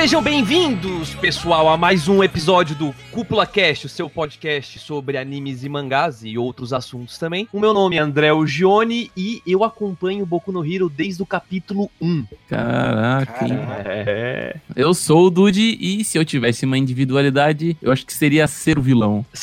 Sejam bem-vindos, pessoal, a mais um episódio do Cúpula Cast, o seu podcast sobre animes e mangás e outros assuntos também. O meu nome é André Gione e eu acompanho o Boku no Hero desde o capítulo 1. Caraca, hein? É. Eu sou o Dude e se eu tivesse uma individualidade, eu acho que seria ser o vilão.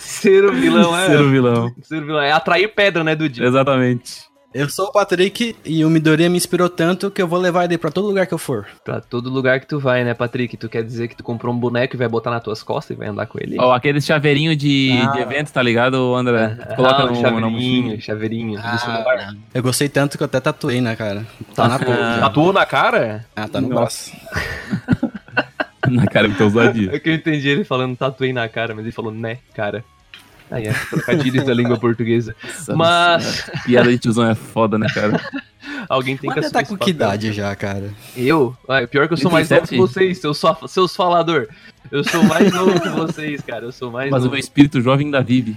Ser o vilão é. Ser o vilão. Ser o vilão é atrair pedra, né, Dude? Exatamente. Eu sou o Patrick e o Midoriya me inspirou tanto que eu vou levar ele pra todo lugar que eu for. Pra todo lugar que tu vai, né, Patrick? Tu quer dizer que tu comprou um boneco e vai botar nas tuas costas e vai andar com ele? Ó, aquele chaveirinho de, Ah. de evento, tá ligado, André? Tu coloca ah, no, um chaveirinho, chaveirinho. Ah. Eu gostei tanto que eu até tatuei, né, cara? Tá na boca. já. Tatuou na cara? Ah, tá no Nossa. braço. Na cara que tu ousadia. É que eu entendi ele falando tatuei na cara, mas ele falou né, cara. Aí é, trocadilhos da língua portuguesa. Nossa Mas-. Piada de tiozão é foda, né, cara? Alguém tem que Mas assumir tá com que idade já, cara? Eu? Ah, pior que eu sou mais novo 37? que vocês, seus, seus falador. Eu sou mais novo que vocês, cara. Eu sou mais Mas o novo. meu espírito jovem ainda vive.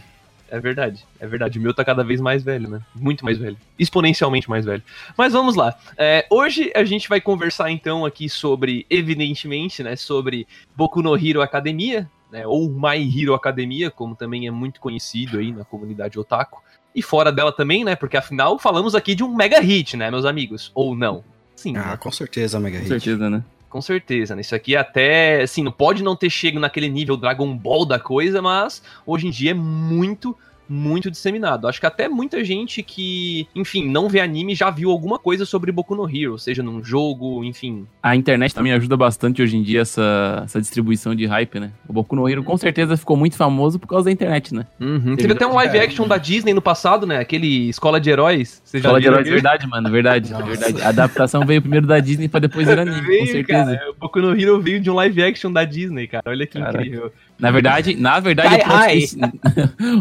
É verdade, é verdade. O meu tá cada vez mais velho, né? Muito mais velho. Exponencialmente mais velho. Mas vamos lá. É, hoje a gente vai conversar então aqui sobre, evidentemente, né? Sobre Boku no Hero Academia, né? Ou My Hero Academia, como também é muito conhecido aí na comunidade otaku. E fora dela também, né? Porque afinal falamos aqui de um mega hit, né, meus amigos? Ou não? Sim, Ah, né? com certeza, Mega Com Hit. certeza, né? Com certeza, né? Isso aqui até, assim, não pode não ter chego naquele nível Dragon Ball da coisa, mas hoje em dia é muito, muito disseminado. Acho que até muita gente que, enfim, não vê anime já viu alguma coisa sobre Boku no Hero, seja num jogo, enfim. A internet também ajuda bastante hoje em dia essa, essa distribuição de hype, né? O Boku no Hero com certeza ficou muito famoso por causa da internet, né? Uhum. Teve até um live É. action da Disney no passado, né? Aquele Escola de Heróis. Você já Fala de heróis, verdade, mano, verdade, Nossa. verdade. A adaptação veio primeiro da Disney pra depois vir anime, com Veio, certeza. cara. O Boku no Hero veio de um live action da Disney, cara. Olha que Caraca. incrível. Na verdade, na verdade, o plot, twist,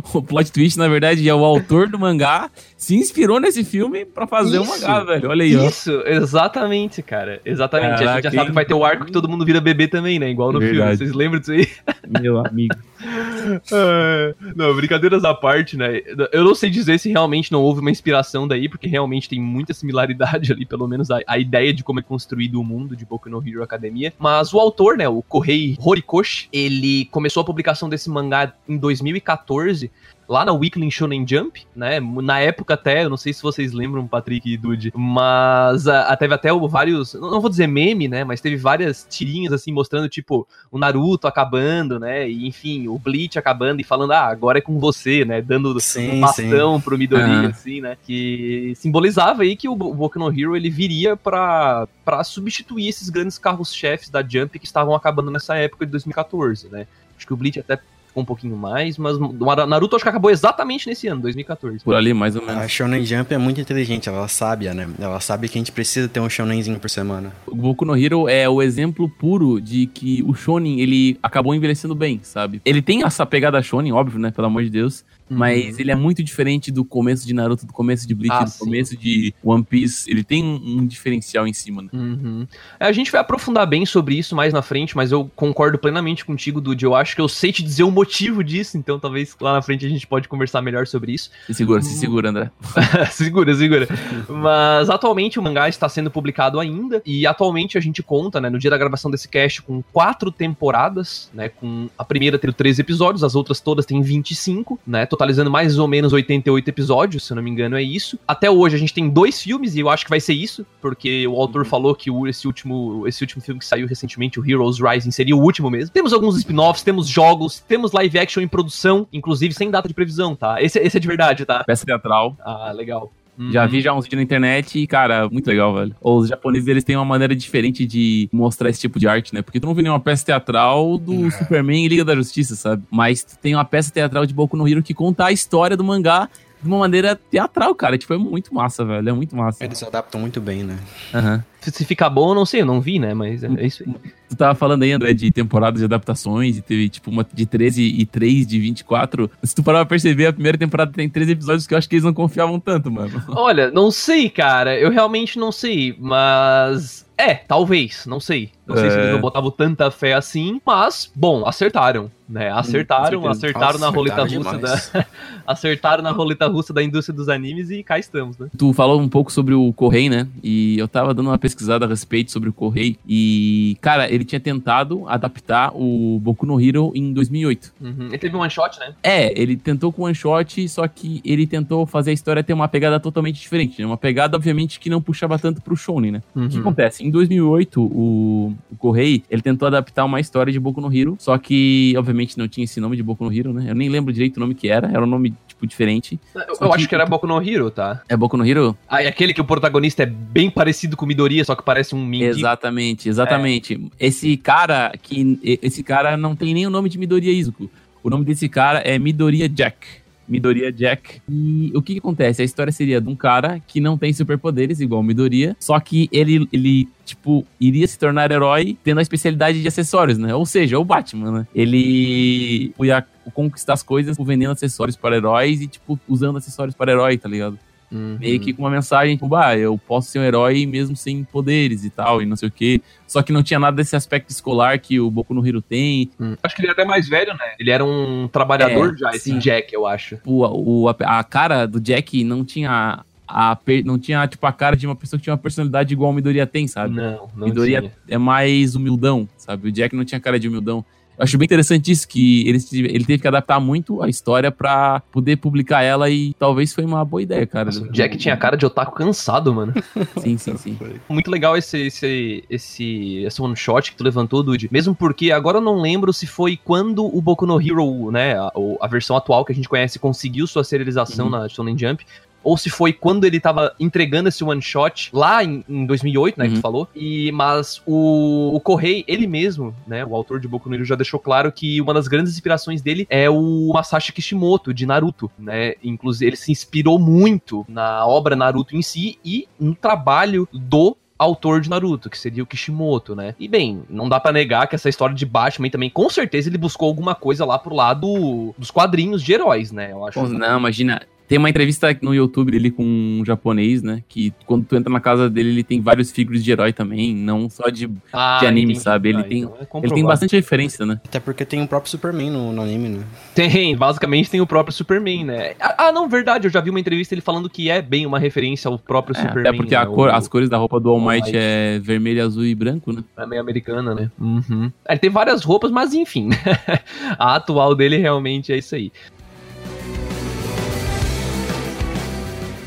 o plot twist, na verdade, é o autor do mangá se inspirou nesse filme pra fazer Isso. mangá, velho. Olha aí, ó. Isso, exatamente, cara. Exatamente. a gente Caraca, já sabe que vai ter o arco que todo mundo vira bebê também, né? Igual no filme. Verdade. Vocês lembram disso aí? Meu amigo. É, não, brincadeiras à parte, né? Eu não sei dizer se realmente não houve uma inspiração daí, porque realmente tem muita similaridade ali, pelo menos a, a ideia de como é construído o mundo de Boku no Hero Academia. Mas o autor, né, o Kohei Horikoshi, ele começou a publicação desse mangá em 2014. Lá na Weekly Shonen Jump, né? Na época até, eu não sei se vocês lembram, Patrick e Dude, mas ah, teve até o- vários, não não vou dizer meme, né? Mas teve várias tirinhas assim mostrando, tipo, o Naruto acabando, né? E enfim, o Bleach acabando e falando, ah, agora é com você, né? Dando Sim, um bastão pro Midoriya, Aham. assim, né? Que simbolizava aí que o Bo- Boku no Hero ele viria pra, pra substituir esses grandes carros-chefes da Jump que estavam acabando nessa época de 2014, né? Acho que o Bleach até ficou um pouquinho mais, mas o Naruto acho que acabou exatamente nesse ano, 2014. Por ali, mais ou menos. A Shonen Jump é muito inteligente, ela sabe, né? Ela sabe que a gente precisa ter um shonenzinho por semana. O Boku no Hero é o exemplo puro de que o Shonen, ele acabou envelhecendo bem, sabe? Ele tem essa pegada Shonen, óbvio, né? Pelo amor de Deus. Mas ele é muito diferente do começo de Naruto, do começo de Bleach, Ah, do sim. começo de One Piece. Ele tem um, um diferencial em cima, né? Uhum. A gente vai aprofundar bem sobre isso mais na frente, mas eu concordo plenamente contigo, Dude. Eu acho que eu sei te dizer o motivo disso, então talvez lá na frente a gente pode conversar melhor sobre isso. Se segura, se segura, André. segura, segura. Mas atualmente o mangá está sendo publicado ainda, e atualmente a gente conta, né, no dia da gravação desse cast, com quatro temporadas, né, com a primeira tendo 13 episódios, as outras todas têm 25, né, totalizando mais ou menos 88 episódios, se eu não me engano é isso. Até hoje a gente tem dois filmes, e eu acho que vai ser isso, porque o autor falou que esse, último, esse último filme que saiu recentemente, o Heroes Rising, seria o último mesmo. Temos alguns spin-offs, temos jogos, temos live action em produção, inclusive sem data de previsão, tá? Esse, esse é de verdade, tá? Peça teatral. Ah, legal. Já Uhum. vi já uns vídeos na internet e, cara, muito legal, velho. Os japoneses, eles têm uma maneira diferente de mostrar esse tipo de arte, né? Porque tu não vê nenhuma peça teatral do Superman e Liga da Justiça, sabe? Mas tem uma peça teatral de Boku no Hero que conta a história do mangá de uma maneira teatral, cara. Tipo, é muito massa, velho. É muito massa. Eles se adaptam muito bem, né? Aham. Se ficar bom, eu não sei, eu não vi, né? Mas é, é isso aí. Tu tava falando aí, André, de temporadas de adaptações, e teve, tipo, uma de 13 e 3 de 24. Se tu parar pra perceber, a primeira temporada tem 13 episódios que eu acho que eles não confiavam tanto, mano. Olha, não sei, cara. Eu realmente não sei, mas. É, talvez, não sei. Não sei se É. eles não botavam tanta fé assim, mas, bom, acertaram. Né? Acertaram, com certeza. acertaram na roleta acertaram russa da acertaram na roleta russa da indústria dos animes e cá estamos, né? Tu falou um pouco sobre o Correio, né? E eu tava dando uma pesquisada a respeito sobre o Correio. E, cara, ele tinha tentado adaptar o Boku no Hero em 2008. Uhum. Ele teve um one shot, né? É, ele tentou com one shot, só que ele tentou fazer a história ter uma pegada totalmente diferente. Né? Uma pegada, obviamente, que não puxava tanto pro shonen, né? O que Uhum. acontece? Em 2008, o, o Correio, ele tentou adaptar uma história de Boku no Hero, só que, obviamente, não tinha esse nome de Boku no Hero, né? Eu nem lembro direito o nome que era, era um nome, tipo, diferente. Eu, eu acho que era Boku no Hero, tá? É Boku no Hero? Ah, é aquele que o protagonista é bem parecido com Midoriya, só que parece um mendigo. Exatamente, exatamente. Esse cara que esse cara não tem nem o nome de Midoriya Izuku. O nome desse cara é Midoriya Jack. Midoriya Jack. E o que, que acontece? A história seria de um cara que não tem superpoderes, igual o Midoriya, só que ele, ele, tipo, iria se tornar herói tendo a especialidade de acessórios, né? Ou seja, o Batman, né? Ele ia conquistar as coisas vendendo acessórios para heróis e, tipo, usando acessórios para herói, tá ligado? Uhum. Meio que com uma mensagem, tipo, ah, eu posso ser um herói mesmo sem poderes e tal, e não sei o quê. Só que não tinha nada desse aspecto escolar que o Boku no Hero tem. Hum. Acho que ele era até mais velho, né? Ele era um trabalhador É, já, esse sim. Jack, eu acho. O, o, a, a cara do Jack não tinha a, não tinha, tipo, a cara de uma pessoa que tinha uma personalidade igual o Midoriya tem, sabe? Não, não Midoriya tinha. é mais humildão, sabe? O Jack não tinha cara de humildão. Eu acho bem interessante isso, que ele, ele teve que adaptar muito a história pra poder publicar ela e talvez foi uma boa ideia, cara. Nossa, o Jack tinha cara de otaku cansado, mano. Sim, sim, sim. Muito legal esse, esse, esse, esse one shot que tu levantou, Dude. Mesmo porque agora eu não lembro se foi quando o Boku no Hero, né, a, a versão atual que a gente conhece, conseguiu sua serialização Uhum. na Shonen Jump. Ou se foi quando ele tava entregando esse one shot lá em, em 2008, né, que Uhum. tu falou. E, mas o, o Correi, ele mesmo, né, o autor de Boku no Hero já deixou claro que uma das grandes inspirações dele é o Masashi Kishimoto, de Naruto, né. Inclusive, ele se inspirou muito na obra Naruto em si e no trabalho do autor de Naruto, que seria o Kishimoto, né? E bem, não dá pra negar que essa história de Batman também, com certeza ele buscou alguma coisa lá pro lado dos quadrinhos de heróis, né? Eu acho. Pô, não, imagina. Tem uma entrevista no YouTube dele com um japonês, né? Que quando tu entra na casa dele, ele tem vários figuras de herói também, não só de. Ah, de anime, entendi. sabe? Ele Ah, tem- então é Ele tem bastante referência, né? Até porque tem o próprio Superman no, no anime, né? Tem, basicamente tem o próprio Superman, né? Ah, ah, não, verdade, eu já vi uma entrevista ele falando que é bem uma referência ao próprio É, Superman. até porque a né? cor- O- as cores da roupa do All All Might Might. é vermelho, azul e branco, né? É meio americana, né? Uhum. É, Ele tem várias roupas, mas enfim. a atual dele realmente é isso aí.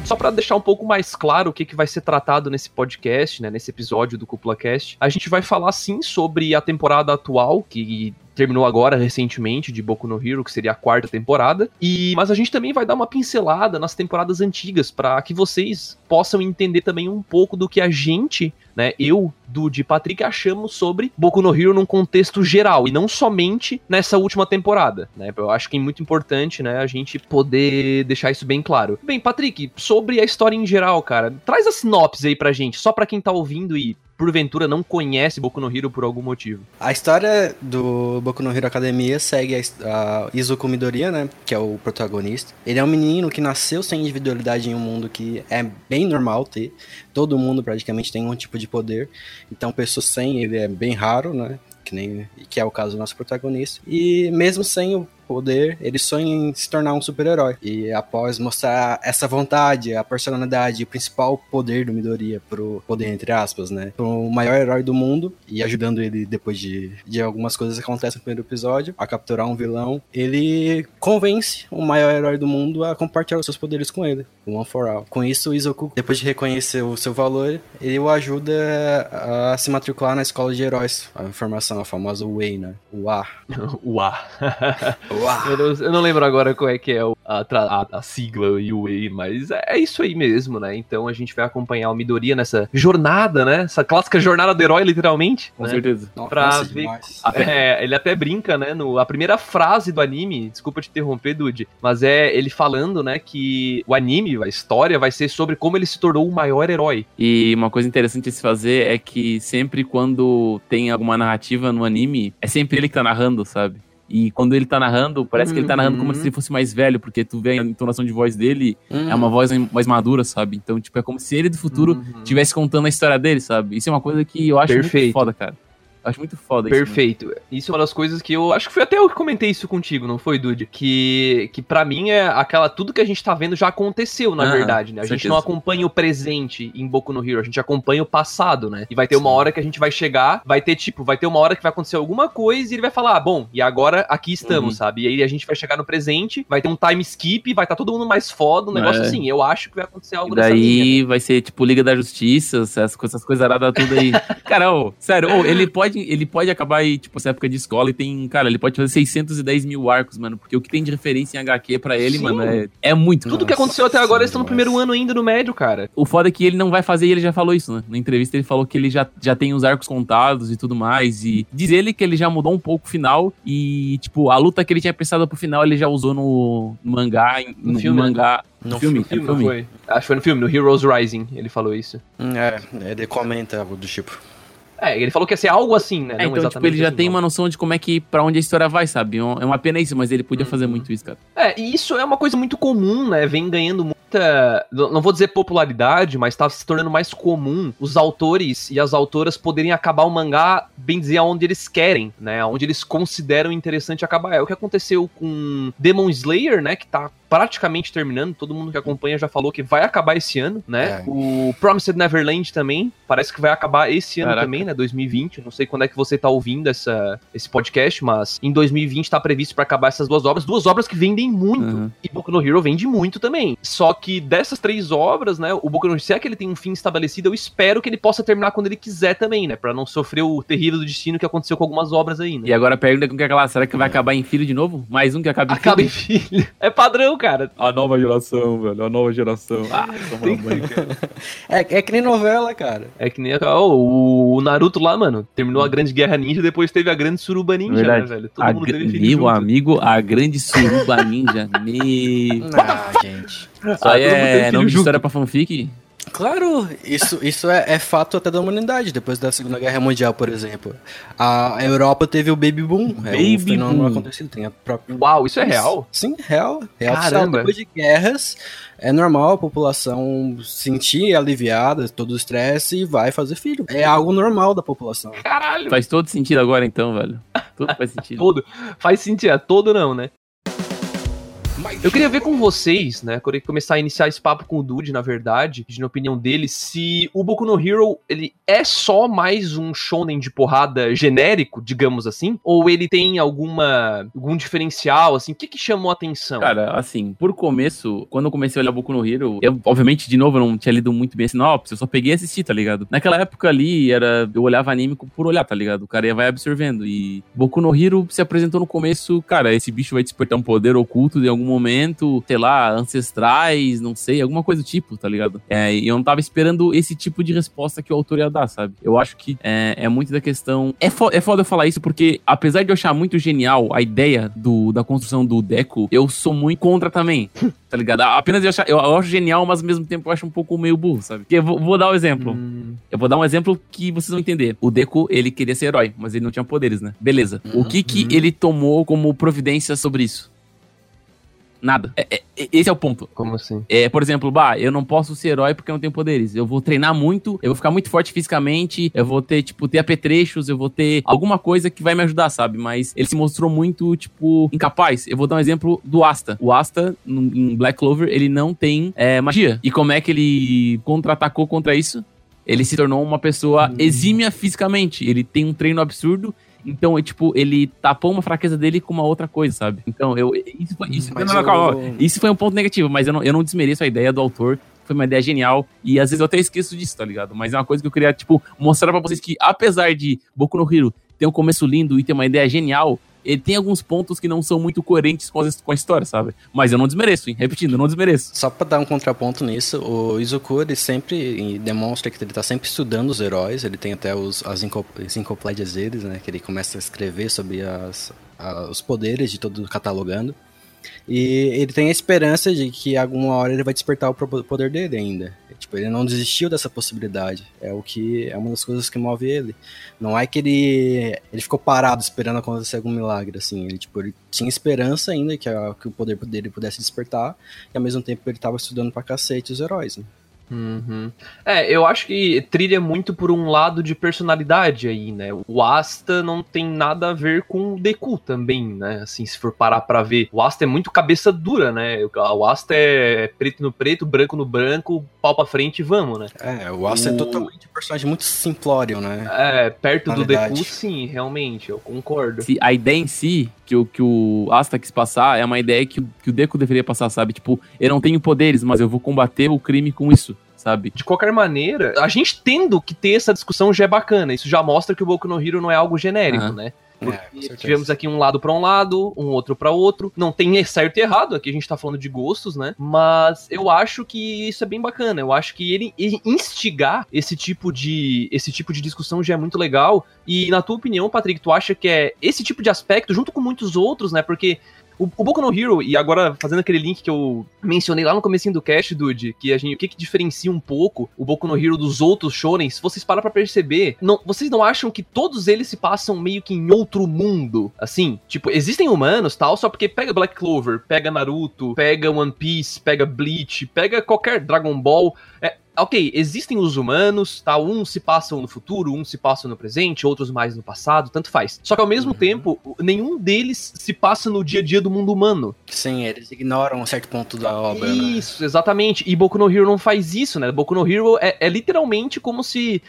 Só pra deixar um pouco mais claro o que, que vai ser tratado nesse podcast, né, nesse episódio do Cúpula Cast, a gente vai falar sim sobre a temporada atual, que terminou agora recentemente de Boku no Hero, que seria a quarta temporada. E mas a gente também vai dar uma pincelada nas temporadas antigas para que vocês possam entender também um pouco do que a gente, né, eu, Dude e Patrick achamos sobre Boku no Hero num contexto geral e não somente nessa última temporada, né? Eu acho que é muito importante, né, a gente poder deixar isso bem claro. Bem, Patrick, sobre a história em geral, cara, traz a sinopse aí pra gente, só pra quem tá ouvindo e porventura não conhece Boku no Hero por algum motivo. A história do Boku no Hero Academia segue a, a Izuku Midoriya, né? Que é o protagonista. Ele é um menino que nasceu sem individualidade em um mundo que é bem normal ter. Todo mundo praticamente tem um tipo de poder. Então, pessoas sem ele é bem raro, né? Que, nem, que é o caso do nosso protagonista. E mesmo sem o poder, ele sonha em se tornar um super-herói. E após mostrar essa vontade, a personalidade, o principal poder do Midoriya pro poder, entre aspas, né? Pro maior herói do mundo e ajudando ele depois de, de algumas coisas que acontecem no primeiro episódio, a capturar um vilão, ele convence o maior herói do mundo a compartilhar os seus poderes com ele, o One for All. Com isso, o Izuku, depois de reconhecer o seu valor, ele o ajuda a se matricular na escola de heróis, a formação, a famosa Wei, né? O A. Eu não, eu não lembro agora qual é que é a, a- a sigla UA, mas é, é isso aí mesmo, né? Então a gente vai acompanhar o Midoriya nessa jornada, né? Essa clássica jornada do herói, literalmente. Com né? certeza. Pra Nossa, ver-. É, ele até brinca, né? No, a primeira frase do anime, desculpa te interromper, Dude, mas é ele falando, né, que o anime, a história, vai ser sobre como ele se tornou o maior herói. E uma coisa interessante a se fazer é que sempre quando tem alguma narrativa no anime, é sempre ele que tá narrando, sabe? E quando ele tá narrando, parece que ele tá narrando como Uhum. se ele fosse mais velho, porque tu vê a entonação de voz dele, Hum. é uma voz mais madura, sabe? Então, tipo, é como se ele do futuro Uhum. estivesse contando a história dele, sabe? Isso é uma coisa que eu acho Perfeito. muito foda, cara. Acho muito foda Perfeito. Isso, isso é uma das coisas que eu. Acho que foi até eu que comentei isso contigo, não foi, Dude? Que, que para mim é aquela. Tudo que a gente tá vendo já aconteceu, na ah, verdade, né? A certeza. gente não acompanha o presente em Boku no Hero, a gente acompanha o passado, né? E vai ter Sim. uma hora que a gente vai chegar, vai ter, tipo, vai ter uma hora que vai acontecer alguma coisa e ele vai falar, ah, bom, e agora aqui estamos, uhum. sabe? E aí a gente vai chegar no presente, vai ter um time skip, vai estar tá todo mundo mais foda, um negócio é. assim. Eu acho que vai acontecer algo e daí linha, né? vai ser, tipo, Liga da Justiça, essas, essas coisas aradas tudo aí. cara, ô, sério, ô, ele pode, ele pode acabar aí, tipo, essa época de escola e tem, cara, ele pode fazer 610 mil arcos, mano, porque o que tem de referência em HQ pra ele, Sim. mano, é, é muito. Tudo Nossa, que aconteceu até agora, eles estão no primeiro ano ainda no médio, cara. O foda é que ele não vai fazer e ele já falou isso, né? Na entrevista ele falou que ele já, já tem os arcos contados e tudo mais. E diz ele que ele já mudou um pouco o final. E, tipo, a luta que ele tinha pensado pro final, ele já usou no, no mangá. No, no filme, mangá. No filme, filme, filme. Foi. Acho que foi no filme, no Heroes Rising, ele falou isso. É, ele comenta algo do tipo. É, ele falou que ia ser algo assim, né? É, então, tipo, ele já tem uma noção de como é que, pra onde a história vai, sabe? É uma pena isso, mas ele podia uhum. fazer muito isso, cara. É, e isso é uma coisa muito comum, né? Vem ganhando muita, não vou dizer popularidade, mas tá se tornando mais comum os autores e as autoras poderem acabar o mangá, bem dizer, aonde eles querem, né? Onde eles consideram interessante acabar. É o que aconteceu com Demon Slayer, né? Que tá praticamente terminando, todo mundo que acompanha já falou que vai acabar esse ano, né? É. O Promised Neverland também, parece que vai acabar esse ano Caraca. também, né? 2020. Não sei quando é que você tá ouvindo essa, esse podcast, mas em 2020 tá previsto para acabar essas duas obras, duas obras que vendem muito. Uhum. E Boku no Hero vende muito também. Só que dessas três obras, né, o Boku no Hero, se é que ele tem um fim estabelecido, eu espero que ele possa terminar quando ele quiser também, né? Pra não sofrer o terrível destino que aconteceu com algumas obras aí, né? E agora a pergunta com que aquela, será que vai acabar em filho de novo? Mais um que acaba em acaba filho? Acaba em filho. É padrão, cara. A nova geração, velho. A nova geração. Ah, tem... é, é que nem novela, cara. É que nem oh, o Naruto lá, mano. Terminou a grande guerra ninja, depois teve a grande suruba ninja, Verdade. né, velho? Todo a mundo teve Meu junto. amigo, a grande suruba ninja. Me... Ah, gente. Isso aí é nome de história pra fanfic? Claro, isso, isso é, é, fato até da humanidade. Depois da Segunda Guerra Mundial, por exemplo, a Europa teve o Baby Boom. Baby é, fenômeno Boom. acontecido. Tem a própria... Uau, isso é real? Sim, real. real Caramba. Depois de guerras, é normal a população sentir aliviada todo o estresse e vai fazer filho. É algo normal da população. Caralho! Faz todo sentido agora então, velho. Tudo faz sentido. todo. Faz sentido, é todo não, né? Eu queria ver com vocês, né? Queria começar a iniciar esse papo com o Dude, na verdade, pedindo a opinião dele, se o Boku no Hero ele é só mais um shonen de porrada genérico, digamos assim, ou ele tem alguma algum diferencial, assim, o que que chamou a atenção? Cara, assim, por começo, quando eu comecei a olhar Boku no Hero, eu, obviamente, de novo, eu não tinha lido muito bem a sinopse, eu só peguei e assisti, tá ligado? Naquela época ali, era, eu olhava anime por olhar, tá ligado? O cara ia vai absorvendo, e Boku no Hero se apresentou no começo, cara, esse bicho vai despertar um poder oculto em algum momento, sei lá, ancestrais, não sei, alguma coisa do tipo, tá ligado? É, e eu não tava esperando esse tipo de resposta que o autor ia dar, sabe? Eu acho que é, é muito da questão. É, fo é foda eu falar isso porque, apesar de eu achar muito genial a ideia do, da construção do Deco, eu sou muito contra também, tá ligado? Apenas eu, achar, eu, acho genial, mas ao mesmo tempo eu acho um pouco meio burro, sabe? Eu vou, vou dar um exemplo. Hum. Eu vou dar um exemplo que vocês vão entender. O Deco, ele queria ser herói, mas ele não tinha poderes, né? Beleza. O que que uhum. ele tomou como providência sobre isso? Nada. É, é, esse é o ponto. Como assim? É, por exemplo, bah, eu não posso ser herói porque eu não tenho poderes. Eu vou treinar muito, eu vou ficar muito forte fisicamente, eu vou ter, tipo, ter apetrechos, eu vou ter alguma coisa que vai me ajudar, sabe? Mas ele se mostrou muito, tipo, incapaz. Eu vou dar um exemplo do Asta. O Asta, em Black Clover, ele não tem é, magia. E como é que ele contra-atacou contra isso? Ele se tornou uma pessoa exímia fisicamente. Ele tem um treino absurdo então, é, tipo, ele tapou uma fraqueza dele com uma outra coisa, sabe? Então, eu. Isso foi, isso, não, não, calma, isso foi um ponto negativo, mas eu não, eu não desmereço a ideia do autor. Foi uma ideia genial. E às vezes eu até esqueço disso, tá ligado? Mas é uma coisa que eu queria, tipo, mostrar pra vocês que, apesar de Boku no Hero ter um começo lindo e ter uma ideia genial, ele tem alguns pontos que não são muito coerentes com a história, sabe? Mas eu não desmereço, hein? Repetindo, eu não desmereço. Só pra dar um contraponto nisso, o Izuku, ele sempre demonstra que ele tá sempre estudando os heróis, ele tem até os, as enciclopédias deles, né? Que ele começa a escrever sobre as, a, os poderes de todo catalogando. E ele tem a esperança de que alguma hora ele vai despertar o poder dele ainda. Tipo, ele não desistiu dessa possibilidade. É o que é uma das coisas que move ele. Não é que ele ele ficou parado esperando acontecer algum milagre assim. Ele tipo, ele tinha esperança ainda que, a, que o poder dele pudesse despertar e ao mesmo tempo ele estava estudando pra cacete os heróis, né? Uhum. É, eu acho que trilha muito por um lado de personalidade aí, né? O Asta não tem nada a ver com o Deku também, né? Assim, se for parar pra ver. O Asta é muito cabeça dura, né? O Asta é preto no preto, branco no branco, pau pra frente e vamos, né? É, o Asta é o... é totalmente um personagem muito simplório, né? É, perto do Deku, sim, realmente, eu concordo. Se a ideia em si, que o, que o Asta quis passar, é uma ideia que, que o Deku deveria passar, sabe? Tipo, eu não tenho poderes, mas eu vou combater o crime com isso sabe? De qualquer maneira, a gente tendo que ter essa discussão já é bacana. Isso já mostra que o Boku no Hero não é algo genérico, uhum. né? Porque é, tivemos aqui um lado para um lado, um outro para outro. Não tem certo e errado, aqui a gente tá falando de gostos, né? Mas eu acho que isso é bem bacana. Eu acho que ele, ele instigar esse tipo de esse tipo de discussão já é muito legal. E na tua opinião, Patrick, tu acha que é esse tipo de aspecto junto com muitos outros, né? Porque o, o Boku no Hero, e agora fazendo aquele link que eu mencionei lá no comecinho do cast, Dude, que a gente, o que, que diferencia um pouco o Boku no Hero dos outros shonen, se vocês param pra perceber, não, vocês não acham que todos eles se passam meio que em outro mundo? Assim, tipo, existem humanos tal, só porque pega Black Clover, pega Naruto, pega One Piece, pega Bleach, pega qualquer Dragon Ball, é, ok, existem os humanos, tá? Uns se passam no futuro, uns se passam no presente, outros mais no passado, tanto faz. Só que ao mesmo uhum. tempo, nenhum deles se passa no dia a dia do mundo humano. Sim, eles ignoram um certo ponto da obra. Né? Isso, né? exatamente. E Boku no Hero não faz isso, né? Boku no Hero é, é, literalmente como se.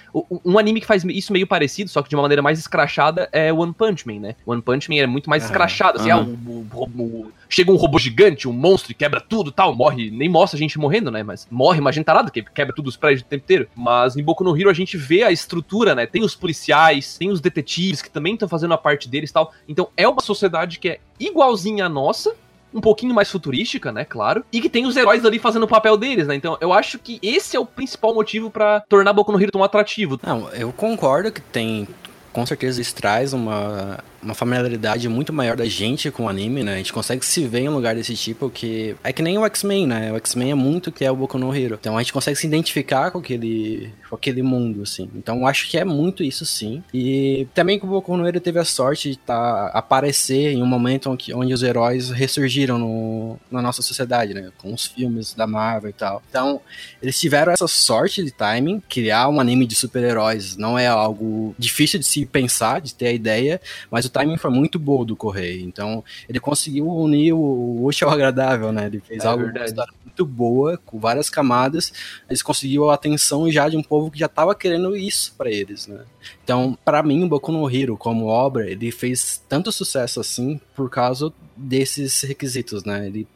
Um anime que faz isso meio parecido, só que de uma maneira mais escrachada, é One Punch Man, né? One Punch Man é muito mais uhum. escrachado, assim, uhum. ah, o, o, o, chega um robô gigante, um monstro quebra tudo tal, morre, nem mostra a gente morrendo, né? Mas morre uma gentarada que quebra tudo os prédios o tempo inteiro. Mas em Boku no Hero a gente vê a estrutura, né? Tem os policiais, tem os detetives que também estão fazendo a parte deles tal. Então é uma sociedade que é igualzinha à nossa, um pouquinho mais futurística, né, claro, e que tem os heróis ali fazendo o papel deles, né? Então, eu acho que esse é o principal motivo para tornar Boku no Hero tão atrativo. Não, eu concordo que tem com certeza isso traz uma uma familiaridade muito maior da gente com o anime, né? A gente consegue se ver em um lugar desse tipo que é que nem o X-Men, né? O X-Men é muito que é o Boku no Hero. Então a gente consegue se identificar com aquele com aquele mundo, assim. Então acho que é muito isso sim. E também que o Boku no Hero teve a sorte de tá, aparecer em um momento onde, onde os heróis ressurgiram no, na nossa sociedade, né? Com os filmes da Marvel e tal. Então eles tiveram essa sorte de timing. Criar um anime de super-heróis não é algo difícil de se pensar, de ter a ideia, mas o timing foi muito bom do Correio. Então, ele conseguiu unir o útil ao agradável, né? Ele fez é algo muito boa, com várias camadas. Eles conseguiu a atenção já de um povo que já estava querendo isso para eles, né? Então, para mim, o Boku no Hero, como obra, ele fez tanto sucesso assim por causa desses requisitos, né? Ele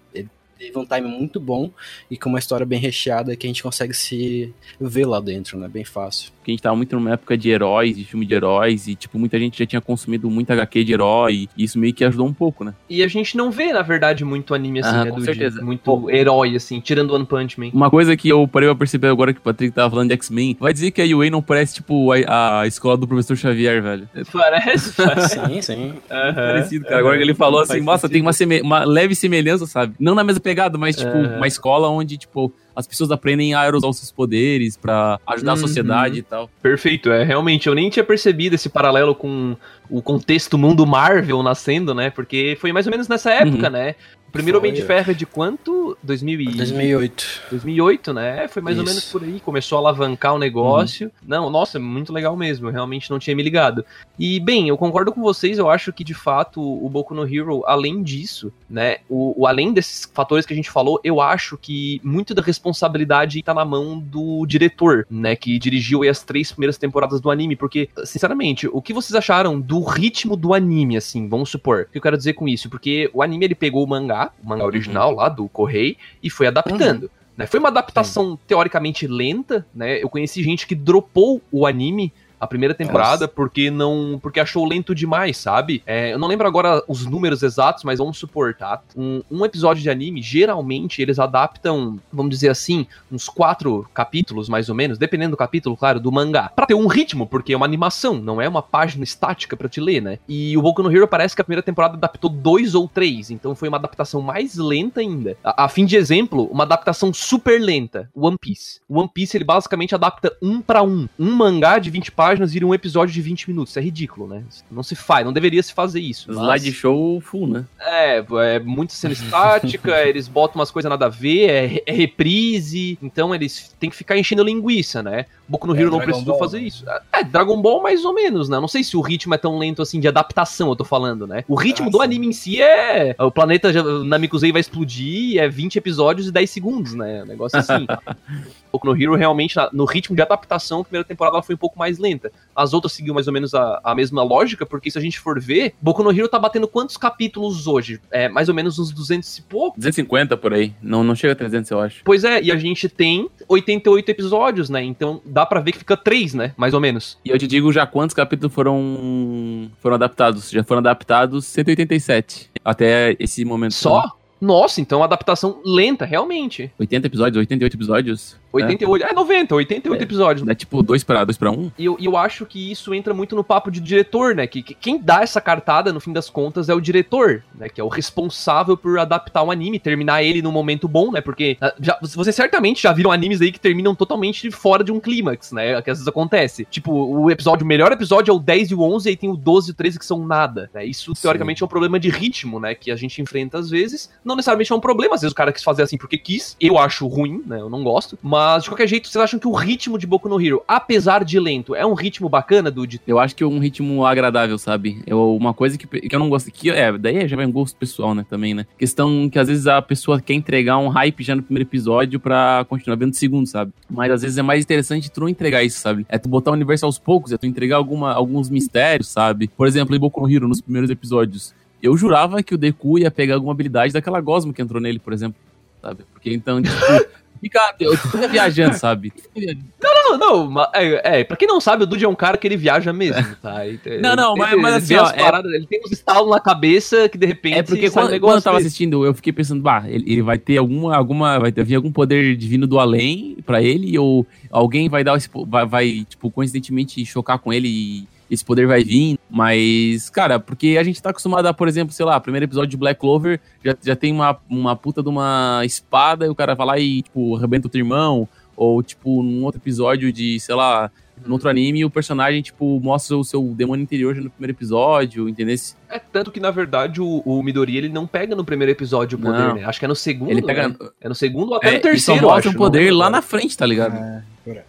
teve um time muito bom e com uma história bem recheada que a gente consegue se ver lá dentro, né? Bem fácil. Porque a gente tava muito numa época de heróis, de filme de heróis, e, tipo, muita gente já tinha consumido muito HQ de herói, e isso meio que ajudou um pouco, né? E a gente não vê, na verdade, muito anime assim, ah, né? Com certeza. Dia, muito Pô. herói, assim, tirando One Punch Man. Uma coisa que eu parei pra perceber agora que o Patrick tava falando de X-Men, vai dizer que a UA não parece, tipo, a, a escola do professor Xavier, velho. Parece, parece. sim, sim. Uhum, parecido, cara. Agora que ele falou assim, nossa, tem uma, uma leve semelhança, sabe? Não na mesma pegada, mas, tipo, uhum. uma escola onde, tipo, as pessoas aprendem a usar os seus poderes para ajudar uhum. a sociedade e tal. Perfeito, é realmente eu nem tinha percebido esse paralelo com o contexto mundo Marvel nascendo, né? Porque foi mais ou menos nessa época, uhum. né? Primeiro. Homem de Ferro é de quanto? 2000 e... 2008. 2008, né? Foi mais Isso. ou menos por aí. Começou a alavancar o negócio. Uhum. Não, nossa, muito legal mesmo. Eu realmente não tinha me ligado. E, bem, eu concordo com vocês. Eu acho que, de fato, o Boku no Hero, além disso, né? O, o além desses fatores que a gente falou, eu acho que muito da responsabilidade tá na mão do diretor, né? Que dirigiu as três primeiras temporadas do anime. Porque, sinceramente, o que vocês acharam do ritmo do anime, assim? Vamos supor. O que eu quero dizer com isso? Porque o anime, ele pegou o mangá o mangá original uhum. lá do Correio, e foi adaptando. Uhum. Né? Foi uma adaptação teoricamente lenta, né? Eu conheci gente que dropou o anime a primeira temporada Nossa. porque não porque achou lento demais, sabe? É, eu não lembro agora os números exatos, mas vamos supor, tá? Um, um, episódio de anime, geralmente, eles adaptam, vamos dizer assim, uns quatro capítulos, mais ou menos, dependendo do capítulo, claro, do mangá, para ter um ritmo, porque é uma animação, não é uma página estática para te ler, né? E o Boku no Hero parece que a primeira temporada adaptou dois ou três, então foi uma adaptação mais lenta ainda. A, a fim de exemplo, uma adaptação super lenta, One Piece. One Piece, ele basicamente adapta um para um. Um mangá de 20 páginas páginas vira um episódio de 20 minutos. Isso é ridículo, né? Não se faz, não deveria se fazer isso. mas- Slideshow full, né? É, é muita cena estática, eles botam umas coisas nada a ver, é, é reprise, então eles têm que ficar enchendo linguiça, né? Boku no É, Hero não Dragon precisou Ball, fazer né? isso. É, Dragon Ball mais ou menos, né? Não sei se o ritmo é tão lento assim de adaptação, eu tô falando, né? O ritmo Ah, do sim. anime em si é. O planeta Namekusei vai explodir, é 20 episódios e 10 segundos, né? Um negócio assim. Boku no Hero realmente, no ritmo de adaptação, a primeira temporada ela foi um pouco mais lenta. As outras seguiu mais ou menos a, a mesma lógica, porque se a gente for ver, Boku no Hero tá batendo quantos capítulos hoje? É, mais ou menos uns 200 e pouco. 250 por aí. Não, não chega a 300, eu acho. Pois é, e a gente tem 88 episódios, né? Então dá pra ver que fica 3, né? Mais ou menos. E eu te digo já quantos capítulos foram foram adaptados. Já foram adaptados 187 até esse momento. Só? Nossa, então adaptação lenta, realmente. 80 episódios, 88 episódios. 88, é, 90, 88 É. episódios. É, é tipo 2 para 2 para 1. E eu, eu acho que isso entra muito no papo de diretor, né? Que, que quem dá essa cartada, no fim das contas, é o diretor, né? Que é o responsável por adaptar o anime, terminar ele num momento bom, né? Porque ah, já, vocês certamente já viram animes aí que terminam totalmente fora de um clímax, né? Que às vezes acontece. Tipo, o episódio, o melhor episódio é o 10 e o 11, e aí tem o 12 e o 13 que são nada, né? Isso, Sim. teoricamente, é um problema de ritmo, né? Que a gente enfrenta às vezes. Não necessariamente é um problema, às vezes o cara quis fazer assim porque quis. Eu acho ruim, né? Eu não gosto. Mas, de qualquer jeito, vocês acham que o ritmo de Boku no Hero, apesar de lento, é um ritmo bacana, Dude? Eu acho que é um ritmo agradável, sabe? Eu, uma coisa que, que eu não gosto. Que, é, daí já vai um gosto pessoal, né? Também, né? Questão que às vezes a pessoa quer entregar um hype já no primeiro episódio pra continuar vendo o segundo, sabe? Mas às vezes é mais interessante tu não entregar isso, sabe? É tu botar o universo aos poucos, é tu entregar alguma, alguns mistérios, sabe? Por exemplo, em Boku no Hero, nos primeiros episódios. Eu jurava que o Deku ia pegar alguma habilidade daquela gosma que entrou nele, por exemplo. Sabe? Porque então, tipo. Fica, eu fico viajando, sabe? Não, não, ma- é, é, pra quem não sabe, o Dude é um cara que ele viaja mesmo, tá? E, é, Não, não, ele- mas- ele mas assim, ó, é- paradas, ele tem uns estalos na cabeça que de repente É porque quando, negócio quando eu tava desse. assistindo, eu fiquei pensando, bah, ele, ele vai ter alguma, alguma, vai ter vir algum poder divino do além pra ele, ou alguém vai dar vai, vai, tipo, coincidentemente chocar com ele e esse poder vai vir, mas, cara, porque a gente tá acostumado a, por exemplo, sei lá, primeiro episódio de Black Clover, já, já tem uma, uma puta de uma espada e o cara vai lá e, tipo, arrebenta o teu irmão, ou, tipo, num outro episódio de, sei lá, no outro anime, o personagem, tipo, mostra o seu demônio interior já no primeiro episódio, entendeu? É tanto que, na verdade, o, o Midori ele não pega no primeiro episódio o poder, Não. né? Acho que é no segundo. Ele pega. né? É no segundo ou até É, no e só terceiro. mostra o poder não lembro lá na frente, tá ligado? É.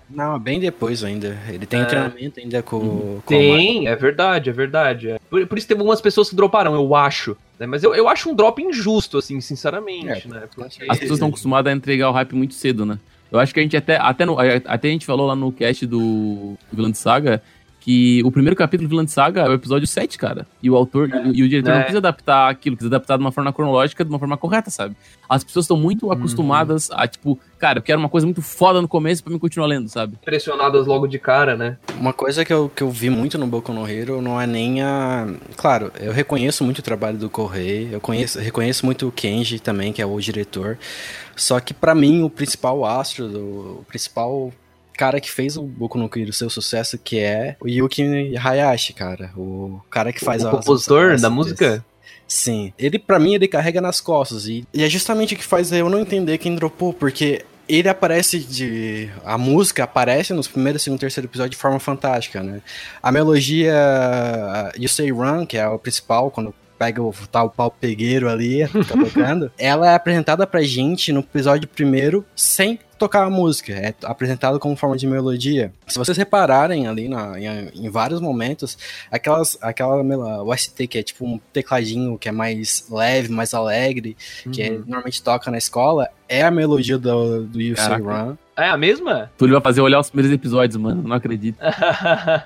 Não, bem depois ainda. Ele tem É. treinamento ainda com, com o Tem, é verdade, é verdade. é. Por, por isso tem algumas pessoas que droparam, eu acho. né? Mas eu, eu acho um drop injusto, assim, sinceramente, É, né? Porque- As pessoas estão acostumadas a entregar o hype muito cedo, né? Eu acho que a gente até, até, no- até a gente falou lá no cast do Vilã Saga que o primeiro capítulo do Vilã Saga é o episódio 7, cara. E o autor e, e o diretor É. não quis adaptar aquilo, quis adaptar de uma forma cronológica, de uma forma correta, sabe? As pessoas estão muito acostumadas a, tipo, cara, eu quero uma coisa muito foda no começo pra mim continuar lendo, sabe? Impressionadas logo de cara, né? Uma coisa que eu, que eu vi muito no Boku no Hero não é nem a. Claro, eu reconheço muito o trabalho do Correio, eu conheço, reconheço muito o Kenji também, que é o diretor. Só que pra mim o principal astro, o principal cara que fez o Boku no Hero seu sucesso, que é o Yuki Hayashi, cara. O cara que faz o as- compositor as- da música? Sim. Ele, pra mim, ele carrega nas costas. E, e é justamente o que faz eu não entender quem dropou, porque ele aparece de. A música aparece nos primeiros, segundo, terceiro episódio de forma fantástica, né? A melodia You Say Run, que é o principal, quando pega o tal pau pegueiro ali, fica tocando, ela é apresentada pra gente no episódio primeiro sem tocar a música, é apresentado como forma de melodia. Se vocês repararem ali na, em, em vários momentos, aquelas, aquela o ST que é tipo um tecladinho que é mais leve, mais alegre, que é- Uhum. normalmente toca na escola, é a melodia do, do You. Run. É a mesma? Túlio vai fazer olhar os primeiros episódios, mano. Não acredito.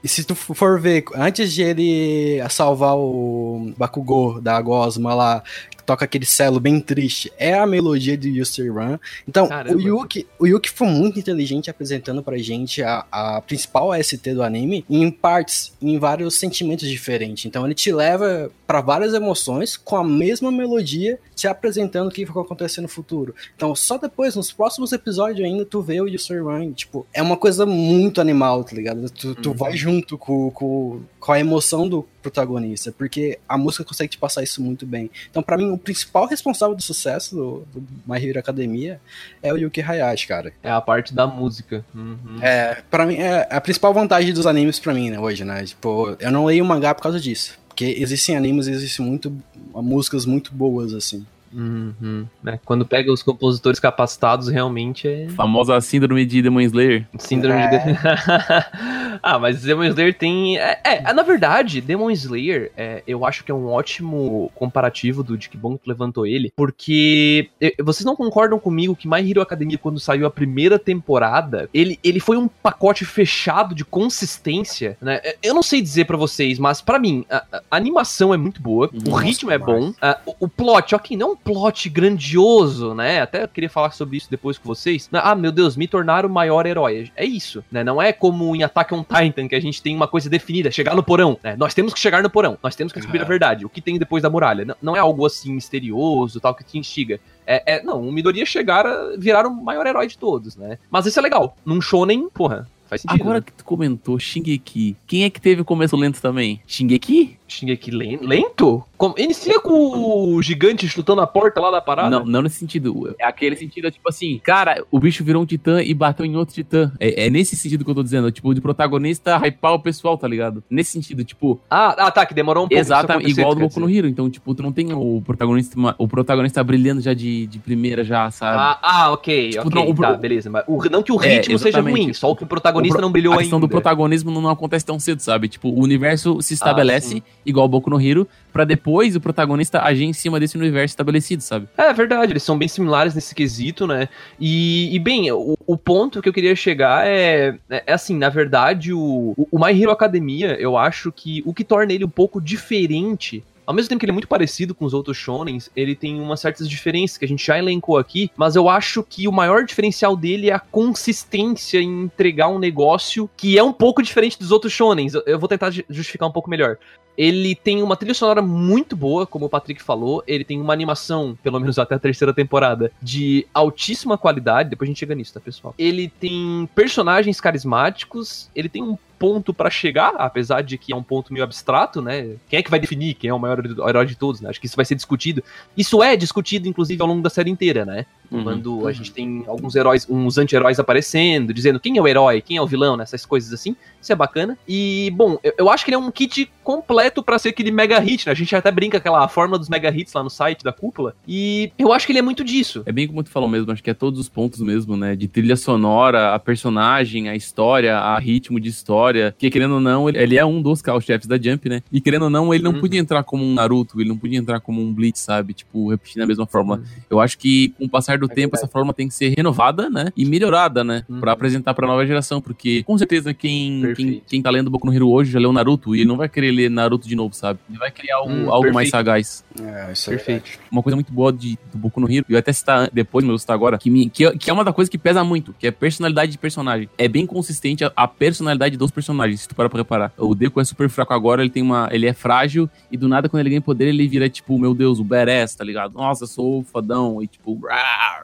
E se tu for ver, antes de ele salvar o Bakugou da Gosma lá, toca aquele celo bem triste, é a melodia do You Say Run. Então, Caramba. o Yuki, o Yuki foi muito inteligente apresentando pra gente a, a principal ST do anime em partes, em vários sentimentos diferentes. Então, ele te leva pra várias emoções com a mesma melodia, te apresentando o que vai acontecer no futuro. Então, só depois, nos próximos episódios ainda, tu vê o You Say Run. Tipo, é uma coisa muito animal, tá ligado? Tu, tu Uhum. vai junto com, com, com a emoção do protagonista, porque a música consegue te passar isso muito bem. Então, para mim, o principal responsável do sucesso do, do My Hero Academia é o Yuki Hayashi, cara. É a parte da música. Uhum. É, para mim, é a principal vantagem dos animes para mim, né, hoje, né? Tipo, eu não leio mangá por causa disso. Porque existem animes, existem muito músicas muito boas, assim. Uhum, né? Quando pega os compositores capacitados, realmente é. Famosa síndrome de Demon Slayer. Síndrome é. de. ah, mas Demon Slayer tem. É, é, na verdade, Demon Slayer, é, eu acho que é um ótimo comparativo do de que bom que levantou ele, porque vocês não concordam comigo que My Hero Academia, quando saiu a primeira temporada, ele, ele foi um pacote fechado de consistência, né? Eu não sei dizer para vocês, mas para mim, a, a, animação é muito boa, Nossa, o ritmo é bom, a, o, o plot, ok, não plot grandioso, né? Até eu queria falar sobre isso depois com vocês. Ah, meu Deus, me tornar o maior herói. É isso, né? Não é como em Attack on Titan, que a gente tem uma coisa definida, chegar no porão, né? Nós temos que chegar no porão, nós temos que descobrir a verdade. O que tem depois da muralha? Não, não é algo assim misterioso, tal, que te instiga. É, é, não, o Midoriya chegar a virar o maior herói de todos, né? Mas isso é legal. Num shonen, porra, faz sentido. Agora né? que tu comentou Shingeki, quem é que teve o começo lento também? Shingeki? Shingeki lento? Como? Inicia com o gigante chutando a porta lá da parada? Não, não nesse sentido. É aquele sentido, tipo assim, cara, o bicho virou um titã e bateu em outro titã. É, é nesse sentido que eu tô dizendo. Tipo, de protagonista hypar o pessoal, tá ligado? Nesse sentido, tipo. Ah, ah tá, que demorou um pouco. Exatamente, igual do Boku no Hero. Então, tipo, tu não tem o protagonista, o protagonista brilhando já de, de primeira, já, sabe? Ah, ah ok, tipo, ok. Não, o, tá, beleza. Mas o, não que o é, ritmo é, seja ruim, só que o protagonista o pro, não brilhou ainda. A questão ainda. do protagonismo não, não, acontece tão cedo, sabe? Tipo, o universo se ah, estabelece, ah, igual o Boku no Hero, para depois o protagonista agir em cima desse universo estabelecido, sabe? É verdade, eles são bem similares nesse quesito, né? E, e bem, o, o, ponto que eu queria chegar é, é, é assim, na verdade, o, o My Hero Academia, eu acho que o que torna ele um pouco diferente ao mesmo tempo que ele é muito parecido com os outros shonens, ele tem umas certas diferenças que a gente já elencou aqui, mas eu acho que o maior diferencial dele é a consistência em entregar um negócio que é um pouco diferente dos outros shonens. Eu vou tentar justificar um pouco melhor. Ele tem uma trilha sonora muito boa, como o Patrick falou. Ele tem uma animação, pelo menos até a terceira temporada, de altíssima qualidade. Depois a gente chega nisso, tá, pessoal? Ele tem personagens carismáticos. Ele tem um ponto para chegar, apesar de que é um ponto meio abstrato, né? Quem é que vai definir quem é o maior herói de todos, né? Acho que isso vai ser discutido. Isso é discutido, inclusive, ao longo da série inteira, né? Uhum, Quando uhum. a gente tem alguns heróis, uns anti-heróis aparecendo, dizendo quem é o herói, quem é o vilão, né? Essas coisas assim. Isso é bacana. E, bom, eu, eu acho que ele é um kit completo para ser aquele mega hit, né? A gente até brinca aquela fórmula dos mega hits lá no site da cúpula. E eu acho que ele é muito disso. É bem como tu falou mesmo, acho que é todos os pontos mesmo, né? De trilha sonora, a personagem, a história, a ritmo de história. Que querendo ou não, ele, ele é um dos carro-chefes da Jump, né? E querendo ou não, ele não uhum. podia entrar como um Naruto, ele não podia entrar como um Blitz, sabe? Tipo, repetindo a mesma fórmula. Uhum. Eu acho que com o passar do é tempo, essa fórmula tem que ser renovada, né? E melhorada, né? Uhum. Pra apresentar pra nova geração. Porque com certeza quem, quem, quem tá lendo Boku no Hero hoje já leu Naruto e ele não vai querer ler Naruto de novo, sabe? Ele vai criar algo, hum, algo mais sagaz. É, isso é perfeito. Verdade. Uma coisa muito boa de, do Boku no Hero, eu até citar depois, mas eu citar agora, que, me, que, que, é uma da coisa que pesa muito, que é personalidade de personagem. É bem consistente a, a personalidade dos personagens, se tu parar pra reparar. O Deku é super fraco agora, ele tem uma. Ele é frágil, e do nada, quando ele ganha poder, ele vira, tipo, meu Deus, o badass, tá ligado? Nossa, eu sou fodão, e tipo,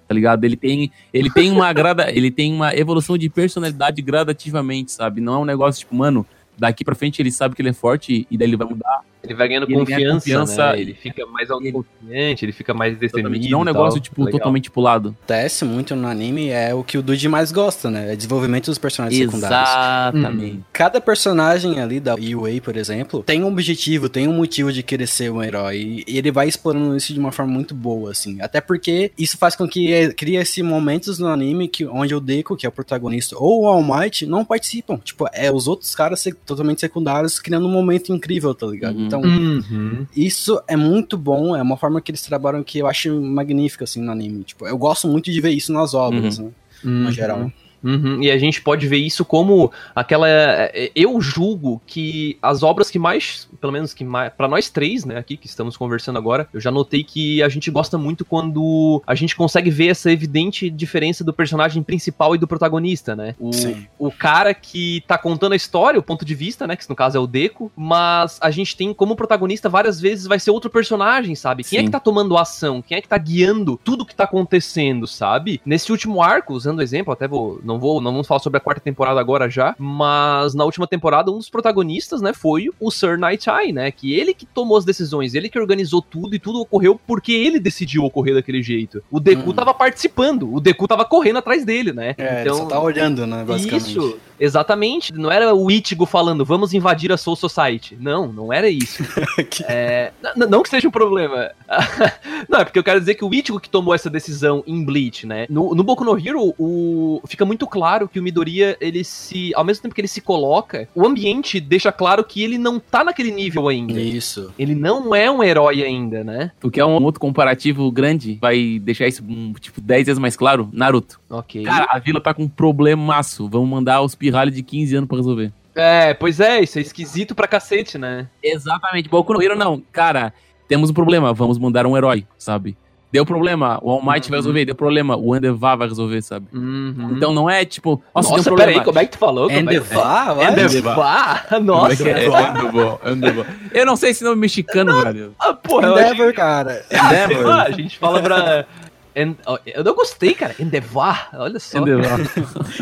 tá ligado? Ele tem, ele tem uma grada, ele tem uma evolução de personalidade gradativamente, sabe? Não é um negócio, tipo, mano, daqui pra frente ele sabe que ele é forte e daí ele vai mudar. Ele vai ganhando confiança, confiança né? ele fica mais autoconfiante, ele fica mais destemido. Não é um negócio, tipo, Legal. totalmente pulado. Acontece muito no anime, é o que o Dude mais gosta, né? É desenvolvimento dos personagens secundários. Exatamente. Hum. Cada personagem ali da UA, por exemplo, tem um objetivo, tem um motivo de querer ser um herói. E ele vai explorando isso de uma forma muito boa, assim. Até porque isso faz com que é, cria esse momentos no anime que, onde o Deku, que é o protagonista, ou o All Might, não participam. Tipo, é os outros caras totalmente secundários criando um momento incrível, tá ligado? Uhum. Então, uhum. isso é muito bom, é uma forma que eles trabalham que eu acho magnífica, assim, no anime. Tipo, eu gosto muito de ver isso nas obras, uhum. né? No geral. Uhum. E a gente pode ver isso como aquela. É, eu julgo que as obras que mais, pelo menos que mais. para nós três, né, aqui que estamos conversando agora, eu já notei que a gente gosta muito quando a gente consegue ver essa evidente diferença do personagem principal e do protagonista, né? O, Sim. o cara que tá contando a história, o ponto de vista, né, que no caso é o Deco, mas a gente tem como protagonista várias vezes vai ser outro personagem, sabe? Quem Sim. é que tá tomando ação? Quem é que tá guiando tudo que tá acontecendo, sabe? Nesse último arco, usando o exemplo, até vou. Não não vou, não vamos falar sobre a quarta temporada agora já, mas na última temporada um dos protagonistas, né, foi o Sir Night Eye, né, que ele que tomou as decisões, ele que organizou tudo e tudo ocorreu porque ele decidiu ocorrer daquele jeito. O Deku Hum. tava participando, o Deku tava correndo atrás dele, né? É, ele só tá olhando, né, basicamente. Isso, exatamente. Não era o Ichigo falando, vamos invadir a Soul Society. Não, não era isso. Que- É, não que seja um problema. não, é porque eu quero dizer que o Ichigo que tomou essa decisão em Bleach, né? No, no Boku no Hero, o, fica muito claro que o Midoriya, ele se. Ao mesmo tempo que ele se coloca, o ambiente deixa claro que ele não tá naquele nível ainda. Isso. Ele não é um herói ainda, né? Tu quer um outro comparativo grande? Vai deixar isso, um, tipo, 10 vezes mais claro? Naruto. Ok. Cara, a vila tá com um problemaço. Vamos mandar os pirralhos de 15 anos pra resolver. É, pois é, isso é esquisito pra cacete, né? Exatamente. Boku no Hero não. Cara, temos um problema. Vamos mandar um herói, sabe? Deu problema, o All Might vai Uhum. resolver. Deu problema, o Endeavor vai resolver, sabe? Uhum. Então não é tipo, nossa, Nossa, deu peraí, como é que tu falou? Como é vai. Como é Nossa, que é? Endeavor, Endeavor. Eu não sei esse nome mexicano, velho. Ah, porra, achei- Endeavor, cara. Lá, Endeavor. a gente fala pra. Ó, Eu não gostei, cara. Endevar, olha só. Endeavor.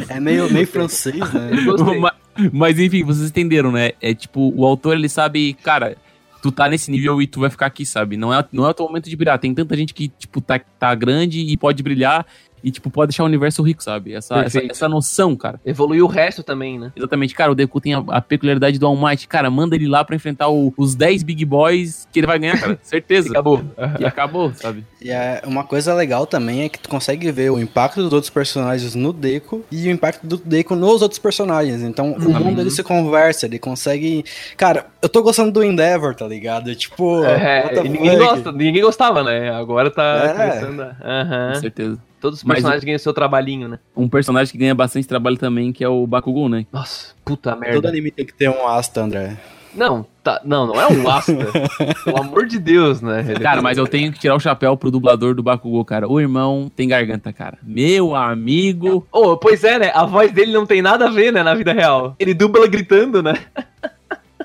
É meio, meio francês, né? Mas, mas, enfim, vocês entenderam, né? É tipo, o autor ele sabe, cara, tu tá nesse nível e tu vai ficar aqui, sabe? Não é, não é o teu momento de brilhar. Tem tanta gente que, tipo, tá, tá grande e pode brilhar e, tipo, pode deixar o universo rico, sabe? Essa, essa, essa noção, cara. Evoluiu o resto também, né? Exatamente, cara, o Deku tem a, a peculiaridade do All Might. Cara, manda ele lá pra enfrentar o- os 10 Big Boys que ele vai ganhar, cara. Certeza. Acabou. E acabou, sabe? E é, uma coisa legal também é que tu consegue ver o impacto dos outros personagens no Deco e o impacto do Deco nos outros personagens. Então, o mundo ele se conversa, ele consegue. Cara, eu tô gostando do Endeavor, tá ligado? Tipo, É, the e ninguém, gosta, ninguém gostava, né? Agora tá É. começando a... Aham. Com certeza. Todos os Mas personagens ganham seu trabalhinho, né? Um personagem que ganha bastante trabalho também, que é o Bakugou, né? Nossa, puta Todo merda. anime tem que ter um asta, André. Não, tá, não, não é um Asta. Pelo amor de Deus, né? Cara, mas eu tenho que tirar o chapéu pro dublador do Bakugou, cara. O irmão tem garganta, cara. Meu amigo. Oh, pois é, né? A voz dele não tem nada a ver, né, na vida real. Ele dubla gritando, né?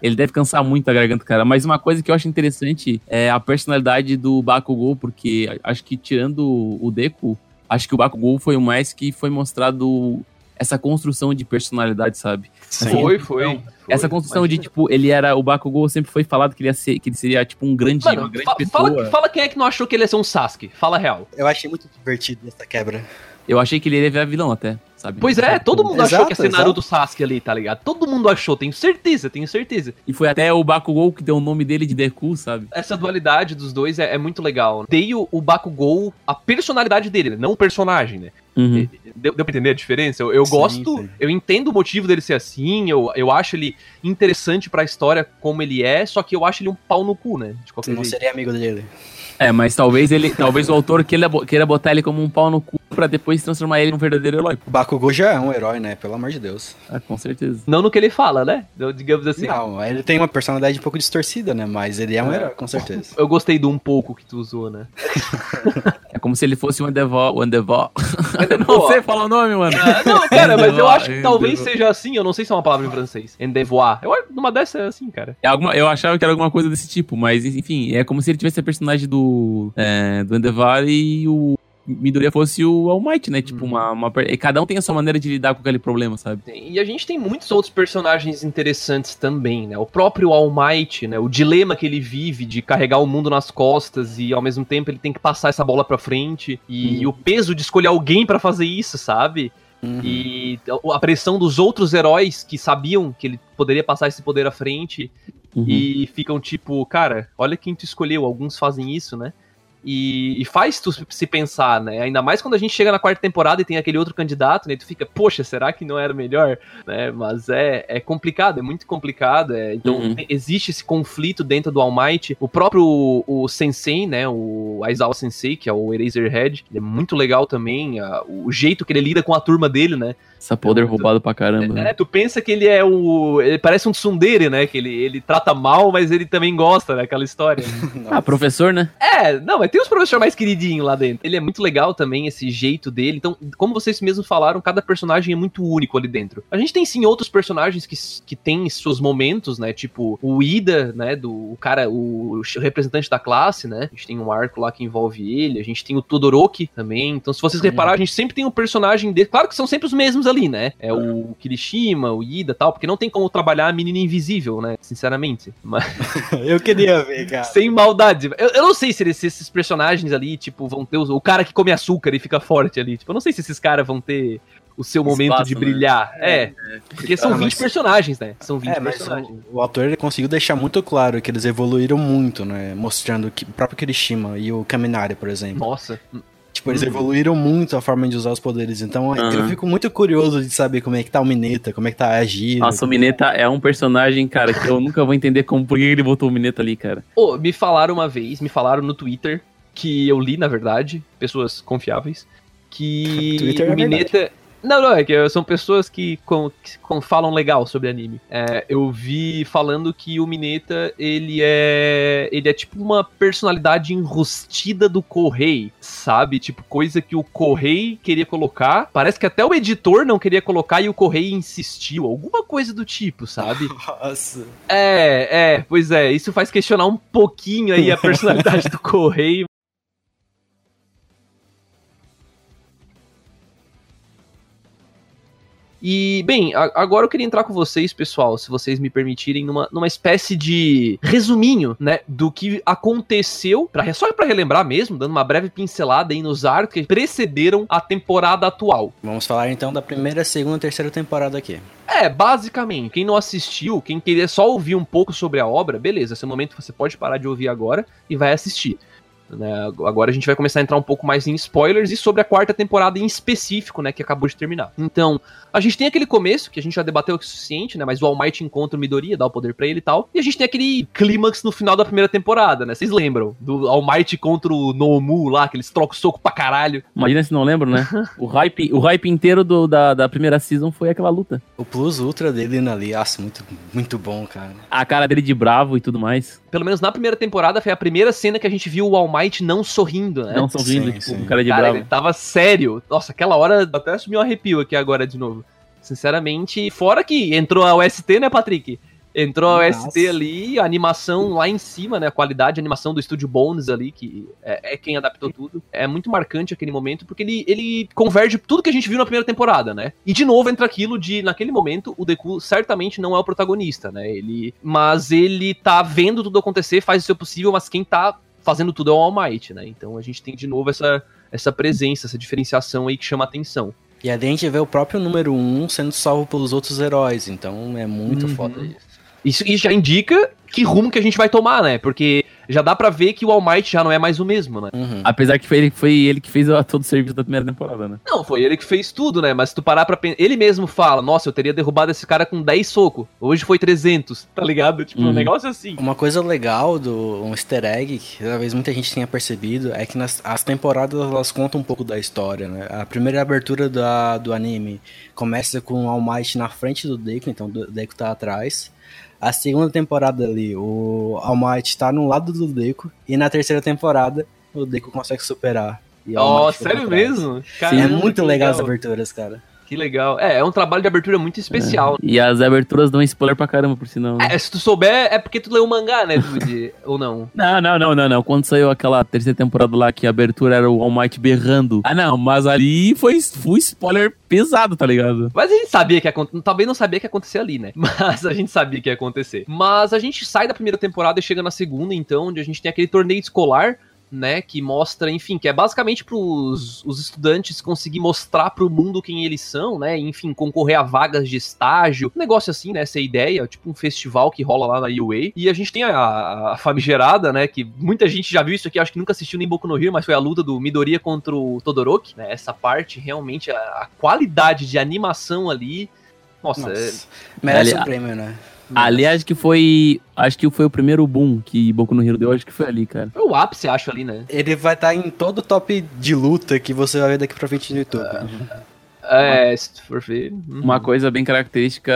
Ele deve cansar muito a garganta, cara. Mas uma coisa que eu acho interessante é a personalidade do Bakugou, porque acho que tirando o Deku, acho que o Bakugou foi o mais que foi mostrado essa construção de personalidade, sabe? Sim. Foi, foi. foi. essa construção Imagina. de, tipo, ele era. O Bakugou sempre foi falado que ele, ia ser, que ele seria, tipo, um grande, uma Mano, grande fa- pessoa. fala, fala quem é que não achou que ele ia ser um Sasuke. Fala a real. Eu achei muito divertido essa quebra. Eu achei que ele ia virar vilão até, sabe? Pois é, todo mundo achou Exato, que ia ser Naruto Sasuke ali, tá ligado? Todo mundo achou, tenho certeza, tenho certeza. E foi até o Bakugou que deu o nome dele de Deku, sabe? Essa dualidade dos dois é, é muito legal. Dei o, o Bakugou, a personalidade dele, né? não o personagem, né? Uhum. Deu, deu pra entender a diferença? Eu, eu Sim, gosto, sim. eu entendo o motivo dele ser assim, eu, eu acho ele interessante pra história como ele é, só que eu acho ele um pau no cu, né? De qualquer Não jeito. seria amigo dele. É, mas talvez ele, talvez o autor queira, queira botar ele como um pau no cu pra depois transformar ele num verdadeiro herói. O Bakugou já é um herói, né? Pelo amor de Deus. Ah, com certeza. Não no que ele fala, né? Digamos assim. Não, ele tem uma personalidade um pouco distorcida, né? Mas ele é um É. herói, com certeza. Eu gostei do um pouco que tu usou, né? É como se ele fosse o Endeavor. O. Endeavor. Não sei falar o nome, mano. Ah, não, cara, mas eu acho que talvez seja assim, eu não sei se é uma palavra em francês. Endevoir. Eu acho numa dessa é assim, cara. É alguma, eu achava que era alguma coisa desse tipo, mas enfim, é como se ele tivesse a personagem do, é, do Endeavor e o Midoriya fosse o All Might, né? Tipo, uma, uma. e Cada um tem a sua maneira de lidar com aquele problema, sabe? E a gente tem muitos outros personagens interessantes também, né? O próprio All Might, né? O dilema que ele vive de carregar o mundo nas costas e ao mesmo tempo ele tem que passar essa bola pra frente e o peso de escolher alguém pra fazer isso, sabe? Uhum. E a pressão dos outros heróis que sabiam que ele poderia passar esse poder à frente Uhum. e ficam tipo, cara, olha quem tu escolheu. Alguns fazem isso, né? E, e faz tu se pensar, né? Ainda mais quando a gente chega na quarta temporada e tem aquele outro candidato, né? E tu fica, poxa, será que não era melhor? Né? Mas é, é complicado, é muito complicado. é- então Uhum. existe esse conflito dentro do All Might. O próprio o Sensei, né? O Aizawa Sensei, que é o Eraserhead, ele é muito legal também. a- o jeito que ele lida com a turma dele, né? Essa poder muito- roubado pra caramba. né? É, tu pensa que ele é o. Ele parece um tsundere, né? Que ele, ele trata mal, mas ele também gosta daquela história. Ah, professor, né? é, não, mas tem os professores mais queridinhos lá dentro. Ele é muito legal também, esse jeito dele. Então, como vocês mesmos falaram, cada personagem é muito único ali dentro. A gente tem sim outros personagens que, que têm seus momentos, né? Tipo o Ida, né? Do o cara, o, o representante da classe, né? A gente tem um arco lá que envolve ele. A gente tem o Todoroki também. Então, se vocês Uhum. reparar, a gente sempre tem um personagem dele. Claro que são sempre os mesmos ali, né? É o Kirishima, o Ida e tal, porque não tem como trabalhar a menina invisível, né? Sinceramente. Mas... eu queria ver, cara. Sem maldade. Eu, eu não sei se, eles, se esses personagens ali, tipo, vão ter. O, o cara que come açúcar e fica forte ali. Tipo, eu não sei se esses caras vão ter o seu momento Espaço, de né? brilhar. Né? É, é, porque são 20 mas... personagens, né? São 20 é, personagens. O, o, autor ele conseguiu deixar muito claro que eles evoluíram muito, né? Mostrando que o próprio Kirishima e o Kaminari, por exemplo. Nossa. Tipo, eles uhum. evoluíram muito a forma de usar os poderes. Então, uhum. eu fico muito curioso de saber como é que tá o Mineta, como é que tá a Agir. Nossa, o Mineta é um personagem, cara, que eu nunca vou entender como por que ele botou o Mineta ali, cara. Oh, me falaram uma vez, me falaram no Twitter, que eu li, na verdade, pessoas confiáveis, que Twitter o é Mineta. Verdade. Não, não, é que são pessoas que, com, que com, falam legal sobre anime. É, eu vi falando que o Mineta, ele é. Ele é tipo uma personalidade enrustida do Correio, sabe? Tipo, coisa que o Correio queria colocar. Parece que até o editor não queria colocar e o Correio insistiu. Alguma coisa do tipo, sabe? Nossa. É, é, pois é. Isso faz questionar um pouquinho aí a personalidade do Correio. E, bem, a, agora eu queria entrar com vocês, pessoal, se vocês me permitirem, numa, numa espécie de resuminho, né, do que aconteceu, pra, só para relembrar mesmo, dando uma breve pincelada aí nos arcos que precederam a temporada atual. Vamos falar então da primeira, segunda e terceira temporada aqui. É, basicamente, quem não assistiu, quem queria só ouvir um pouco sobre a obra, beleza, esse momento você pode parar de ouvir agora e vai assistir. Né? Agora a gente vai começar a entrar um pouco mais em spoilers e sobre a quarta temporada em específico, né, que acabou de terminar. Então, a gente tem aquele começo, que a gente já debateu o suficiente, né, mas o All Might encontra o Midoriya, dá o poder para ele e tal, e a gente tem aquele clímax no final da primeira temporada, né, vocês lembram? Do All Might contra o Nomu lá, que eles trocam soco pra caralho. Imagina se não lembram, né? o, hype, o hype inteiro do, da, da primeira season foi aquela luta. O plus ultra dele ali, nossa, muito, muito bom, cara. A cara dele de bravo e tudo mais. Pelo menos na primeira temporada foi a primeira cena que a gente viu o All Might não sorrindo, né? Não sorrindo, sim, tipo, sim. cara de cara, bravo. Ele tava sério. Nossa, aquela hora até assumiu um arrepio aqui agora de novo. Sinceramente, fora que entrou a OST, né, Patrick? Entrou a OST ali, a animação lá em cima, né? A qualidade, a animação do estúdio Bones ali, que é, é, quem adaptou tudo. É muito marcante aquele momento, porque ele, ele converge tudo que a gente viu na primeira temporada, né? E de novo entra aquilo de, naquele momento, o Deku certamente não é o protagonista, né? Ele. Mas ele tá vendo tudo acontecer, faz o seu possível, mas quem tá fazendo tudo é o All Might, né? Então a gente tem de novo essa, essa presença, essa diferenciação aí que chama atenção. E a gente vê o próprio número 1 um sendo salvo pelos outros heróis, então é muito uhum. foda isso. Isso, isso já indica que rumo que a gente vai tomar, né? Porque já dá para ver que o All Might já não é mais o mesmo, né? Uhum. Apesar que foi ele, foi ele que fez todo o serviço da primeira temporada, né? Não, foi ele que fez tudo, né? Mas se tu parar pra pensar. Ele mesmo fala: Nossa, eu teria derrubado esse cara com 10 socos. Hoje foi 300, tá ligado? Tipo, uhum. um negócio assim. Uma coisa legal do um easter egg, que talvez muita gente tenha percebido, é que nas, as temporadas elas contam um pouco da história, né? A primeira abertura da, do anime começa com o All Might na frente do Deku, então o Deku tá atrás. A segunda temporada ali, o All Might tá no lado do Deco. E na terceira temporada, o Deco consegue superar. Ó, oh, sério mesmo? Caramba, é muito legal as aberturas, cara. Que legal. É, é um trabalho de abertura muito especial. É. E as aberturas dão spoiler pra caramba, por sinal. Né? É, se tu souber, é porque tu leu o mangá, né, Dude? Ou não? Não, não, não, não, não. Quando saiu aquela terceira temporada lá, que a abertura era o All Might berrando. Ah, não, mas ali foi, foi spoiler pesado, tá ligado? Mas a gente sabia que ia acontecer. Talvez não sabia que ia acontecer ali, né? Mas a gente sabia que ia acontecer. Mas a gente sai da primeira temporada e chega na segunda, então, onde a gente tem aquele torneio escolar né, que mostra, enfim, que é basicamente para os estudantes conseguir mostrar para o mundo quem eles são, né, enfim, concorrer a vagas de estágio, um negócio assim, né, essa é ideia, tipo um festival que rola lá na UA, e a gente tem a, a famigerada, né, que muita gente já viu isso aqui, acho que nunca assistiu nem Boku no Hero, mas foi a luta do Midoriya contra o Todoroki, né, essa parte, realmente, a, a qualidade de animação ali, nossa, nossa. É... merece um prêmio, né? Ali acho que foi. Acho que foi o primeiro boom que Boku no Hero deu, acho que foi ali, cara. Foi o ápice, acho, ali, né? Ele vai estar tá em todo o top de luta que você vai ver daqui pra frente no YouTube. É, é se for ver. Uhum. Uma coisa bem característica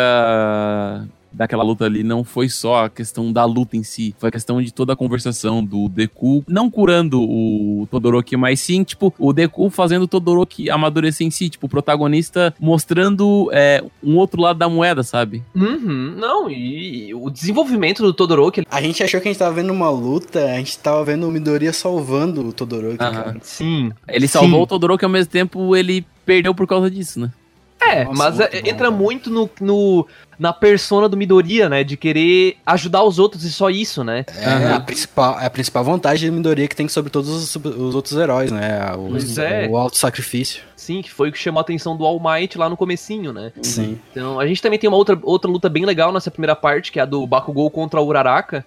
daquela luta ali não foi só a questão da luta em si, foi a questão de toda a conversação do Deku, não curando o Todoroki, mas sim, tipo, o Deku fazendo o Todoroki amadurecer em si, tipo, o protagonista mostrando é, um outro lado da moeda, sabe? Uhum, não, e, e o desenvolvimento do Todoroki... A gente achou que a gente tava vendo uma luta, a gente tava vendo o Midoriya salvando o Todoroki, uhum. cara. Sim. Ele salvou sim. o Todoroki ao mesmo tempo ele perdeu por causa disso, né? É, Nossa, mas muito é- bom, entra muito no, no- na persona do Midoriya, né? De querer ajudar os outros e só isso, né? É Aham. a principal, é a principal vantagem de Midoriya que tem sobre todos os, os outros heróis, né? O, é. o auto-sacrifício. Sim, que foi o que chamou a atenção do All Might lá no comecinho, né? Sim. Então, a gente também tem uma outra, outra luta bem legal nessa primeira parte, que é a do Bakugou contra o Uraraka,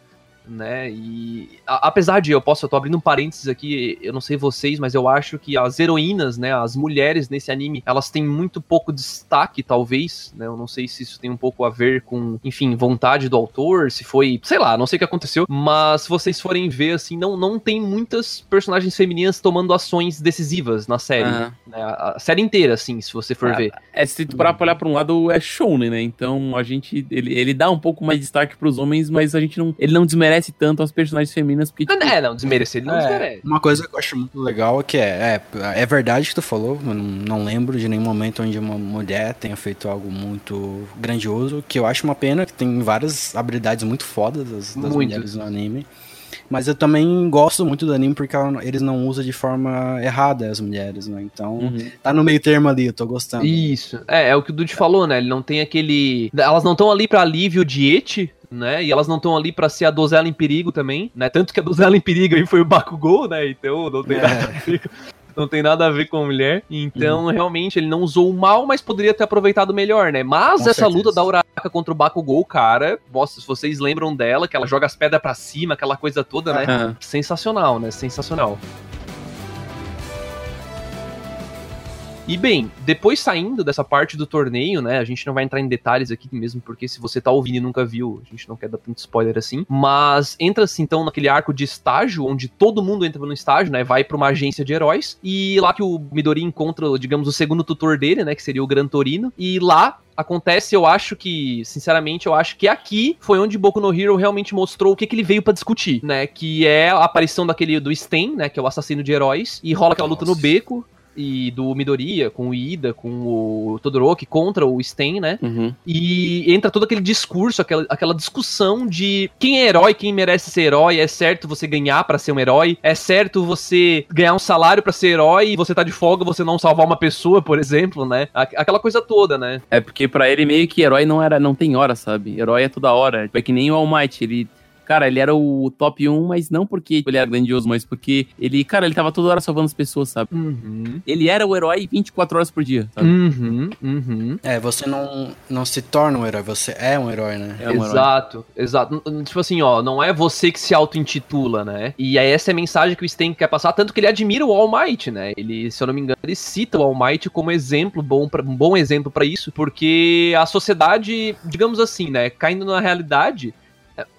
né? E a- apesar de eu posso, eu tô abrindo um parênteses aqui, eu não sei vocês, mas eu acho que as heroínas, né, as mulheres nesse anime, elas têm muito pouco destaque, talvez, né? Eu não sei se isso tem um pouco a ver com, enfim, vontade do autor, se foi, sei lá, não sei o que aconteceu, mas se vocês forem ver assim, não não tem muitas personagens femininas tomando ações decisivas na série, né? A, a série inteira assim, se você for Ah, ver. É, se tu parar pra olhar pra um lado, é Shounen, né? Então a gente. Ele, ele dá um pouco mais de destaque pros homens, mas a gente não. Ele não desmerece tanto as personagens femininas, porque. Não, tipo, é, não, desmerecer ele não É, desmerece. uma coisa que eu acho muito legal é que é, é, é verdade que tu falou, eu não, não lembro de nenhum momento onde uma mulher tenha feito algo muito grandioso, que eu acho uma pena, que tem várias habilidades muito fodas das, das Muito. mulheres no anime. Mas eu também gosto muito do anime porque ela- eles não usam de forma errada as mulheres, né? Então, Uhum. tá no meio termo ali, eu tô gostando. Isso. É, é o que o Dude falou, né? Ele não tem aquele. Elas não estão ali pra alívio de eti, né? E elas não estão ali pra ser a dozela em perigo também, né? Tanto que a dozela em perigo aí foi o Bakugou, né? Então não tem É. nada a ver. Não tem nada a ver com a mulher. Então, realmente, ele não usou o mal, mas poderia ter aproveitado melhor, né? Mas Com essa certeza. luta da Uraraka contra o Bakugou, cara, nossa, se vocês lembram dela, que ela joga as pedras pra cima, aquela coisa toda, né? Sensacional, né? Sensacional. E bem, depois saindo dessa parte do torneio, né? A gente não vai entrar em detalhes aqui mesmo, porque se você tá ouvindo e nunca viu, a gente não quer dar tanto spoiler assim. Mas entra-se então naquele arco de estágio, onde todo mundo entra no estágio, né? Vai pra uma agência de heróis. E lá que o Midori encontra, digamos, o segundo tutor dele, né? Que seria o Gran Torino. E lá acontece, eu acho que, sinceramente, eu acho que aqui foi onde Boku no Hero realmente mostrou o que, que ele veio pra discutir, né? Que é a aparição daquele do Sten, né? Que é o assassino de heróis. E rola aquela luta no beco. E do Midoriya, com o Ida, com o Todoroki, contra o Sten, né? Uhum. E entra todo aquele discurso, aquela, aquela discussão de quem é herói, quem merece ser herói, é certo você ganhar pra ser um herói, é certo você ganhar um salário pra ser herói e você tá de folga, você não salvar uma pessoa, por exemplo, né? Aquela coisa toda, né? É porque pra ele meio que herói não era, não tem hora, sabe? Herói é toda hora. É que nem o All Might, ele. Cara, ele era o top 1, mas não porque ele era grandioso, mas porque ele, cara, ele tava toda hora salvando as pessoas, sabe? Uhum. Ele era o herói 24 horas por dia, sabe? Uhum, uhum. É, você não, não se torna um herói, você é um herói, né? É um herói. exato, exato. N- n- Tipo assim, ó, não é você que se auto-intitula, né? E é essa a mensagem que o Sten quer passar, tanto que ele admira o All Might, né? Ele, se eu não me engano, ele cita o All Might como exemplo, bom pra, um bom exemplo pra isso, porque a sociedade, digamos assim, né, caindo na realidade, é,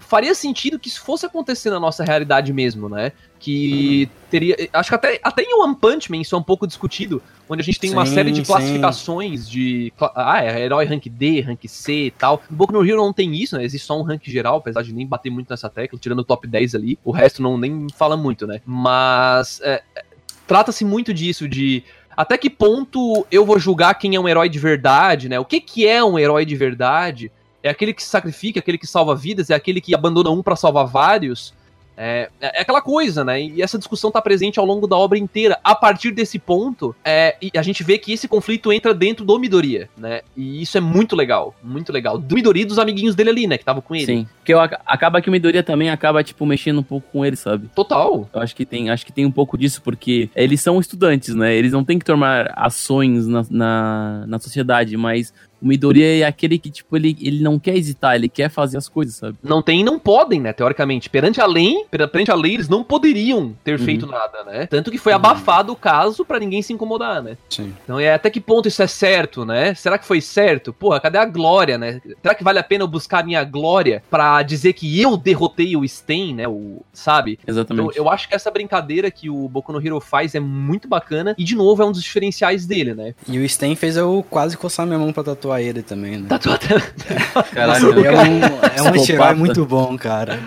faria sentido que isso fosse acontecer na nossa realidade mesmo, né? Que teria. Acho que até, até em One Punch Man isso é um pouco discutido, onde a gente tem uma Sim, série de sim. classificações de. cla- Ah, é herói rank D, rank C e tal. No Boku no Hero não tem isso, né? Existe só um rank geral, apesar de nem bater muito nessa tecla, tirando o top 10 ali. O resto não nem fala muito, né? Mas. é, é, Trata-se muito disso, de. Até que ponto eu vou julgar quem é um herói de verdade, né? O que, que é um herói de verdade? É aquele que se sacrifica, aquele que salva vidas, é aquele que abandona um pra salvar vários. É, é aquela coisa, né? E essa discussão tá presente ao longo da obra inteira. A partir desse ponto, é, e a gente vê que esse conflito entra dentro do Midoriya, né? E isso é muito legal, muito legal. Do Midoriya e dos amiguinhos dele ali, né? Que estavam com ele. Sim. Porque eu, acaba que o Midoriya também acaba, tipo, mexendo um pouco com ele, sabe? Total. Eu acho que tem, acho que tem um pouco disso, porque eles são estudantes, né? Eles não têm que tomar ações na, na, na sociedade, mas o Midoriya é aquele que, tipo, ele, ele não quer hesitar, ele quer fazer as coisas, sabe? Não tem e não podem, né? Teoricamente. Perante a lei, per- perante a lei, eles não poderiam ter Uhum. feito nada, né? Tanto que foi abafado o caso pra ninguém se incomodar, né? Sim. Então, é até que ponto isso é certo, né? Será que foi certo? Porra, cadê a glória, né? Será que vale a pena eu buscar a minha glória pra dizer que eu derrotei o Sten, né? O, sabe? Então, Exatamente. eu acho que essa brincadeira que o Boku no Hero faz é muito bacana e, de novo, é um dos diferenciais dele, né? E o Sten fez eu quase coçar minha mão pra tatuar ele também, né? Tá tudo até... Caralho, Ele é um, é um anti-herói muito bom, cara.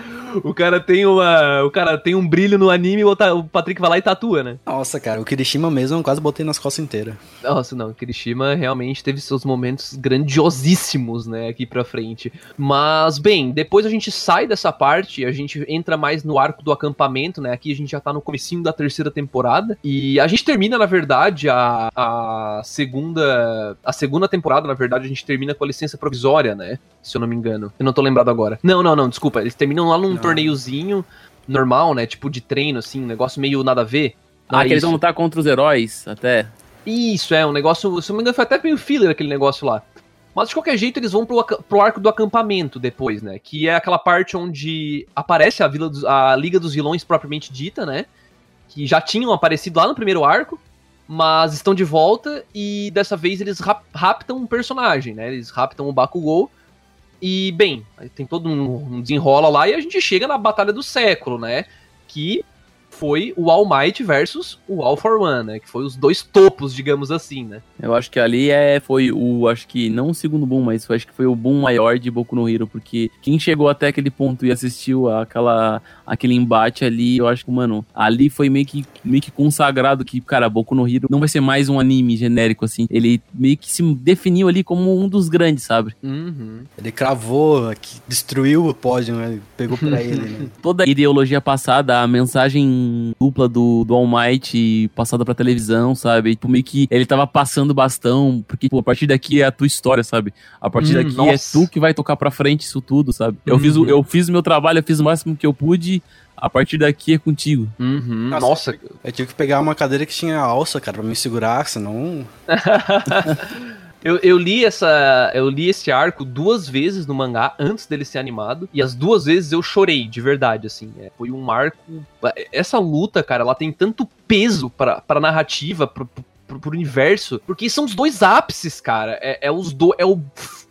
O cara tem uma. O cara tem um brilho no anime e o Patrick vai lá e tatua, né? Nossa, cara, o Kirishima mesmo eu quase botei nas costas inteiras. Nossa, não, o Kirishima realmente teve seus momentos grandiosíssimos, né, aqui pra frente. Mas, bem, depois a gente sai dessa parte, a gente entra mais no arco do acampamento, né? Aqui a gente já tá no comecinho da terceira temporada. E a gente termina, na verdade, a, a segunda. A segunda temporada, na verdade, a gente termina com a licença provisória, né? Se eu não me engano. Eu não tô lembrado agora. Não, não, não, desculpa. Eles terminam lá num não. torneiozinho normal, né? Tipo de treino, assim, um negócio meio nada a ver. Ah, que eles vão lutar contra os heróis, até. Isso, é, um negócio. Se não me engano, foi até meio filler aquele negócio lá. Mas de qualquer jeito, eles vão pro, pro arco do acampamento depois, né? Que é aquela parte onde aparece a, vila a Liga dos Vilões propriamente dita, né? Que já tinham aparecido lá no primeiro arco, mas estão de volta e dessa vez eles rap raptam um personagem, né? Eles raptam o Bakugou e, bem, tem todo um desenrola lá e a gente chega na Batalha do Século, né? Que foi o All Might versus o All for One, né? Que foi os dois topos, digamos assim, né? Eu acho que ali é, foi o, acho que não o segundo boom, mas acho que foi o boom maior de Boku no Hero, porque quem chegou até aquele ponto e assistiu aquela, aquele embate ali, eu acho que, mano, ali foi meio que, meio que consagrado que, cara, Boku no Hero não vai ser mais um anime genérico, assim. Ele meio que se definiu ali como um dos grandes, sabe? Uhum. Ele cravou, destruiu o pódio, né? Pegou pra ele, né? Toda a ideologia passada, a mensagem dupla do, do All Might passada pra televisão, sabe? Tipo, meio que ele tava passando bastão, porque, pô, a partir daqui é a tua história, sabe? A partir hum, daqui é nossa. é tu que vai tocar pra frente isso tudo, sabe? Eu, uhum. fiz, o, eu fiz o meu trabalho, eu fiz o máximo que eu pude, a partir daqui é contigo. Uhum. Nossa, Nossa, eu tive que pegar uma cadeira que tinha alça, cara, pra me segurar, senão. Eu, eu, li essa. Eu li esse arco duas vezes no mangá antes dele ser animado. E as duas vezes eu chorei, de verdade, assim. É, foi um arco. Essa luta, cara, ela tem tanto peso pra, pra narrativa, pro, pro, pro universo. Porque são os dois ápices, cara. É, é os do, é o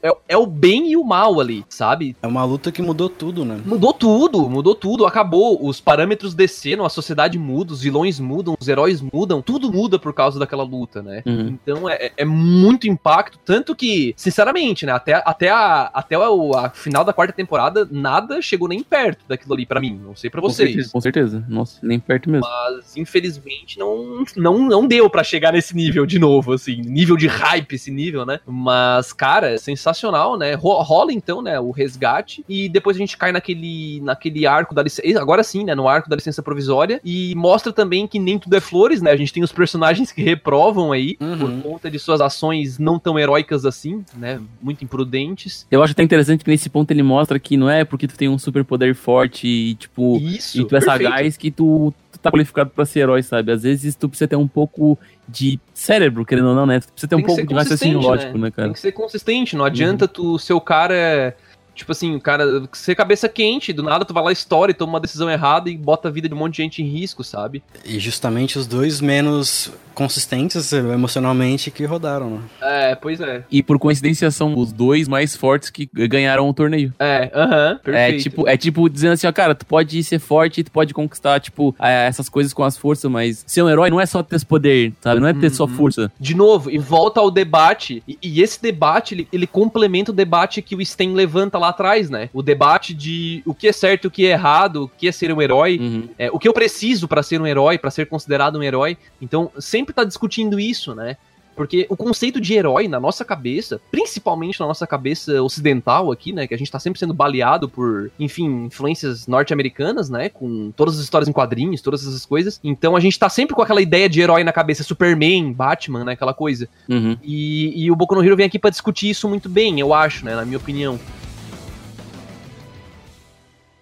é, é, o bem e o mal ali, sabe? É uma luta que mudou tudo, né? Mudou tudo, mudou tudo, acabou. Os parâmetros desceram, a sociedade muda, os vilões mudam, os heróis mudam, tudo muda por causa daquela luta, né? Uhum. Então é, é, muito impacto, tanto que, sinceramente, né, até, até, a, até o a final da quarta temporada, nada chegou nem perto daquilo ali para mim, não sei para vocês. Com certeza, com certeza, nossa, nem perto mesmo. Mas, infelizmente, não, não, não deu para chegar nesse nível de novo, assim, nível de hype esse nível, né? Mas, cara, é sensacional sensacional, né? Rola então, né, o resgate e depois a gente cai naquele, naquele arco da licença, agora sim, né, no arco da licença provisória e mostra também que nem tudo é flores, né? A gente tem os personagens que reprovam aí uhum. por conta de suas ações não tão heróicas assim, né? Muito imprudentes. Eu acho até interessante que nesse ponto ele mostra que não é porque tu tem um super poder forte e tipo, Isso, e tu é sagaz que tu tá qualificado para ser herói, sabe? Às vezes tu precisa ter um pouco de cérebro, querendo ou não, né? Tu precisa ter um pouco de raciocínio lógico, né? né, cara? Tem que ser consistente, não adianta uhum. tu ser o cara Tipo assim, cara, ser cabeça quente, do nada tu vai lá, história, toma uma decisão errada e bota a vida de um monte de gente em risco, sabe? E justamente os dois menos consistentes emocionalmente que rodaram, né? É, pois é. E por coincidência são os dois mais fortes que ganharam o torneio. É, aham, uh -huh, perfeito. É tipo, é tipo dizendo assim, ó, cara, tu pode ser forte, tu pode conquistar, tipo, é, essas coisas com as forças, mas ser um herói não é só ter esse poder, sabe? Não é ter uhum. só força. De novo, e volta ao debate, e, e esse debate, ele, ele complementa o debate que o Sten levanta lá lá atrás, né? O debate de o que é certo e o que é errado, o que é ser um herói, uhum. é, o que eu preciso para ser um herói, para ser considerado um herói. Então, sempre tá discutindo isso, né? Porque o conceito de herói na nossa cabeça, principalmente na nossa cabeça ocidental aqui, né, que a gente tá sempre sendo baleado por, enfim, influências norte-americanas, né, com todas as histórias em quadrinhos, todas essas coisas. Então a gente tá sempre com aquela ideia de herói na cabeça, Superman, Batman, né, aquela coisa. Uhum. E, e o Boku no Hero vem aqui para discutir isso muito bem, eu acho, né, na minha opinião.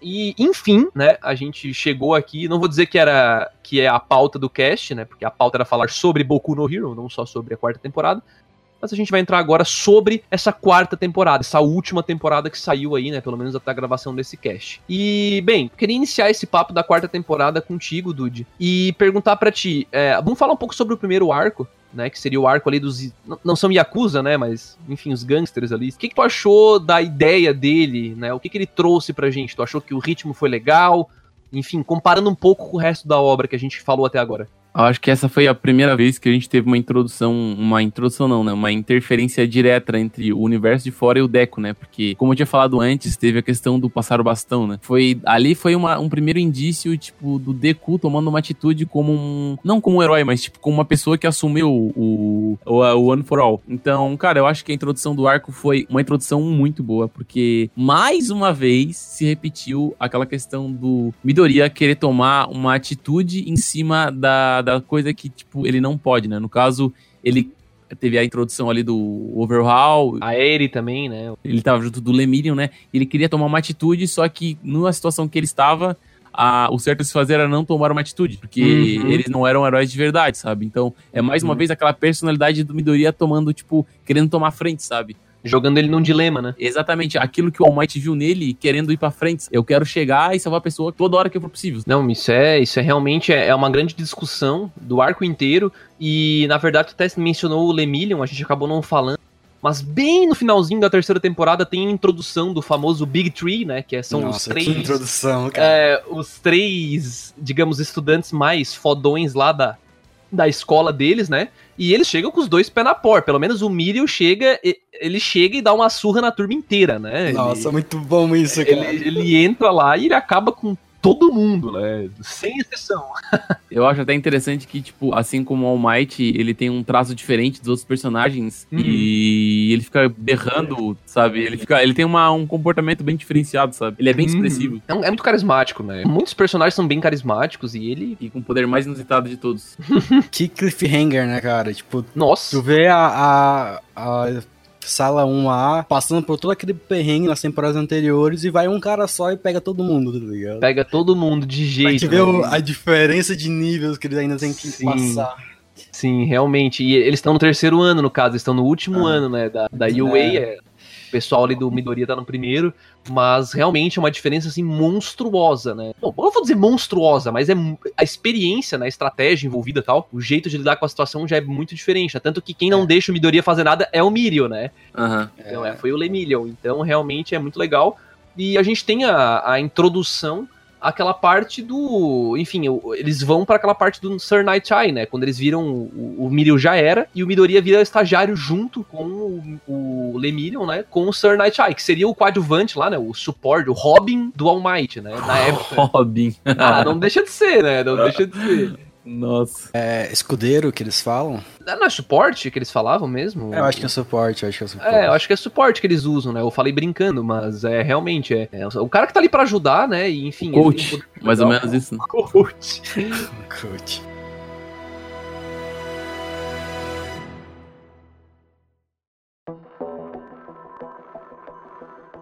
E, enfim, né, a gente chegou aqui, não vou dizer que era que é a pauta do cast, né, porque a pauta era falar sobre Boku no Hero, não só sobre a quarta temporada, mas a gente vai entrar agora sobre essa quarta temporada, essa última temporada que saiu aí, né, pelo menos até a gravação desse cast. E, bem, queria iniciar esse papo da quarta temporada contigo, Dude, e perguntar para ti, é, vamos falar um pouco sobre o primeiro arco, né? Que seria o arco ali dos. Não são Yakuza, né? Mas, enfim, os gangsters ali. O que, que tu achou da ideia dele, né? O que, que ele trouxe pra gente? Tu achou que o ritmo foi legal? Enfim, comparando um pouco com o resto da obra que a gente falou até agora. Acho que essa foi a primeira vez que a gente teve uma introdução, uma introdução não, né? Uma interferência direta entre o universo de fora e o Deco, né? Porque, como eu tinha falado antes, teve a questão do passar o bastão, né? Foi, ali foi uma, um primeiro indício, tipo, do Deku tomando uma atitude como um, não como um herói, mas tipo, como uma pessoa que assumiu o, o, o One for All. Então, cara, eu acho que a introdução do arco foi uma introdução muito boa, porque mais uma vez se repetiu aquela questão do Midoriya querer tomar uma atitude em cima da da coisa que, tipo, ele não pode, né? No caso, ele teve a introdução ali do Overhaul. A Eri também, né? Ele tava junto do Lemirion, né? Ele queria tomar uma atitude, só que numa situação que ele estava, a, o certo a se fazer era não tomar uma atitude, porque uhum. eles não eram heróis de verdade, sabe? Então, é mais uma uhum. vez aquela personalidade do Midoriya tomando, tipo, querendo tomar frente, sabe? Jogando ele num dilema, né? Exatamente, aquilo que o All Might viu nele querendo ir para frente. Eu quero chegar e salvar a pessoa toda hora que for possível. Não, isso é, isso é realmente é, é uma grande discussão do arco inteiro e na verdade tu até mencionou o Lemillion, a gente acabou não falando. Mas bem no finalzinho da terceira temporada tem a introdução do famoso Big Tree, né? Que é, são Nossa, os três. Que introdução, cara. É, os três, digamos, estudantes mais fodões lá da, da escola deles, né? E eles chegam com os dois pés na porta. Pelo menos o Miriam chega, ele chega e dá uma surra na turma inteira, né? Nossa, ele, muito bom isso, cara. Ele, ele entra lá e ele acaba com todo mundo, né? Sem exceção. Eu acho até interessante que, tipo, assim como o All Might, ele tem um traço diferente dos outros personagens uhum. e ele fica berrando, sabe? Ele fica, ele tem uma, um comportamento bem diferenciado, sabe? Ele é bem uhum. expressivo. É, é, muito carismático, né? Muitos personagens são bem carismáticos e ele... E com o poder mais inusitado de todos. que cliffhanger, né, cara? Tipo, nossa. Tu vê a, a, a sala 1A, passando por todo aquele perrengue nas temporadas anteriores e vai um cara só e pega todo mundo, tá ligado? Pega todo mundo de jeito. A gente vê né? a diferença de níveis que eles ainda têm que Sim. passar. Sim, realmente. E eles estão no terceiro ano, no caso, eles estão no último ah. ano, né? Da, da UA, é. Pessoal ali do Midoriya tá no primeiro, mas realmente é uma diferença assim monstruosa, né? Bom, eu vou dizer monstruosa, mas é a experiência, né, a estratégia envolvida e tal, o jeito de lidar com a situação já é muito diferente, né? tanto que quem não é. deixa o Midoriya fazer nada é o Mirio, né? Uhum. Então, é, foi o Lemillion, então realmente é muito legal. E a gente tem a, a introdução aquela parte do. Enfim, eles vão para aquela parte do Sir Night Eye, né? Quando eles viram o, o Miril já era, e o Midoriya vira estagiário junto com o, o Lemillion, né? Com o Sir Night Eye, que seria o coadjuvante lá, né? O suporte, o Robin do All Might, né? Na época. Robin. Ah, não deixa de ser, né? Não deixa de ser. Nossa. É escudeiro que eles falam? Não é suporte que eles falavam mesmo? É, eu acho que é suporte, eu acho que é suporte. É, eu acho que é suporte que eles usam, né? Eu falei brincando, mas é realmente é, é o cara que tá ali para ajudar, né? E, enfim. Coach, mais ou menos isso. Coach. Coach.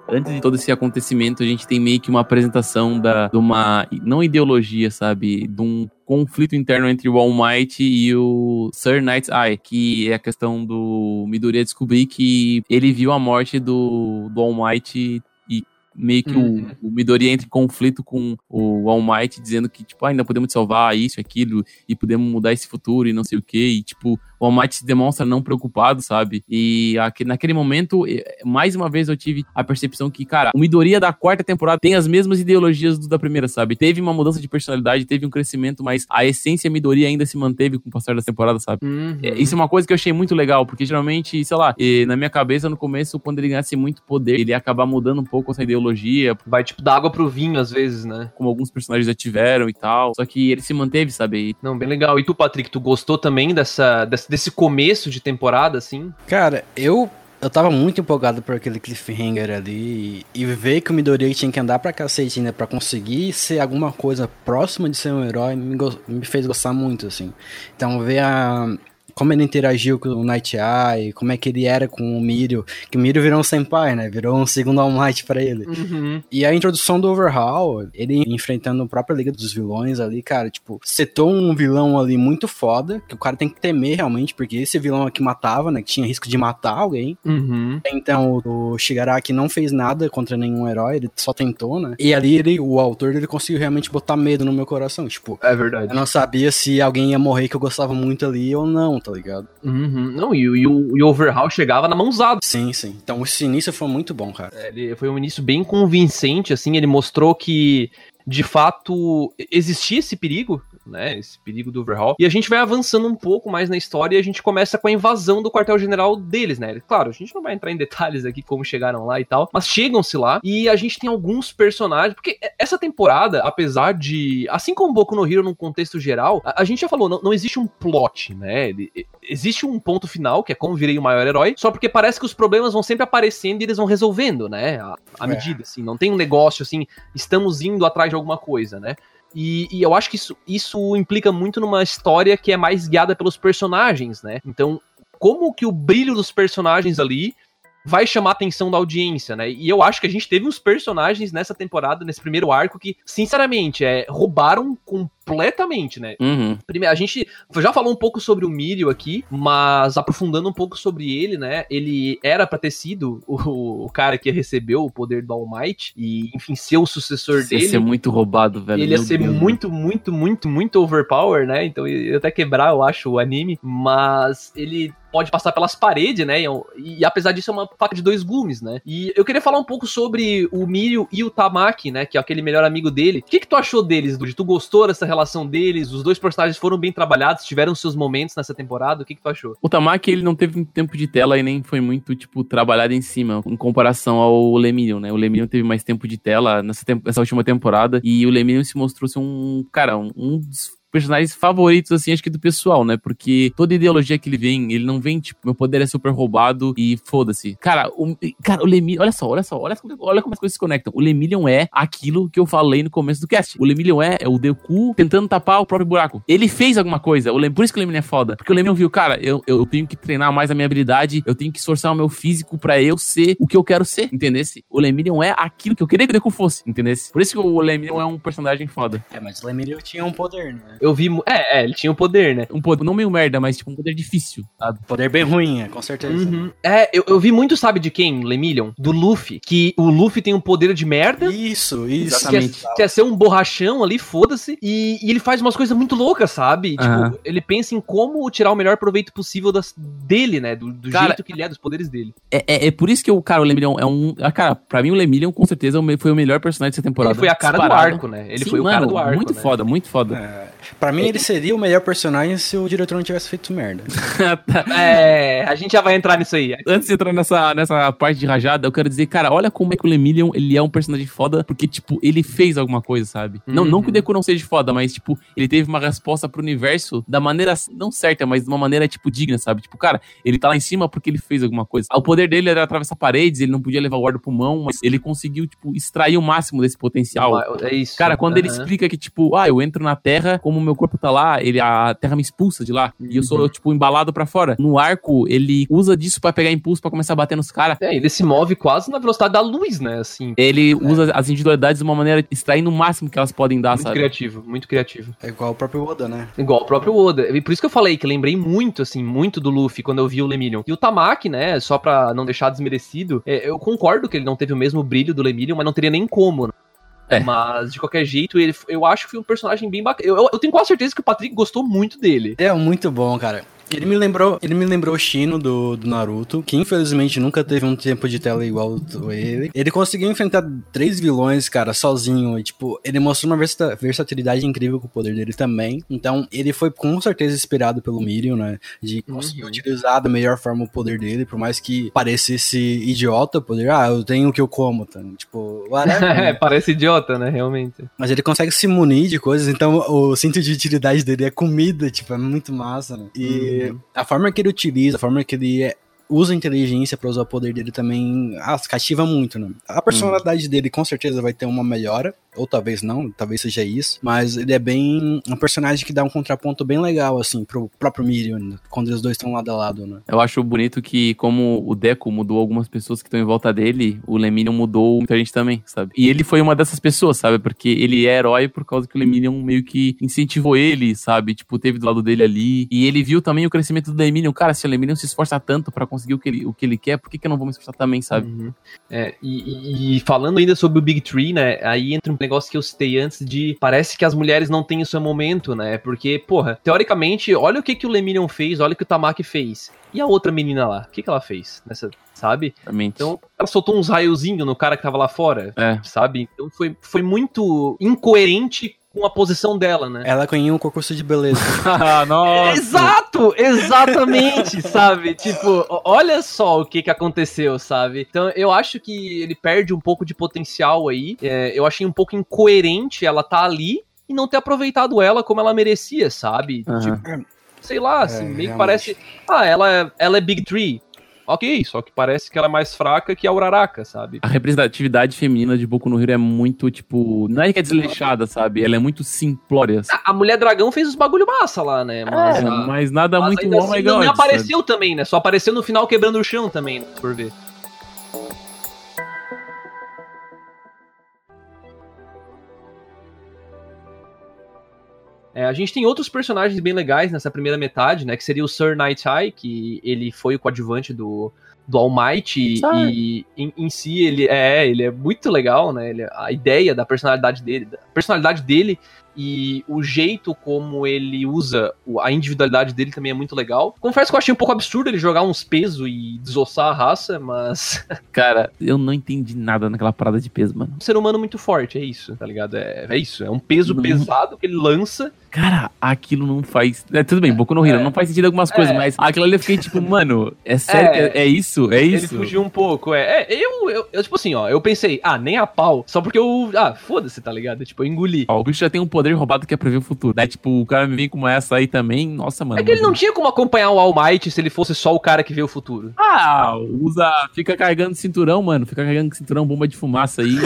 Antes de todo esse acontecimento, a gente tem meio que uma apresentação da, de uma, não ideologia, sabe? De um conflito interno entre o All Might e o Sir Night's Eye, que é a questão do Midoriya descobrir que ele viu a morte do, do All Might e meio que uhum. o, o Midori entra em conflito com o All Might, dizendo que, tipo, ah, ainda podemos salvar isso, aquilo, e podemos mudar esse futuro e não sei o que, e, tipo, o All Might se demonstra não preocupado, sabe? E aqui, naquele momento, mais uma vez eu tive a percepção que, cara, o Midoriya da quarta temporada tem as mesmas ideologias do da primeira, sabe? Teve uma mudança de personalidade, teve um crescimento, mas a essência Midoriya ainda se manteve com o passar da temporada, sabe? Uhum. É, isso é uma coisa que eu achei muito legal, porque geralmente, sei lá, na minha cabeça, no começo, quando ele ganhasse muito poder, ele ia acabar mudando um pouco essa ideologia. Vai, tipo, da água pro vinho, às vezes, né? Como alguns personagens já tiveram e tal. Só que ele se manteve, sabe? Não, bem legal. E tu, Patrick, tu gostou também dessa, dessa desse começo de temporada, assim? Cara, eu eu tava muito empolgado por aquele cliffhanger ali e, ver que o Midoriya tinha que andar pra cacete ainda pra conseguir ser alguma coisa próxima de ser um herói me, me fez gostar muito, assim. Então ver a, como ele interagiu com o Night Eye, como é que ele era com o Mirio, que o Mirio virou um senpai, né? Virou um segundo All Might pra ele. Uhum. E a introdução do Overhaul, ele enfrentando a própria Liga dos Vilões ali, cara, tipo, setou um vilão ali muito foda, que o cara tem que temer realmente, porque esse vilão aqui matava, né? Que tinha risco de matar alguém. Uhum. Então o Shigaraki não fez nada contra nenhum herói, ele só tentou, né? E ali ele, o autor, ele conseguiu realmente botar medo no meu coração, tipo. É verdade. Eu não sabia se alguém ia morrer que eu gostava muito ali ou não, tá ligado? Uhum. Não, e, e, o, e o Overhaul chegava na mãozada. Sim, sim. Então esse início foi muito bom, cara. É, ele foi um início bem convincente, assim, ele mostrou que de fato existia esse perigo né? Esse perigo do overhaul. E a gente vai avançando um pouco mais na história e a gente começa com a invasão do quartel-general deles, né? Claro, a gente não vai entrar em detalhes aqui como chegaram lá e tal, mas chegam-se lá e a gente tem alguns personagens, porque essa temporada, apesar de, assim como Boku no Hero num contexto geral, a, a gente já falou, não, não, existe um plot, né? Existe um ponto final, que é como virei o maior herói, só porque parece que os problemas vão sempre aparecendo e eles vão resolvendo, né? À, à é. medida, assim, não tem um negócio assim, estamos indo atrás de alguma coisa, né? E, e, eu acho que isso, isso implica muito numa história que é mais guiada pelos personagens, né? Então, como que o brilho dos personagens ali vai chamar a atenção da audiência, né? E eu acho que a gente teve uns personagens nessa temporada, nesse primeiro arco, que, sinceramente, é, roubaram completamente, né? Uhum. Primeiro, a gente já falou um pouco sobre o Mirio aqui, mas aprofundando um pouco sobre ele, né? Ele era pra ter sido o, o cara que recebeu o poder do All Might e, enfim, ser o sucessor Isso dele. Ia ser muito roubado, velho. Ele ia ser Deus muito, muito, muito, muito overpower, né? Então ia até quebrar, eu acho, o anime, mas ele pode passar pelas paredes, né? E, e, apesar disso é uma faca de dois gumes, né? E eu queria falar um pouco sobre o Mirio e o Tamaki, né? Que é aquele melhor amigo dele. O que, que tu achou deles, Dude? Tu gostou dessa relação deles? Os dois personagens foram bem trabalhados, tiveram seus momentos nessa temporada. O que, que tu achou? O Tamaki, ele não teve tempo de tela e nem foi muito, tipo, trabalhado em cima, em comparação ao Lemillion, né? O Lemillion teve mais tempo de tela nessa, nessa última temporada e o Lemillion se mostrou ser um, cara, um, um dos personagens favoritos, assim, acho que do pessoal, né? Porque toda ideologia que ele vem, ele não vem, tipo, meu poder é super roubado e foda-se. Cara, o, cara, o Lemillion, olha só, olha só, olha, olha como as coisas se conectam. O Lemillion é aquilo que eu falei no começo do cast. O Lemillion é, é o Deku tentando tapar o próprio buraco. Ele fez alguma coisa, o por isso que o Lemillion é foda. Porque o Lemillion viu, cara, eu, eu tenho que treinar mais a minha habilidade, eu tenho que esforçar o meu físico para eu ser o que eu quero ser, entendesse? O Lemillion é aquilo que eu queria que o Deku fosse, entendesse? Por isso que o Lemillion é um personagem foda. É, mas o Lemillion tinha um poder, né? Eu vi. É, é, ele tinha o um poder, né? Um poder, não meio merda, mas tipo um poder difícil, sabe? Poder bem ruim, é, com certeza. Uhum. É, eu, eu vi muito, sabe de quem, Lemillion? Do Luffy. Que o Luffy tem um poder de merda. Isso, isso. Exatamente. Quer, quer ser um borrachão ali, foda-se. E, e, ele faz umas coisas muito loucas, sabe? Uhum. Tipo, ele pensa em como tirar o melhor proveito possível das, dele, né? Do, do cara, jeito que ele é, dos poderes dele. É, é, é, por isso que o cara, o Lemillion é um. Ah, cara, pra mim o Lemillion com certeza foi o melhor personagem dessa temporada. Ele foi a cara disparado. do arco, né? Ele Sim, foi mano, o cara do arco. Muito né? foda, muito foda. É, pra mim, ele seria o melhor personagem se o diretor não tivesse feito merda. é, a gente já vai entrar nisso aí. Antes de entrar nessa, nessa parte de rajada, eu quero dizer, cara, olha como é que o Lemillion, ele é um personagem foda, porque, tipo, ele fez alguma coisa, sabe? Uhum. Não, não que o Deku não seja foda, mas, tipo, ele teve uma resposta pro universo da maneira, não certa, mas de uma maneira, tipo, digna, sabe? Tipo, cara, ele tá lá em cima porque ele fez alguma coisa. O poder dele era atravessar paredes, ele não podia levar o ar do pulmão, mas ele conseguiu, tipo, extrair o máximo desse potencial. É isso. Cara, quando uhum. ele explica que, tipo, ah, eu entro na Terra, como meu corpo tá lá, ele, a Terra me expulsa de lá, uhum. e eu sou, uhum. tipo, embalado para fora. No arco, ele usa disso para pegar impulso para começar a bater nos caras. É, ele se move quase na velocidade da luz, né, assim. Ele é. usa as individualidades de uma maneira extraindo o máximo que elas podem dar, muito sabe? Muito criativo, muito criativo. É igual o próprio Oda, né? Igual o próprio Oda. E por isso que eu falei que lembrei muito, assim, muito do Luffy quando eu vi o Lemillion. E o Tamaki, né, só pra não deixar desmerecido, é, eu concordo que ele não teve o mesmo brilho do Lemillion, mas não teria nem como, né? É. Mas, de qualquer jeito, ele, eu acho que foi um personagem bem bacana. Eu, eu, tenho quase certeza que o Patrick gostou muito dele. É, muito bom, cara. Ele me lembrou, ele me lembrou o Shino do, do Naruto, que infelizmente nunca teve um tempo de tela igual ele. Ele conseguiu enfrentar três vilões, cara, sozinho. E, tipo, ele mostrou uma versatilidade incrível com o poder dele também. Então, ele foi com certeza inspirado pelo Miriam, né? De uhum. conseguir uhum. utilizar da melhor forma o poder dele, por mais que parecesse idiota o poder. Ah, eu tenho o que eu como, tá? Tipo, whatever. é, parece idiota, né? Realmente. Mas ele consegue se munir de coisas, então o cinto de utilidade dele é comida, tipo, é muito massa, né? E. Uhum a forma que ele utiliza, a forma que ele é, usa a inteligência para usar o poder dele também ah, cativa muito, né? A personalidade hum. dele com certeza vai ter uma melhora, ou talvez não, talvez seja isso, mas ele é bem um personagem que dá um contraponto bem legal, assim, pro próprio Miriam, né? quando os dois estão lado a lado, né? Eu acho bonito que, como o Deco mudou algumas pessoas que estão em volta dele, o Lemillion mudou muita gente também, sabe? E ele foi uma dessas pessoas, sabe? Porque ele é herói por causa que o Lemillion meio que incentivou ele, sabe? Tipo, teve do lado dele ali. E ele viu também o crescimento do Lemillion. Cara, se o Lemillion se esforça tanto para conseguir o que ele, o que ele quer, por que, que eu não vou me esforçar também, sabe? Uhum. É, e, e, falando ainda sobre o Big Tree, né? Aí entra um negócio que eu citei antes de parece que as mulheres não têm o seu momento, né? Porque, porra, teoricamente, olha o que, que o Lemillion fez, olha o que o Tamaki fez. E a outra menina lá, o que, que ela fez nessa, sabe? Exatamente. Então, ela soltou uns raiozinhos no cara que tava lá fora, é. sabe? Então foi, foi muito incoerente com a posição dela, né? Ela ganhou um concurso de beleza. ah, nossa. Exato, exatamente, sabe? Tipo, olha só o que que aconteceu, sabe? Então eu acho que ele perde um pouco de potencial aí. É, eu achei um pouco incoerente ela tá ali e não ter aproveitado ela como ela merecia, sabe? Aham. Tipo, sei lá, assim, É, meio que realmente. parece. Ah, ela é, ela é Big Tree. Ok, só que parece que ela é mais fraca que a Uraraka, sabe? A representatividade feminina de Boku no Hero é muito, tipo. Não é que é desleixada, sabe? Ela é muito simplória. assim. A mulher dragão fez os bagulho massa lá, né? Mas, É, a- mas nada mas muito ainda oh my assim não god. sabe? apareceu também, né? Só apareceu no final quebrando o chão também, né? por ver. É, a gente tem outros personagens bem legais nessa primeira metade, né? Que seria o Sir Night Eye, que ele foi o coadjuvante do, do All Might e, e em, em si ele é, ele é muito legal, né? Ele, a ideia da personalidade dele, da personalidade dele e o jeito como ele usa a individualidade dele também é muito legal. Confesso que eu achei um pouco absurdo ele jogar uns pesos e desossar a raça, mas Cara, eu não entendi nada naquela parada de peso, mano. um ser humano muito forte, é isso, tá ligado? É, é isso, é um peso Não. pesado que ele lança. Cara, aquilo não faz. É, tudo bem, Boku no Hero, É. não faz sentido algumas coisas, É. mas aquilo ali eu fiquei tipo, mano, é sério? É. É, é isso? É Ele isso? fugiu um pouco, é. É, eu, eu, eu, tipo assim, ó, eu pensei, ah, nem a pau, só porque eu. Ah, foda-se, tá ligado? Tipo, eu engoli. Ó, o bicho já tem um poder roubado que é prever o futuro. Daí, tipo, o cara me vem com essa aí também. Nossa, mano. É que ele não tinha como acompanhar o All Might se ele fosse só o cara que vê o futuro. Ah, usa. Fica carregando cinturão, mano. Fica carregando cinturão, bomba de fumaça aí.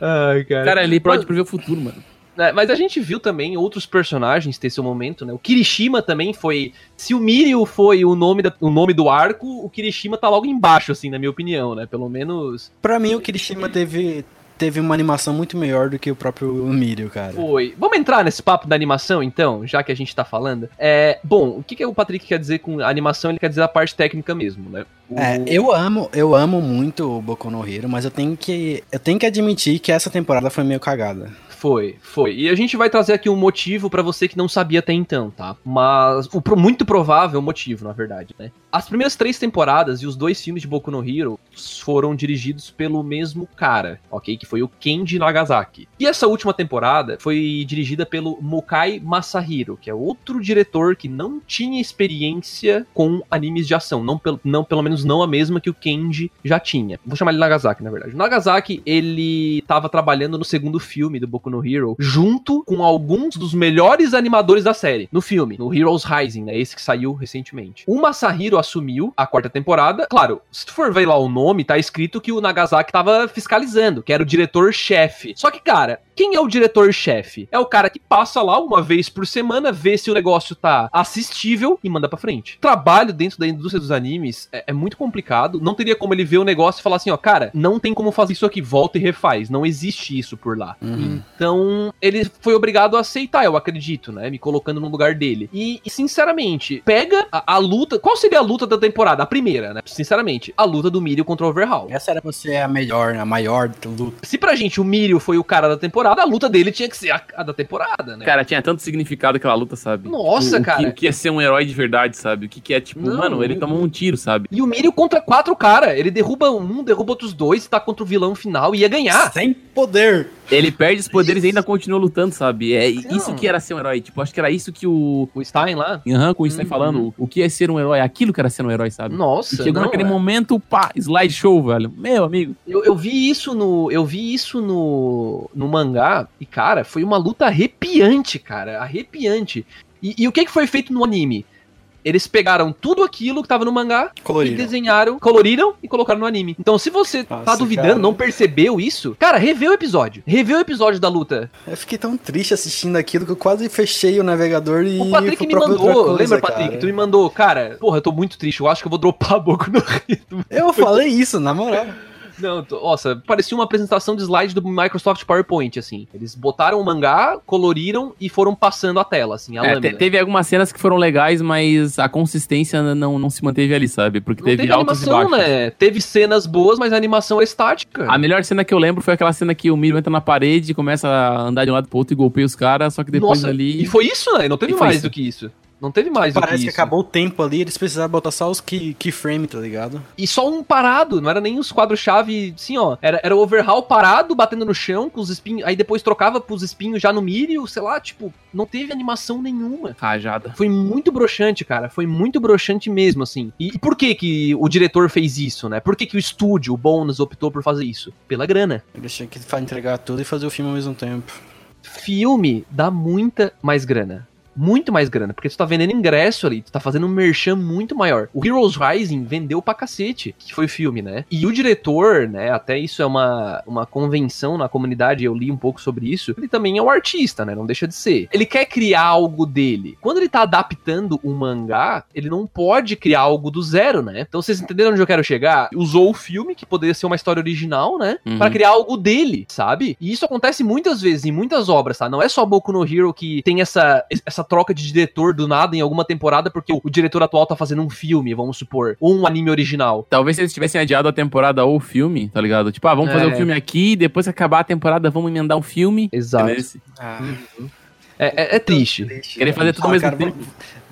Ai, cara. cara, ele pode prever o futuro, mano. É, mas a gente viu também outros personagens ter seu momento, né? O Kirishima também foi. Se o Mirio foi o nome, da- o nome do arco, o Kirishima tá logo embaixo, assim, na minha opinião, né? Pelo menos Pra mim, o Kirishima teve, teve uma animação muito melhor do que o próprio Mirio, cara. foi. Vamos entrar nesse papo da animação, então, já que a gente tá falando. É, bom, o que, que o Patrick quer dizer com animação? Ele quer dizer a parte técnica mesmo, né? É, eu amo, eu amo muito o Boku no Hero, mas eu tenho que, eu tenho que admitir que essa temporada foi meio cagada. Foi, foi. E a gente vai trazer aqui um motivo pra você que não sabia até então, tá? Mas o muito provável motivo, na verdade, né? As primeiras três temporadas e os dois filmes de Boku no Hero foram dirigidos pelo mesmo cara, ok? Que foi o Kenji Nagasaki. E essa última temporada foi dirigida pelo Mokai Masahiro, que é outro diretor que não tinha experiência com animes de ação, não, pel não pelo menos não a mesma que o Kenji já tinha. Vou chamar ele Nagasaki, na verdade. O Nagasaki, ele tava trabalhando no segundo filme do Boku no Hero, junto com alguns dos melhores animadores da série, no filme, no Heroes Rising, né? Esse que saiu recentemente. O Masahiro assumiu a quarta temporada. Claro, se tu for ver lá o nome, tá escrito que o Nagasaki tava fiscalizando, que era o diretor-chefe. Só que, cara, quem é o diretor-chefe? É o cara que passa lá uma vez por semana, vê se o negócio tá assistível e manda pra frente. Trabalho dentro da indústria dos animes é, é muito complicado. Não teria como ele ver o negócio e falar assim, ó, cara, não tem como fazer isso aqui, volta e refaz. Não existe isso por lá. Uhum. Então, ele foi obrigado a aceitar, eu acredito, né? Me colocando no lugar dele. E, e, sinceramente, pega a, a luta. Qual seria a luta da temporada? A primeira, né? Sinceramente, a luta do Mirio contra o Overhaul. Essa era pra ser a melhor, a maior luta. Se pra gente o Mirio foi o cara da temporada, a luta dele tinha que ser a, a da temporada, né? Cara, tinha tanto significado aquela luta, sabe? Nossa, o, o cara. Que, o que é ser um herói de verdade, sabe? O que, que é, tipo, Não, mano, ele tomou um tiro, sabe? E o Mirio contra quatro cara. Ele derruba um, derruba outros dois, tá contra o vilão final e ia ganhar. Sem poder. Ele perde os poderes e ainda continua lutando, sabe? É Não. isso que era ser um herói. Tipo, acho que era isso que o. O Stein lá. Aham, com isso tá Uhum. falando. O que é ser um herói? Aquilo que era ser um herói, sabe? Nossa, E chegou não, naquele é. momento, pá, slideshow, velho. Meu amigo. Eu, eu vi isso no. Eu vi isso no, no mangá e, cara, foi uma luta arrepiante, cara. Arrepiante. E, e o que, que foi feito no anime? Eles pegaram tudo aquilo que tava no mangá e Colorido. desenharam, coloriram e colocaram no anime. Então, se você tá Nossa, duvidando, cara. não percebeu isso, cara, revê o episódio. Revê o episódio da luta. Eu fiquei tão triste assistindo aquilo que eu quase fechei o navegador e O Patrick me mandou, coisa, lembra, Patrick? cara. Tu me mandou, cara, porra, eu tô muito triste, eu acho que eu vou dropar a boca no ritmo. Eu falei isso, na moral. Não, tô- nossa, parecia uma apresentação de slide do Microsoft PowerPoint, assim. Eles botaram o mangá, coloriram e foram passando a tela, assim, a É, te- teve algumas cenas que foram legais, mas a consistência não, não se manteve ali, sabe? Porque Não teve, teve altos e animação, baixos. né? Teve cenas boas, mas a animação é estática. A melhor cena que eu lembro foi aquela cena que o Miro entra na parede, começa a andar de um lado pro outro e golpeia os caras, só que depois Nossa, ali. e foi isso, né? Não teve E mais isso. do que isso. Não teve mais do Parece que, isso. acabou o tempo ali, eles precisaram botar só os key, keyframe, tá ligado? E só um parado, não era nem os quadros-chave, assim, ó. Era, era o overhaul parado, batendo no chão, com os espinhos. Aí depois trocava pros espinhos já no milho, sei lá, tipo, não teve animação nenhuma. Rajada. Foi muito broxante, cara. Foi muito broxante mesmo, assim. E, e por que que o diretor fez isso, né? Por que que o estúdio, o Bones, optou por fazer isso? Pela grana. Eles tinham que entregar tudo e fazer o filme ao mesmo tempo. Filme dá muita mais grana. Muito mais grana, porque tu tá vendendo ingresso ali, tu tá fazendo um merchan muito maior. O Heroes Rising vendeu pra cacete, que foi o filme, né? E o diretor, né, até isso é uma, uma convenção na comunidade, eu li um pouco sobre isso, ele também é um artista, né, não deixa de ser. Ele quer criar algo dele. Quando ele tá adaptando um mangá, ele não pode criar algo do zero, né? Então vocês entenderam onde eu quero chegar? Usou o filme, que poderia ser uma história original, né, Uhum. Pra criar algo dele, sabe? E isso acontece muitas vezes, em muitas obras, tá? Não é só Boku no Hero que tem essa, essa troca de diretor do nada em alguma temporada porque o, o diretor atual tá fazendo um filme, vamos supor, ou um anime original. Talvez se eles tivessem adiado a temporada ou o filme, tá ligado? Tipo, ah, vamos fazer É. o filme aqui, depois que acabar a temporada, vamos emendar um filme. Exato. Entendeu? Ah, É, é- é triste. Querer fazer tudo ao mesmo tempo. Vamos,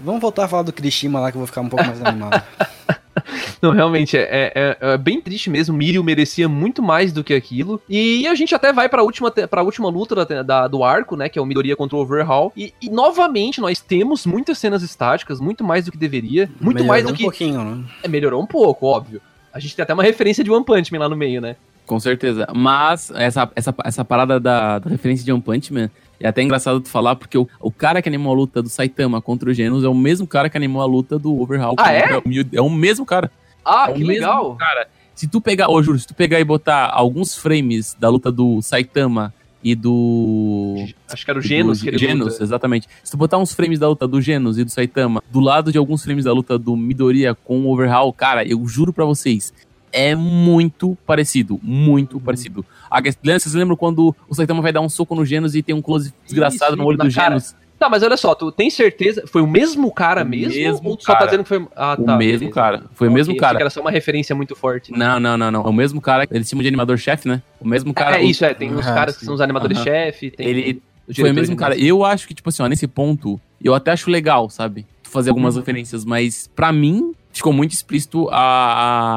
vamos voltar a falar do Kirishima lá que eu vou ficar um pouco mais animado. Não, realmente, é, é- é- é bem triste mesmo. Mirio merecia muito mais do que aquilo. E a gente até vai pra última, pra última luta da- da- do arco, né? Que é o Midoriya contra o Overhaul. E, e, novamente nós temos muitas cenas estáticas, muito mais do que deveria. Muito Melhorou mais do um que. pouquinho, né? É, melhorou um pouco, óbvio. A gente tem até uma referência de One Punch Man lá no meio, né? Com certeza. Mas essa, essa, essa parada da, da referência de One Punch Man é até engraçado tu falar, porque o, o cara que animou a luta do Saitama contra o Genos é o mesmo cara que animou a luta do Overhaul. Ah, é? o É o mesmo cara. Ah, É o que legal. Cara, se tu pegar, ô Júlio, se tu pegar e botar alguns frames da luta do Saitama e do. Acho que era o Genos do que ele Genos, luta. exatamente. Se tu botar uns frames da luta do Genos e do Saitama do lado de alguns frames da luta do Midoriya com o Overhaul, cara, eu juro pra vocês, é muito parecido, muito Uhum. parecido. A Lembra- vocês lembram quando o Saitama vai dar um soco no Genos e tem um close desgraçado Isso, no olho do cara. Genos? Tá, mas olha só, tu tem certeza? Foi o mesmo cara O mesmo? mesmo ou tu só tá cara. dizendo que foi. Ah, O tá. mesmo beleza. cara. Foi o mesmo cara. que era só uma referência muito forte. Não, não, não, não. É o mesmo cara. Eles chamam de animador-chefe, né? O mesmo cara. é, isso, é. Tem Ah, caras que sim. são os animadores-chefe. tem Ele o Foi o mesmo cara. Eu acho que, tipo assim, ó, nesse ponto, eu até acho legal, sabe? Tu fazer algumas Uhum. referências, mas pra mim ficou muito explícito a,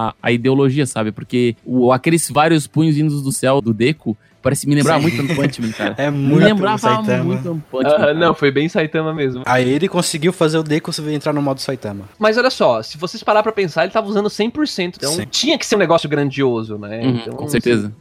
a, a ideologia, sabe? Porque o, aqueles vários punhos vindos do céu do Deco parece me lembrar Sim. muito One Punch Man, cara. É me muito lembrava Saitama. muito One Punch Man. Aham, cara. não, foi bem Saitama mesmo. Aí ele conseguiu fazer o Deku entrar no modo Saitama. Mas olha só, se vocês parar pra pensar, ele tava usando 100%. Então Sim. tinha que ser um negócio grandioso, né? Uhum, então, com certeza.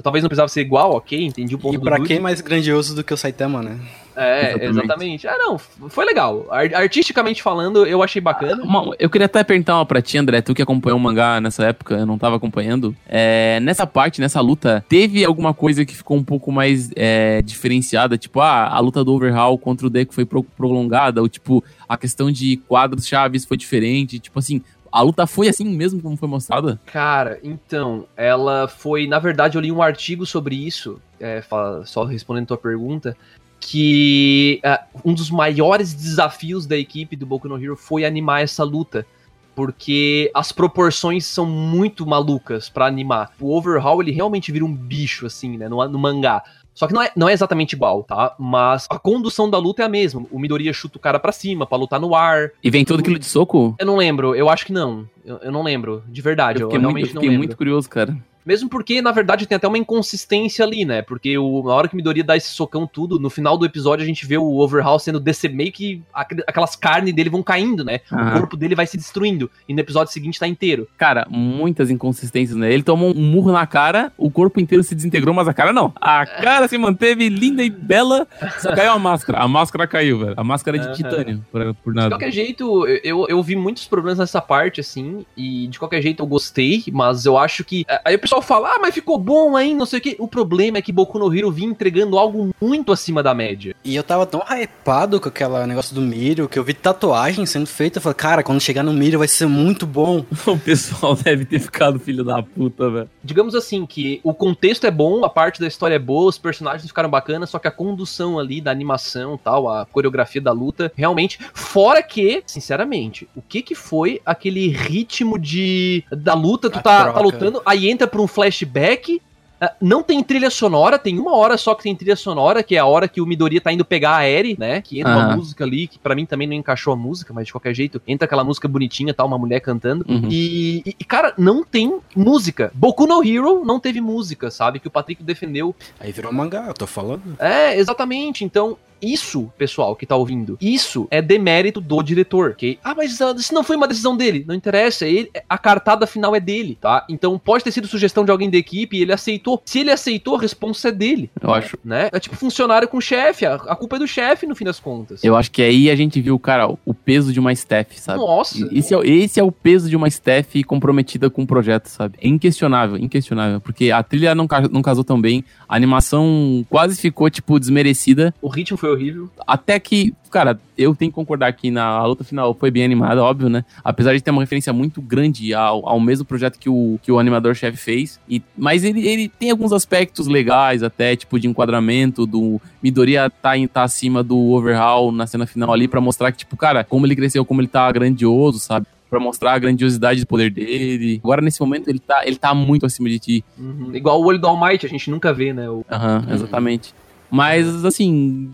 Talvez não precisava ser igual, ok, entendi o ponto E do pra Dude. quem mais grandioso do que o Saitama, né? É, Exatamente. exatamente. Ah, não, foi legal. Ar- artisticamente falando, eu achei bacana. Uma- eu queria até perguntar uma pra ti, André, tu que acompanhou o mangá nessa época, eu não tava acompanhando. É, nessa parte, nessa luta, teve alguma coisa que ficou um pouco mais é, diferenciada? Tipo, ah, a luta do Overhaul contra o Deku foi pro- prolongada, ou tipo, a questão de quadros chaves foi diferente, tipo assim, a luta foi assim mesmo como foi mostrada? Cara, então, ela foi. Na verdade, eu li um artigo sobre isso, é, só respondendo tua pergunta, que ah, um dos maiores desafios da equipe do Boku no Hero foi animar essa luta. Porque as proporções são muito malucas pra animar. O Overhaul, ele realmente vira um bicho, assim, né, no, no mangá. Só que não é, não é exatamente igual, tá? Mas a condução da luta é a mesma. O Midoriya chuta o cara pra cima, pra lutar no ar. E vem todo aquilo de soco? Eu não lembro, eu acho que não. Eu, eu não lembro, de verdade. Eu Eu, fiquei, muito, eu realmente não fiquei muito curioso, cara. Mesmo porque, na verdade, tem até uma inconsistência ali, né? Porque o, na hora que Midoriya dá esse socão tudo, no final do episódio a gente vê o Overhaul sendo desse meio que aquelas carnes dele vão caindo, né? O Aham. corpo dele vai se destruindo. E no episódio seguinte tá inteiro. Cara, muitas inconsistências, né? Ele tomou um murro na cara, o corpo inteiro se desintegrou, mas a cara não. A cara se manteve linda e bela, só caiu a máscara. A máscara caiu, velho. A máscara é de Aham. titânio, por, por De nada. qualquer jeito, eu- eu, eu vi muitos problemas nessa parte, assim, e de qualquer jeito eu gostei, mas eu acho que. Aí o pessoal fala, ah, mas ficou bom aí, não sei o quê. O problema é que Boku no Hero vinha entregando algo muito acima da média. E eu tava tão hypado com aquele negócio do Miro, que eu vi tatuagem sendo feita. Eu falei, cara, quando chegar no Miro vai ser muito bom. O pessoal deve ter ficado filho da puta, velho. digamos assim, que o contexto é bom, a parte da história é boa, os personagens ficaram bacanas, só que a condução ali da animação tal, a coreografia da luta, realmente, fora que, sinceramente, o que que foi aquele ritmo de da luta, tu tá, tá lutando, aí entra pra um flashback, Ah, Não tem trilha sonora, tem uma hora só que tem trilha sonora, que é a hora que o Midoriya tá indo pegar a Eri, né? Que entra uma Aham. música ali, que pra mim também não encaixou a música, mas de qualquer jeito, entra aquela música bonitinha, tá? Uma mulher cantando. Uhum. E, e- e, cara, não tem música. Boku no Hero não teve música, sabe? Que o Patrick defendeu. Aí virou mangá, eu tô falando. É, exatamente. Então, isso, pessoal que tá ouvindo, isso é demérito do diretor, ok? Ah, mas ah, isso não foi uma decisão dele. Não interessa, ele, a cartada final é dele, tá? Então pode ter sido sugestão de alguém da equipe e ele aceitou. Se ele aceitou, a responsa é dele. Eu acho. Né? É tipo funcionário com chefe, a, a culpa é do chefe no fim das contas. Eu acho que aí a gente viu, cara, o peso de uma staff, sabe? Nossa. Esse é, o- esse é o peso de uma staff comprometida com o projeto, sabe? É inquestionável, inquestionável. Porque a trilha não, não casou tão bem, a animação quase ficou, tipo, desmerecida. O ritmo foi horrível. Até que, cara, eu tenho que concordar que na luta final foi bem animada, óbvio, né? Apesar de ter uma referência muito grande ao, ao mesmo projeto que o, que o animador-chefe fez. E, mas ele, ele tem alguns aspectos legais, até, tipo, de enquadramento, do Midoriya tá, em- tá acima do Overhaul na cena final ali, pra mostrar que, tipo, cara, como ele cresceu, como ele tá grandioso, sabe? Pra mostrar a grandiosidade do poder dele. Agora, nesse momento, ele tá, ele tá muito acima de ti. Uhum. Igual o olho do All Might, a gente nunca vê, né? O... Aham, exatamente. Mas, assim,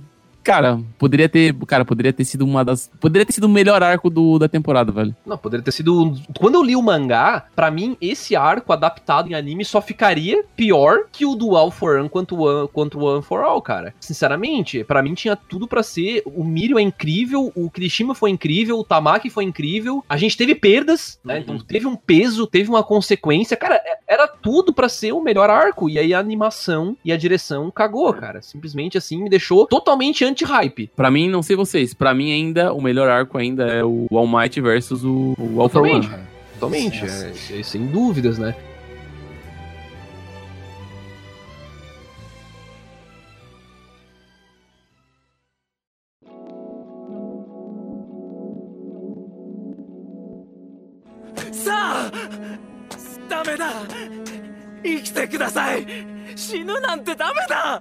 cara, poderia ter. Cara, poderia ter sido uma das. Poderia ter sido o melhor arco do, da temporada, velho. Não, poderia ter sido. Quando eu li o mangá, pra mim, esse arco adaptado em anime só ficaria pior que o do All for One quanto o One, quanto One for All, cara. Sinceramente, pra mim tinha tudo pra ser. O Mirio é incrível, o Kirishima foi incrível, o Tamaki foi incrível. A gente teve perdas, né? Então teve um peso, teve uma consequência. Cara, é- era tudo pra ser o melhor arco. E aí a animação e a direção cagou, cara. Simplesmente assim me deixou totalmente anti-hype. Pra mim, não sei vocês, pra mim ainda, o melhor arco ainda é o All Might versus o, o All for One. Totalmente. É- é- sem dúvidas, né?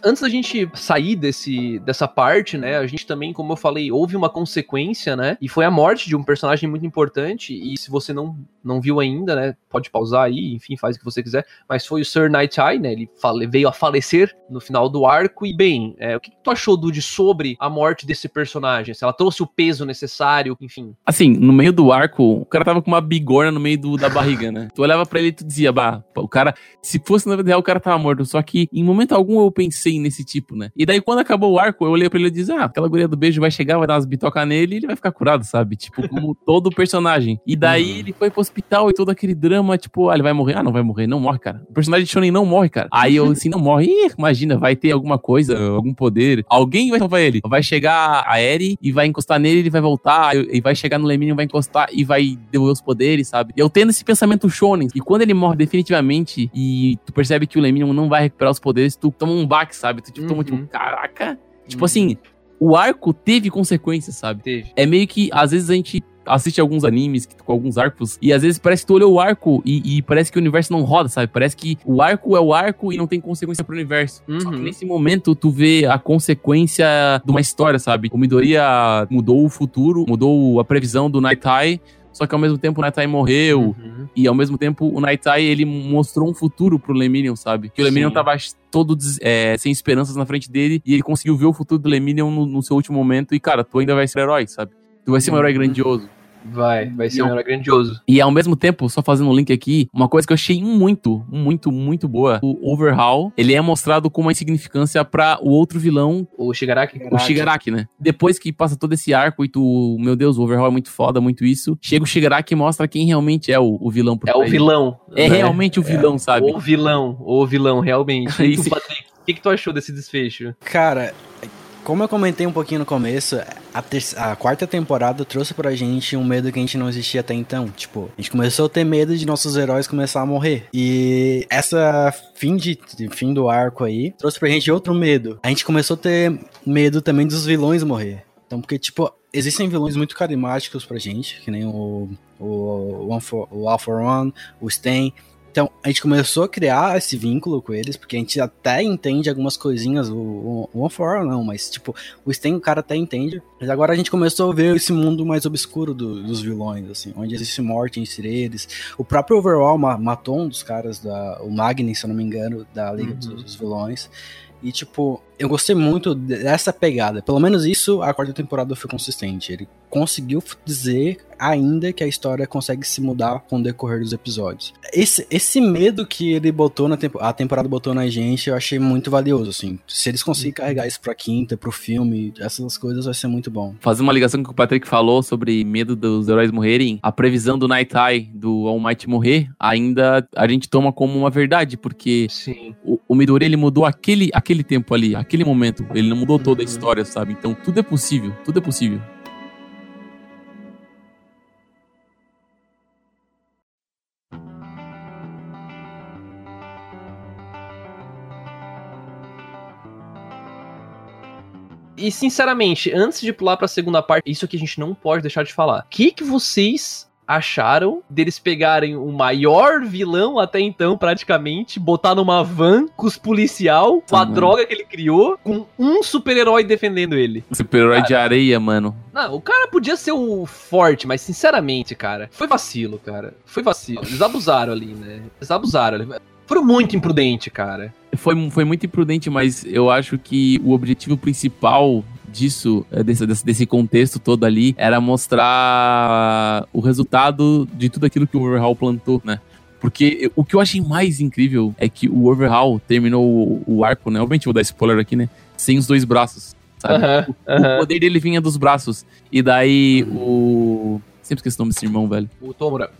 Antes da gente sair desse, dessa parte, né, a gente também, como eu falei, houve uma consequência, né, e foi a morte de um personagem muito importante, e se você não, não viu ainda, né, pode pausar aí, enfim, faz o que você quiser, mas foi o Sir Night Eye, né, ele fale, veio a falecer no final do arco, e bem, é, o que, que tu achou, Dude, sobre a morte desse personagem? Se ela trouxe o peso necessário, enfim. Assim, no meio do arco, o cara tava com uma bigorna no meio do- da barriga, né? Tu olhava pra ele e tu dizia, bah, o cara, se fosse na vida real, o cara tava morto. Só que em momento algum eu pensei nesse tipo, né? E daí quando acabou o arco, eu olhei pra ele e disse, ah, aquela guria do beijo vai chegar, vai dar umas bitocas nele e ele vai ficar curado, sabe? Tipo, como todo personagem. E daí ele foi pro hospital e todo aquele drama, tipo, ah, ele vai morrer. Ah, não vai morrer, não morre, cara. O personagem de Shonen não morre, cara. Aí eu assim, não morre. Ih, imagina, vai ter alguma coisa, algum poder. Alguém vai salvar ele. Vai chegar a Eri e vai encostar nele, ele vai voltar. E vai chegar no Leminion, vai encostar e vai devolver os poderes, sabe? E eu tendo esse pensamento shonen. E quando ele morre definitivamente e tu percebe que o Leminion não vai recuperar os poderes, tu toma um baque, sabe? Tu tipo, toma Uhum. tipo, caraca. Tipo Uhum. assim, o arco teve consequências, sabe? Teve. É meio que, às vezes a gente assiste alguns animes com alguns arcos e às vezes parece que tu olha o arco e, e parece que o universo não roda, sabe? Parece que o arco é o arco e não tem consequência pro universo. Só que Uhum. nesse momento tu vê a consequência de uma história, sabe? O Midoriya mudou o futuro, mudou a previsão do Night Eye, só que ao mesmo tempo o Eye morreu. Uhum. E ao mesmo tempo, o Eye, ele mostrou um futuro pro Lemillion, sabe? Que o Lemillion Sim. tava todo é, sem esperanças na frente dele e ele conseguiu ver o futuro do Lemillion no, no seu último momento. E, cara, tu ainda vai ser herói, sabe? Tu vai ser um herói Uhum. grandioso. Vai, vai ser Não. um herói grandioso. E ao mesmo tempo, só fazendo um link aqui, uma coisa que eu achei muito, muito, muito boa. O Overhaul, ele é mostrado com uma insignificância pra o outro vilão, O Shigaraki. o Shigaraki, né? Depois que passa todo esse arco e tu, meu Deus, o Overhaul é muito foda, muito isso, chega o Shigaraki e mostra quem realmente é o, o vilão por É o trás. vilão. É né? realmente o vilão, sabe? O vilão, o vilão, realmente. E tu, Patrick, o que, que tu achou desse desfecho? Cara, como eu comentei um pouquinho no começo, a, ter- a quarta temporada trouxe pra gente um medo que a gente não existia até então. Tipo, a gente começou a ter medo de nossos heróis começar a morrer. E essa fim, de, fim do arco aí trouxe pra gente outro medo. A gente começou a ter medo também dos vilões morrer. Então, porque, tipo, existem vilões muito carismáticos pra gente, que nem o, o, One for, o All for One, o Stain. Então, a gente começou a criar esse vínculo com eles, porque a gente até entende algumas coisinhas, o, o One for All não, mas tipo, o Sten o cara até entende. Mas agora a gente começou a ver esse mundo mais obscuro do, dos vilões, assim, onde existe morte entre eles. O próprio Overall ma matou um dos caras, da, o Magni, se eu não me engano, da Liga uhum. dos, dos Vilões. E, tipo, eu gostei muito dessa pegada. Pelo menos isso, a quarta temporada foi consistente. Ele conseguiu dizer ainda que a história consegue se mudar com o decorrer dos episódios. Esse, esse medo que ele botou na tempo, a temporada botou na gente, eu achei muito valioso, assim. Se eles conseguirem uhum. carregar isso pra quinta, pro filme, essas coisas vai ser muito bom. Fazer uma ligação com o Patrick falou sobre medo dos heróis morrerem, a previsão do Night Eye, do All Might morrer, ainda a gente toma como uma verdade, porque Sim. o, o Midori, ele mudou aquele, aquele tempo ali, aquele momento. Ele não mudou toda a uhum. história, sabe? Então tudo é possível, tudo é possível. E sinceramente, antes de pular para a segunda parte, isso aqui a gente não pode deixar de falar. O que, que vocês acharam deles pegarem o maior vilão até então, praticamente, botar numa van com os policial, com a uhum. droga que criou, com um super-herói defendendo ele. Super-herói de areia, mano. Não, o cara podia ser o forte, mas sinceramente, cara, foi vacilo, cara. Foi vacilo. Eles abusaram ali, né? Eles abusaram ali. Foram muito imprudente, cara. Foi, foi muito imprudente, mas eu acho que o objetivo principal disso, é, desse, desse contexto todo ali, era mostrar o resultado de tudo aquilo que o Overhaul plantou, né? Porque o que eu achei mais incrível é que o Overhaul terminou o, o arco, né? Obviamente vou dar spoiler aqui, né? Sem os dois braços. Sabe? Uh -huh, uh -huh. O poder dele vinha dos braços. E daí o. Sempre esqueci o nome desse irmão, velho. O Tomura.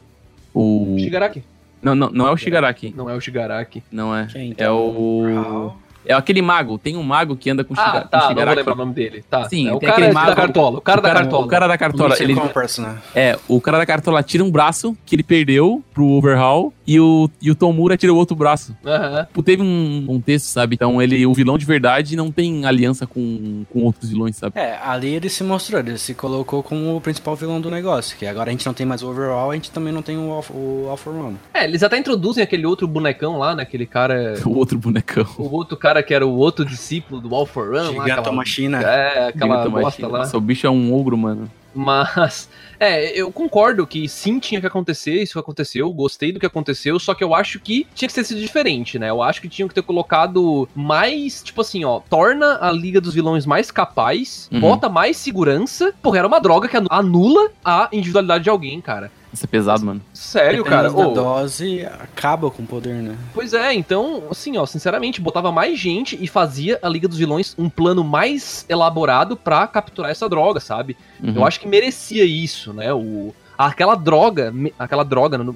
O. Shigaraki. Não, não, não é o Shigaraki. Não é o Shigaraki. Não é. Quem, então? É o. É aquele mago. Tem um mago que anda com, ah, Shiga, tá. Não vou lembrar o nome dele. Tá. Sim, é o cara mago, da cartola. O cara, o cara da cartola. O cara da cartola. Ele, né? É, o cara da cartola tira um braço que ele perdeu pro Overhaul e o, e o Tomura tira o outro braço. Uhum. Teve um contexto, sabe? Então ele, o vilão de verdade não tem aliança com, com outros vilões, sabe? É, ali ele se mostrou, ele se colocou como o principal vilão do negócio. Que agora a gente não tem mais o Overhaul, a gente também não tem o, o Alpha One. É, eles até introduzem aquele outro bonecão lá, né? Aquele cara. O outro bonecão. O outro cara que era o outro discípulo do Alpha Run. Gigantomachina. É, aquela bosta lá. Nossa, o bicho é um ogro, mano. Mas, é, eu concordo que sim tinha que acontecer, isso aconteceu, gostei do que aconteceu, só que eu acho que tinha que ter sido diferente, né? Eu acho que tinham que ter colocado mais, tipo assim, ó, torna a Liga dos Vilões mais capaz, uhum. bota mais segurança, porque era uma droga que anula a individualidade de alguém, cara. Isso é pesado, mano. Sério, Dependendo cara. Da oh. dose acaba com o poder, né? Pois é, então, assim, ó, sinceramente, botava mais gente e fazia a Liga dos Vilões um plano mais elaborado para capturar essa droga, sabe? Uhum. Eu acho que merecia isso, né? O, aquela droga, aquela droga, não,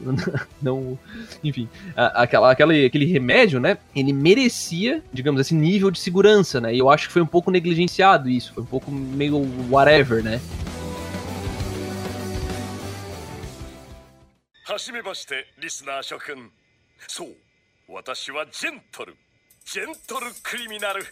não enfim, aquela, aquela, aquele remédio, né? Ele merecia, digamos, esse nível de segurança, né? E eu acho que foi um pouco negligenciado isso, foi um pouco meio whatever, né? はじめましてリスナー諸君。そう私はジェントルジェントルクリミナル。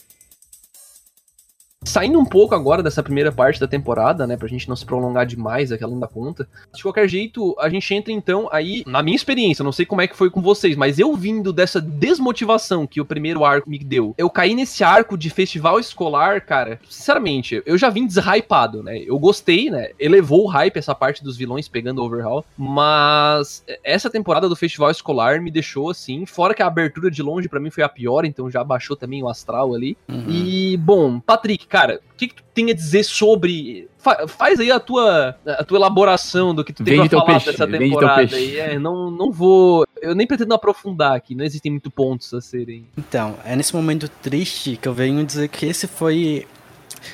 Saindo um pouco agora dessa primeira parte da temporada, né, pra gente não se prolongar demais aquela da conta. De qualquer jeito, a gente entra então aí, na minha experiência, não sei como é que foi com vocês, mas eu vindo dessa desmotivação que o primeiro arco me deu, eu caí nesse arco de festival escolar, cara, sinceramente, eu já vim deshypado, né? Eu gostei, né? Elevou o hype essa parte dos vilões pegando overhaul, mas essa temporada do festival escolar me deixou assim, fora que a abertura de longe para mim foi a pior, então já baixou também o astral ali. Uhum. E, bom, Patrick, cara, o que, que tu tem a dizer sobre. Fa faz aí a tua, a tua elaboração do que tu tem Vende pra falar peixe, dessa temporada. aí. É, não, não vou. Eu nem pretendo aprofundar aqui, não existem muito pontos a serem. Então, é nesse momento triste que eu venho dizer que esse foi.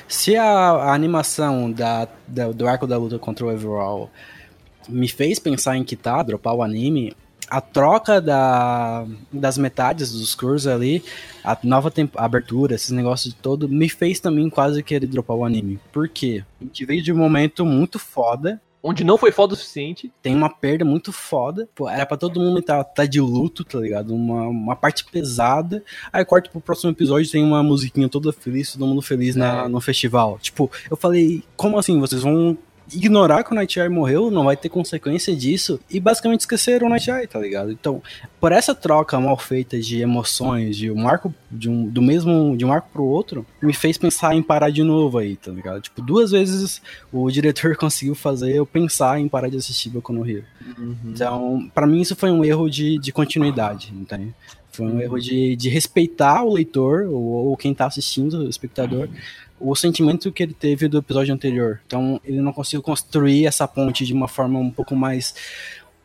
Se a, a animação da, da, do arco da luta contra o Overall me fez pensar em quitar, dropar o anime, a troca da, das metades dos cursos ali, a nova a abertura, esses negócios todo, me fez também quase querer dropar o anime. Por quê? A gente veio de um momento muito foda. Onde não foi foda o suficiente. Tem uma perda muito foda. Pô, era pra todo mundo estar tá, tá de luto, tá ligado? Uma, uma parte pesada. Aí corta pro próximo episódio, tem uma musiquinha toda feliz, todo mundo feliz é. na, no festival. Tipo, eu falei, como assim? Vocês vão ignorar que o Nighteye morreu, não vai ter consequência disso, e basicamente esqueceram o Nighteye, tá ligado? Então, por essa troca mal feita de emoções, de um arco, de um, do mesmo, de um arco pro outro, me fez pensar em parar de novo aí, tá ligado? Tipo, duas vezes o diretor conseguiu fazer eu pensar em parar de assistir Boku no Hero. Uhum. Então, para mim isso foi um erro de, de continuidade, entende? Foi um erro de, de respeitar o leitor, ou, ou quem tá assistindo, o espectador, uhum. O sentimento que ele teve do episódio anterior. Então, ele não conseguiu construir essa ponte de uma forma um pouco mais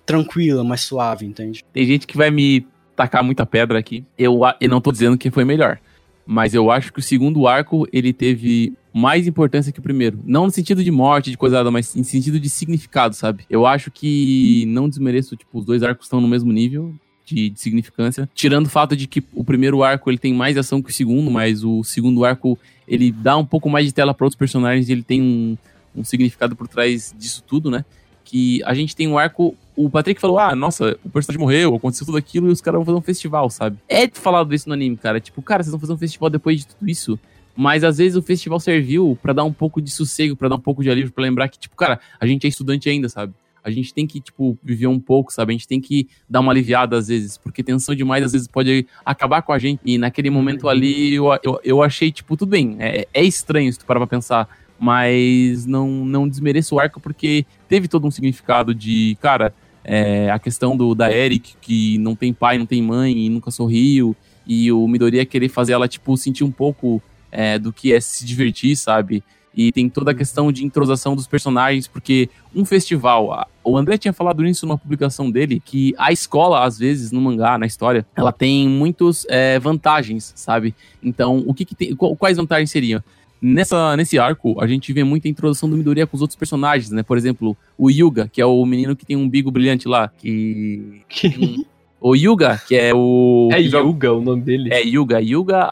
tranquila, mais suave, entende? Tem gente que vai me tacar muita pedra aqui. Eu, eu não tô dizendo que foi melhor. Mas eu acho que o segundo arco, ele teve mais importância que o primeiro. Não no sentido de morte, de coisa nada, mas em sentido de significado, sabe? Eu acho que não desmereço, tipo, os dois arcos estão no mesmo nível. De, de, significância. Tirando o fato de que o primeiro arco ele tem mais ação que o segundo, mas o segundo arco ele dá um pouco mais de tela para outros personagens e ele tem um, um significado por trás disso tudo, né? Que a gente tem um arco. O Patrick falou: ah, nossa, o personagem morreu, aconteceu tudo aquilo e os caras vão fazer um festival, sabe? É falado isso no anime, cara. Tipo, cara, vocês vão fazer um festival depois de tudo isso. Mas às vezes o festival serviu para dar um pouco de sossego, para dar um pouco de alívio, para lembrar que, tipo, cara, a gente é estudante ainda, sabe? A gente tem que, tipo, viver um pouco, sabe? A gente tem que dar uma aliviada às vezes, porque tensão demais às vezes pode acabar com a gente. E naquele momento ali eu, eu, eu achei, tipo, tudo bem. É, é estranho se tu parar pra pensar. Mas não, não desmereço o arco porque teve todo um significado de, cara, é, a questão do da Eric, que não tem pai, não tem mãe e nunca sorriu. E o Midoriya querer fazer ela, tipo, sentir um pouco é, do que é se divertir, sabe? E tem toda a questão de introsação dos personagens, porque um festival. O André tinha falado isso numa publicação dele, que a escola, às vezes, no mangá, na história, ela tem muitas é, vantagens, sabe? Então, o que, que tem. Quais vantagens seriam? Nessa, nesse arco, a gente vê muita introdução do Midoriya com os outros personagens, né? Por exemplo, o Yuga, que é o menino que tem um bigo brilhante lá, que... O Yuga, que é o. É Yuga o nome dele? É Yuga. Yuga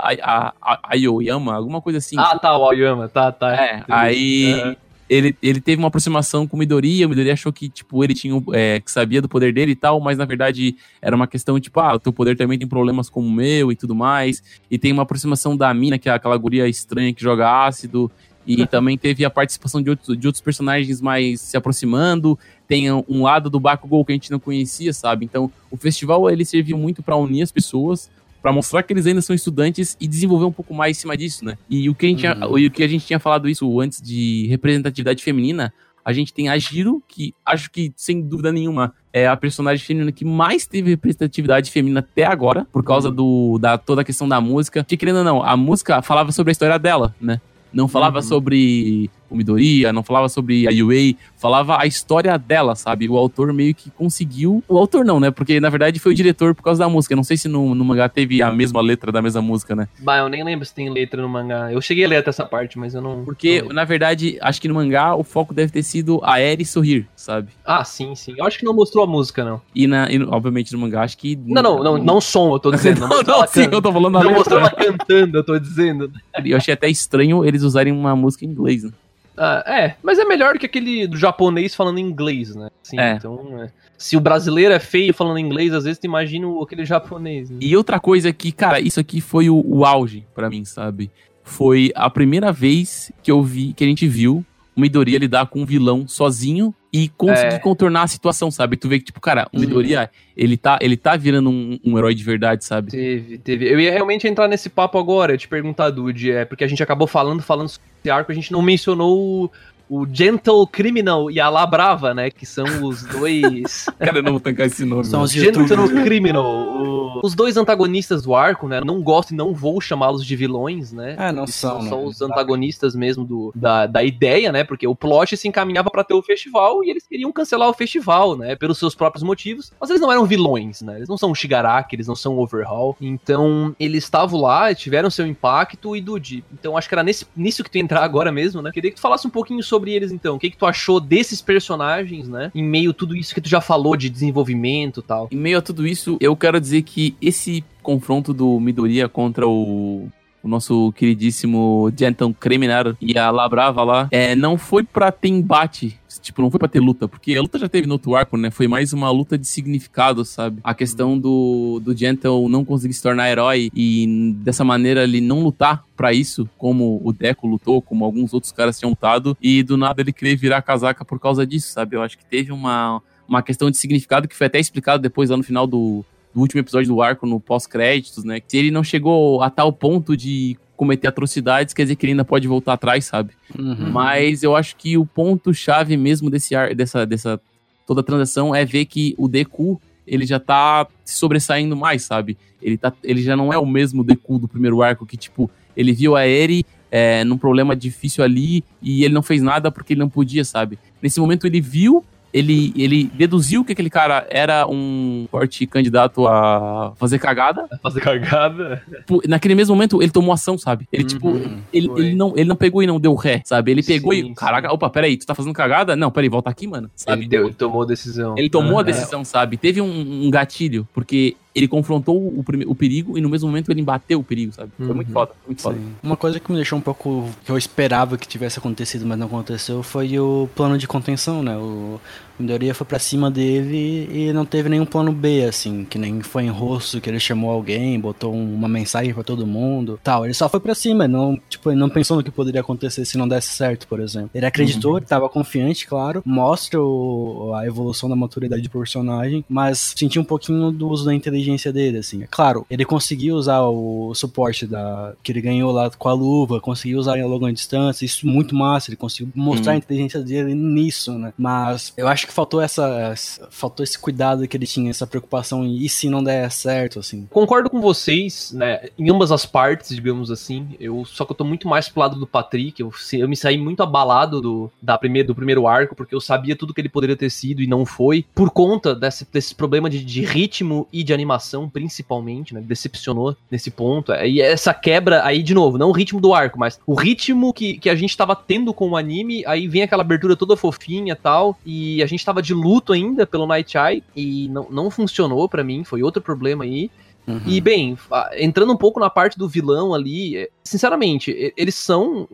Aoyama, alguma coisa assim. Ah, tá, o Aoyama, tá, tá. É, aí. Uhum. Ele, ele teve uma aproximação com o Midoriya, o Midoriya achou que, tipo, ele tinha, é, que sabia do poder dele e tal, mas na verdade era uma questão, tipo, ah, o teu poder também tem problemas como o meu e tudo mais, e tem uma aproximação da mina, que é aquela guria estranha que joga ácido, e também teve a participação de outros, de outros personagens mais se aproximando, tem um lado do Bakugou que a gente não conhecia, sabe? Então, o festival ele serviu muito para unir as pessoas, para mostrar que eles ainda são estudantes e desenvolver um pouco mais em cima disso, né? E o que a gente, uhum. tinha, o que a gente tinha falado isso antes de representatividade feminina, a gente tem a Giro, que acho que, sem dúvida nenhuma, é a personagem feminina que mais teve representatividade feminina até agora, por causa uhum. do, da toda a questão da música. Que, querendo ou não, a música falava sobre a história dela, né? Não falava uhum. sobre o Midoriya, não falava sobre a Yue, falava a história dela, sabe? O autor meio que conseguiu. O autor não, né? Porque na verdade foi o diretor por causa da música. Não sei se no, no mangá teve a mesma letra da mesma música, né? Bah, eu nem lembro se tem letra no mangá. Eu cheguei a ler até essa parte, mas eu não. Porque, não na verdade, acho que no mangá o foco deve ter sido a Eri sorrir, sabe? Ah, sim, sim. Eu acho que não mostrou a música, não. E, na, e obviamente no mangá, acho que. Não, não, não, não som, eu tô dizendo. não, não, sim, eu tô falando Não mostrou ela cantando, eu tô dizendo. Eu achei até estranho eles usarem uma música em inglês, né? Ah, é, mas é melhor que aquele do japonês falando inglês, né? Sim, é. então, é. se o brasileiro é feio falando inglês, às vezes tu imagina aquele japonês. Né? E outra coisa que, cara, isso aqui foi o, o auge para mim, sabe? Foi a primeira vez que eu vi, que a gente viu o Midoriya lidar com um vilão sozinho e conseguir é. contornar a situação, sabe? Tu vê que, tipo, cara, o Midoriya, ele tá, ele tá virando um, um, herói de verdade, sabe? Teve, teve. Eu ia realmente entrar nesse papo agora, te perguntar, Dude, é porque a gente acabou falando, falando sobre esse arco, a gente não mencionou o Gentle Criminal e a La Brava, né? Que são os dois. Cara, eu não vou tancar esse nome. São os Gentle Criminal. O... Os dois antagonistas do arco, né? Não gosto e não vou chamá-los de vilões, né? É, não são. São os antagonistas mesmo do, da, da ideia, né? Porque o plot se encaminhava para ter o festival e eles queriam cancelar o festival, né? Pelos seus próprios motivos. Mas eles não eram vilões, né? Eles não são Shigaraki, eles não são Overhaul. Então, eles estavam lá, tiveram seu impacto e Dude. Então, acho que era nesse, nisso que tu ia entrar agora mesmo, né? Queria que tu falasse um pouquinho sobre sobre eles então. O que, que tu achou desses personagens, né? Em meio a tudo isso que tu já falou de desenvolvimento e tal. Em meio a tudo isso, eu quero dizer que esse confronto do Midoriya contra o o nosso queridíssimo Gentle Criminal e a Labrava lá, é, não foi pra ter embate, tipo, não foi pra ter luta, porque a luta já teve no outro arco, né? Foi mais uma luta de significado, sabe? A questão do, do Gentle não conseguir se tornar herói e dessa maneira ele não lutar para isso, como o Deco lutou, como alguns outros caras tinham lutado, e do nada ele querer virar casaca por causa disso, sabe? Eu acho que teve uma, uma questão de significado que foi até explicado depois lá no final do, do último episódio do arco, no pós-créditos, né? Se ele não chegou a tal ponto de cometer atrocidades, quer dizer que ele ainda pode voltar atrás, sabe? Uhum. Mas eu acho que o ponto-chave mesmo desse ar, dessa, dessa toda a transação é ver que o Deku ele já tá se sobressaindo mais, sabe? Ele, tá, ele já não é o mesmo Deku do primeiro arco que, tipo, ele viu a Eri é, num problema difícil ali e ele não fez nada porque ele não podia, sabe? Nesse momento ele viu ele, ele deduziu que aquele cara era um forte candidato a fazer cagada. Fazer cagada. Tipo, Naquele mesmo momento, ele tomou ação, sabe? Ele, tipo, Uhum, ele, foi. ele, não, ele não pegou e não deu ré, sabe? Ele pegou Sim, e. sim. Caraca, opa, peraí, tu tá fazendo cagada? Não, peraí, volta aqui, mano. Sabe? Ele, deu, ele tomou decisão. Ele tomou a decisão, sabe? Teve um, um gatilho, porque ele confrontou o, o perigo e no mesmo momento ele embateu o perigo, sabe? Foi Uhum. muito foda, foi muito foda. Sim. Uma coisa que me deixou um pouco. que eu esperava que tivesse acontecido, mas não aconteceu, foi o plano de contenção, né? O Midoriya foi pra cima dele e não teve nenhum plano B, assim, que nem foi em rosto, que ele chamou alguém, botou um- uma mensagem pra todo mundo tal. Ele só foi pra cima, não, tipo, não pensou no que poderia acontecer se não desse certo, por exemplo. Ele acreditou, ele tava confiante, claro, mostra o- a evolução da maturidade do personagem, mas sentiu um pouquinho do uso da inteligência dele, assim. Claro, ele conseguiu usar o suporte da que ele ganhou lá com a luva, conseguiu usar logo à distância, isso muito massa, ele conseguiu mostrar Hum. a inteligência dele nisso, né? Mas eu acho que faltou essa faltou esse cuidado que ele tinha, essa preocupação e se não der certo, assim. Concordo com vocês, né? Em ambas as partes, digamos assim. Eu só que eu tô muito mais pro lado do Patrick. Eu, eu me saí muito abalado do, da primeira, do primeiro arco, porque eu sabia tudo que ele poderia ter sido e não foi. Por conta desse, desse problema de, de ritmo e de animação, principalmente, né? Decepcionou nesse ponto. E essa quebra aí, de novo, não o ritmo do arco, mas o ritmo que, que a gente tava tendo com o anime. Aí vem aquela abertura toda fofinha e tal. E a gente tava de luto ainda pelo Night Eye. E não, não funcionou pra mim. Foi outro problema aí. Uhum. E, bem, entrando um pouco na parte do vilão ali, é, sinceramente, eles são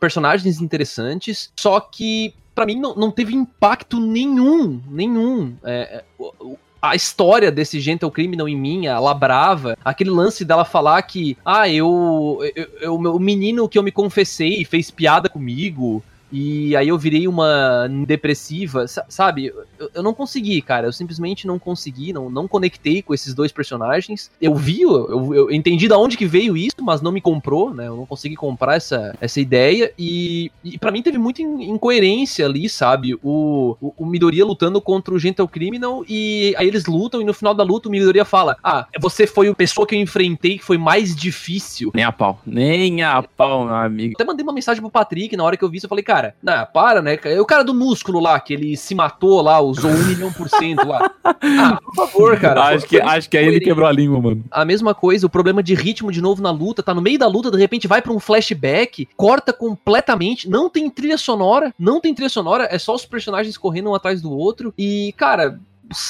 personagens interessantes, só que, pra mim, não, não teve impacto nenhum, nenhum. É, é, a história desse Gentle Criminal em mim, a Labrava, aquele lance dela falar que, ah, eu, eu, eu- o meu- o menino que eu me confessei fez piada comigo, e aí eu virei uma depressiva, sa- sabe? Eu, eu não consegui, cara. Eu simplesmente não consegui, não, não conectei com esses dois personagens. Eu vi, eu, eu, entendi da onde que veio isso, mas não me comprou, né? Eu não consegui comprar essa, essa ideia. E, e para mim teve muita in- incoerência ali, sabe? O, o, o Midoriya lutando contra o Gentle Criminal e aí eles lutam e no final da luta o Midoriya fala: Ah, você foi a pessoa que eu enfrentei que foi mais difícil. Nem a pau. Nem a pau, meu amigo. Até mandei uma mensagem pro Patrick na hora que eu vi isso. Eu falei, cara, não, para, né? É o cara do músculo lá, que ele se matou lá, usou um milhão por cento lá. Ah, por favor, cara. acho, que, acho que aí ele quebrou a língua, mano. A mesma coisa, o problema de ritmo de novo na luta, tá no meio da luta, de repente vai pra um flashback, corta completamente, não tem trilha sonora, não tem trilha sonora, é só os personagens correndo um atrás do outro. E, cara,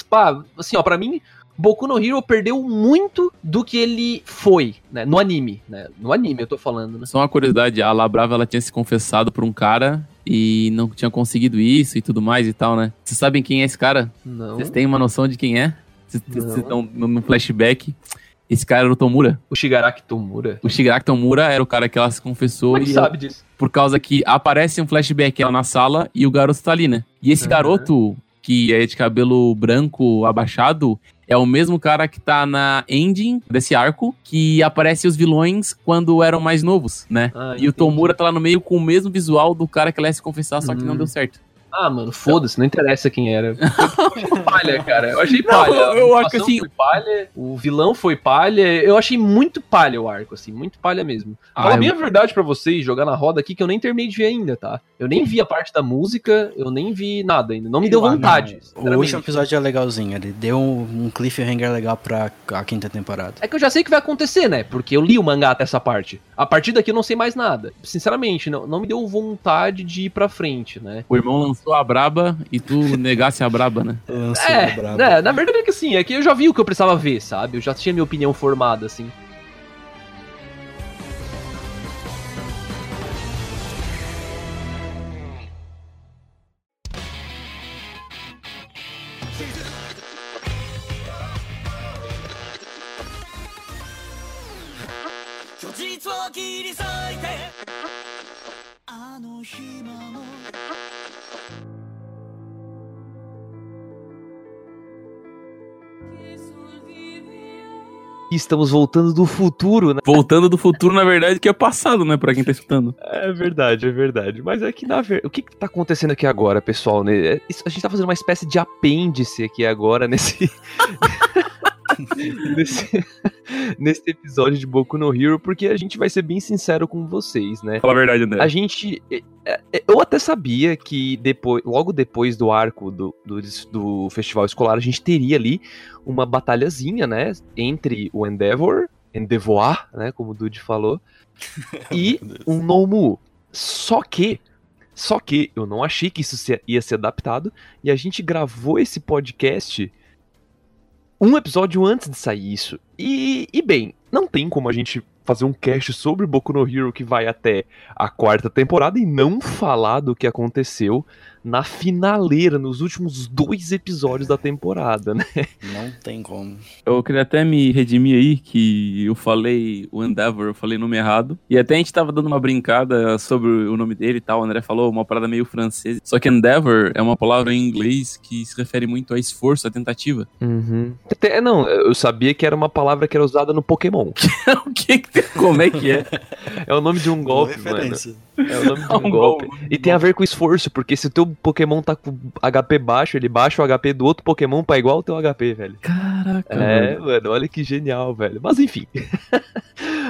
pá, assim, ó, pra mim, Boku no Hero perdeu muito do que ele foi, né? No anime, né? No anime eu tô falando, né? Só uma curiosidade, a Labrava ela tinha se confessado por um cara e não tinha conseguido isso e tudo mais e tal, né? Vocês sabem quem é esse cara? Não. Vocês têm uma noção de quem é? Vocês estão no flashback? Esse cara era o Tomura. O Shigaraki Tomura. O Shigaraki Tomura era o cara que ela se confessou Como é sabe disso? por causa que aparece um flashback ela na sala e o garoto tá ali, né? E esse Aham. garoto, que é de cabelo branco abaixado, é o mesmo cara que tá na ending desse arco, que aparece os vilões quando eram mais novos, né? Ah, e o. Tomura tá lá no meio com o mesmo visual do cara que ela ia se confessar, só que não Hum. deu certo. Ah, mano, foda-se, não interessa quem era. Palha, cara. Eu achei Não, palha. eu- A eu acho que assim- Foi palha, o vilão foi palha. Eu achei muito palha o arco, assim, muito palha mesmo. Ah, Fala eu- a verdade pra vocês, jogar na roda aqui, que eu nem terminei de ver ainda, tá? Eu nem vi a parte da música, eu nem vi nada ainda. Não me deu Ah, não. vontade. O último episódio é legalzinho, ele deu um, cliffhanger legal pra a quinta temporada. É que eu já sei o que vai acontecer, né? Porque eu li o mangá até essa parte. A partir daqui eu não sei mais nada. Sinceramente, não, não me deu vontade de ir pra frente, né? O irmão lançou a braba e tu negasse a braba, né? É, né, na verdade é que assim, é que eu já vi o que eu precisava ver, sabe? Eu já tinha minha opinião formada, assim. Estamos voltando do futuro, né? Voltando do futuro, na verdade, que é passado, né? Pra quem tá escutando. É verdade, é verdade. Mas é que na verdade. O que, que tá acontecendo aqui agora, pessoal? né? É, isso- A gente tá fazendo uma espécie de apêndice aqui agora nesse. nesse, nesse episódio de Boku no Hero, porque a gente vai ser bem sincero com vocês, né? Fala a verdade, André. A gente. é, é, Eu até sabia que depois, logo depois do arco do, do, do festival escolar, a gente teria ali uma batalhazinha, né? Entre o Endeavor, Endeavour, né? Como o Dude falou, e um Nomu. Só que. Só que eu não achei que isso ia ser adaptado. E a gente gravou esse podcast um episódio antes de sair isso. E, e bem, não tem como a gente fazer um cast sobre Boku no Hero que vai até a quarta temporada e não falar do que aconteceu na finaleira, nos últimos dois episódios da temporada, né? Não tem como. Eu queria até me redimir aí, que eu falei o Endeavor, eu falei o nome errado. E até a gente tava dando uma brincada sobre o nome dele e tal. O André falou uma parada meio francesa. Só que Endeavor é uma palavra em inglês que se refere muito a esforço, a tentativa. Uhum. Até, não, eu sabia que era uma palavra que era usada no Pokémon. o que? Como é que é? É o nome de um golpe, mano. É o nome de um Um golpe. golpe. E tem a ver com esforço, porque se o teu Pokémon tá com HP baixo, ele baixa o HP do outro Pokémon pra igual o teu HP, velho. Caraca, É, mano. mano, olha que genial, velho. Mas enfim.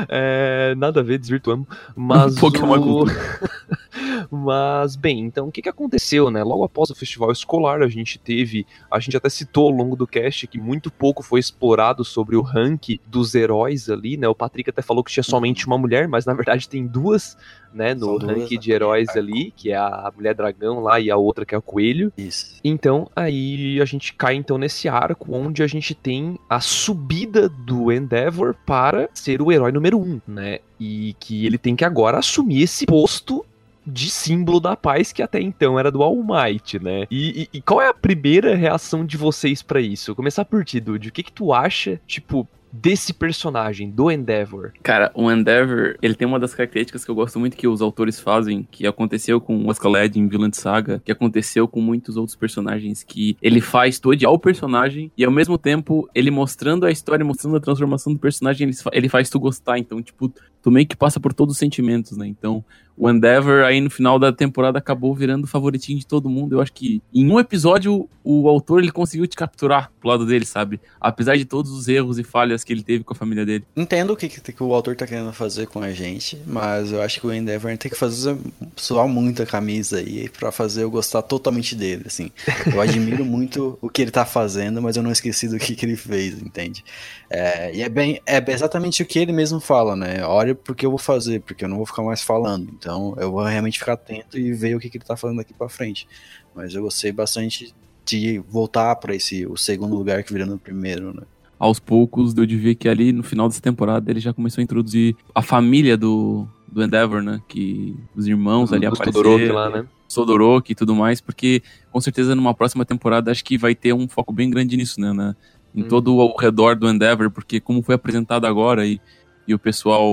É, nada a ver, desvirtuamos. Mas. Pokémon o... Mas, bem, então o que, que aconteceu, né? Logo após o festival escolar, a gente teve. A gente até citou ao longo do cast que muito pouco foi explorado sobre o rank dos heróis ali, né? O Patrick até falou que tinha somente uma mulher, mas na verdade tem duas, né? No duas, rank né? de heróis ali, que é a mulher dragão lá e a outra que é o coelho. Isso. Então, aí a gente cai então nesse arco onde a gente tem a subida do Endeavor para ser o herói número um, né? E que ele tem que agora assumir esse posto de símbolo da paz que até então era do All Might, né? E, e- e qual é a primeira reação de vocês pra isso? Vou começar por ti, Dude. O que que tu acha, tipo, desse personagem, do Endeavor? Cara, o Endeavor, ele tem uma das características que eu gosto muito que os autores fazem, que aconteceu com o Escaled em Villain Saga, que aconteceu com muitos outros personagens, que ele faz tu odiar o personagem e ao mesmo tempo ele mostrando a história, mostrando a transformação do personagem, ele, ele faz tu gostar. Então, tipo, tu meio que passa por todos os sentimentos, né? Então, o Endeavor aí no final da temporada acabou virando o favoritinho de todo mundo. Eu acho que em um episódio o autor ele conseguiu te capturar pro lado dele, sabe? Apesar de todos os erros e falhas que ele teve com a família dele. Entendo o que, que, o autor tá querendo fazer com a gente, mas eu acho que o Endeavor tem que fazer suar muito a camisa aí pra fazer eu gostar totalmente dele, assim. Eu admiro muito o que ele tá fazendo, mas eu não esqueci do que, que ele fez, entende? É, e é bem, é exatamente o que ele mesmo fala, né? Olha porque eu vou fazer, porque eu não vou ficar mais falando. Então eu vou realmente ficar atento e ver o que, que ele tá falando daqui pra frente. Mas eu gostei bastante de voltar pra esse o segundo lugar que virando o primeiro, né? Aos poucos deu de ver que ali no final dessa temporada ele já começou a introduzir a família do, do Endeavor, né? Que os irmãos ali Dos Todoroki apareceram, lá, né? Sodoroki e tudo mais, porque com certeza numa próxima temporada acho que vai ter um foco bem grande nisso, né? né? Em Hum. todo o redor do Endeavor, porque como foi apresentado agora e, e o pessoal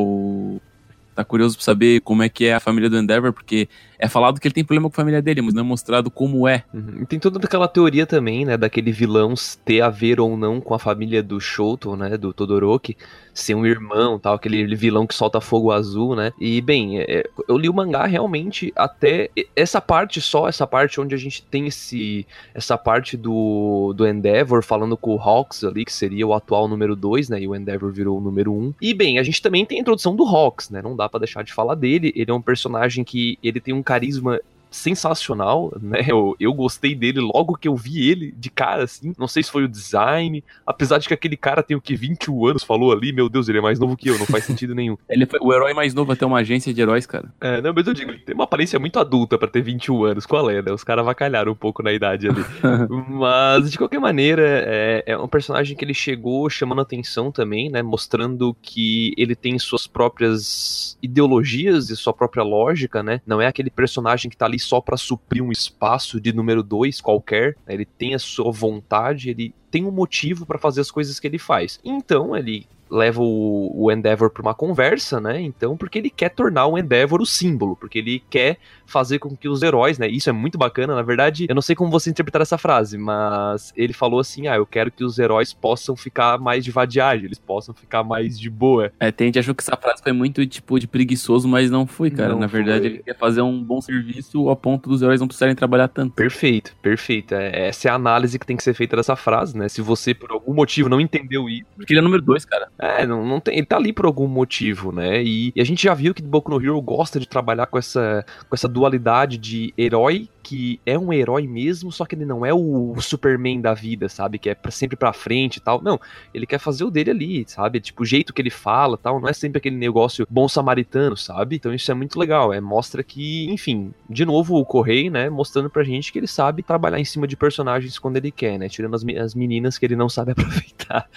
tá curioso pra saber como é que é a família do Endeavor, porque é falado que ele tem problema com a família dele, mas não é mostrado como é. Uhum. Tem toda aquela teoria também, né, daquele vilão ter a ver ou não com a família do Shoto, né, do Todoroki, ser um irmão, tal, aquele vilão que solta fogo azul, né? E bem, é, eu li o mangá realmente até essa parte só, essa parte onde a gente tem esse essa parte do do Endeavor falando com o Hawks ali, que seria o atual número 2, né, e o Endeavor virou o número 1. Um. E bem, a gente também tem a introdução do Hawks, né? Não dá pra deixar de falar dele. Ele é um personagem que ele tem um carisma sensacional, né? Eu, eu gostei dele logo que eu vi ele de cara, assim. Não sei se foi o design, apesar de que aquele cara tem o que 21 anos, falou ali, meu Deus, ele é mais novo que eu, não faz sentido nenhum. Ele foi o herói mais novo até uma agência de heróis, cara. É, não, mas eu digo, ele tem uma aparência muito adulta pra ter 21 anos, qual é, né? Os caras vacalharam um pouco na idade ali. mas, de qualquer maneira, é, é um personagem que ele chegou chamando atenção também, né? Mostrando que ele tem suas próprias ideologias e sua própria lógica, né? Não é aquele personagem que tá ali só pra suprir um espaço de número 2 qualquer, né? ele tem a sua vontade, ele tem um motivo pra fazer as coisas que ele faz. Então, ele leva o, o Endeavor pra uma conversa, né? Então, porque ele quer tornar o Endeavor o símbolo, porque ele quer fazer com que os heróis, né? Isso é muito bacana, na verdade, eu não sei como você interpretar essa frase, mas ele falou assim: ah, eu quero que os heróis possam ficar mais de vadiagem, eles possam ficar mais de boa. É, tem gente achou que essa frase foi muito, tipo, de preguiçoso, mas não foi, cara. Não Na verdade, foi. ele quer fazer um bom serviço ao ponto dos heróis não precisarem trabalhar tanto. Perfeito, perfeito. É, essa é a análise que tem que ser feita dessa frase, né? Se você, por algum motivo, não entendeu isso, Porque ele é número dois, cara. É, não, não tem, ele tá ali por algum motivo, né? E, e a gente já viu que Boku no Hero gosta de trabalhar com essa, com essa dualidade de herói que é um herói mesmo, só que ele não é o Superman da vida, sabe? Que é pra, sempre pra frente e tal. Não, ele quer fazer o dele ali, sabe? Tipo, o jeito que ele fala tal, não é sempre aquele negócio bom samaritano, sabe? Então isso é muito legal, é, mostra que, enfim, de novo o Correio, né, mostrando pra gente que ele sabe trabalhar em cima de personagens quando ele quer, né? Tirando as, as meninas que ele não sabe aproveitar.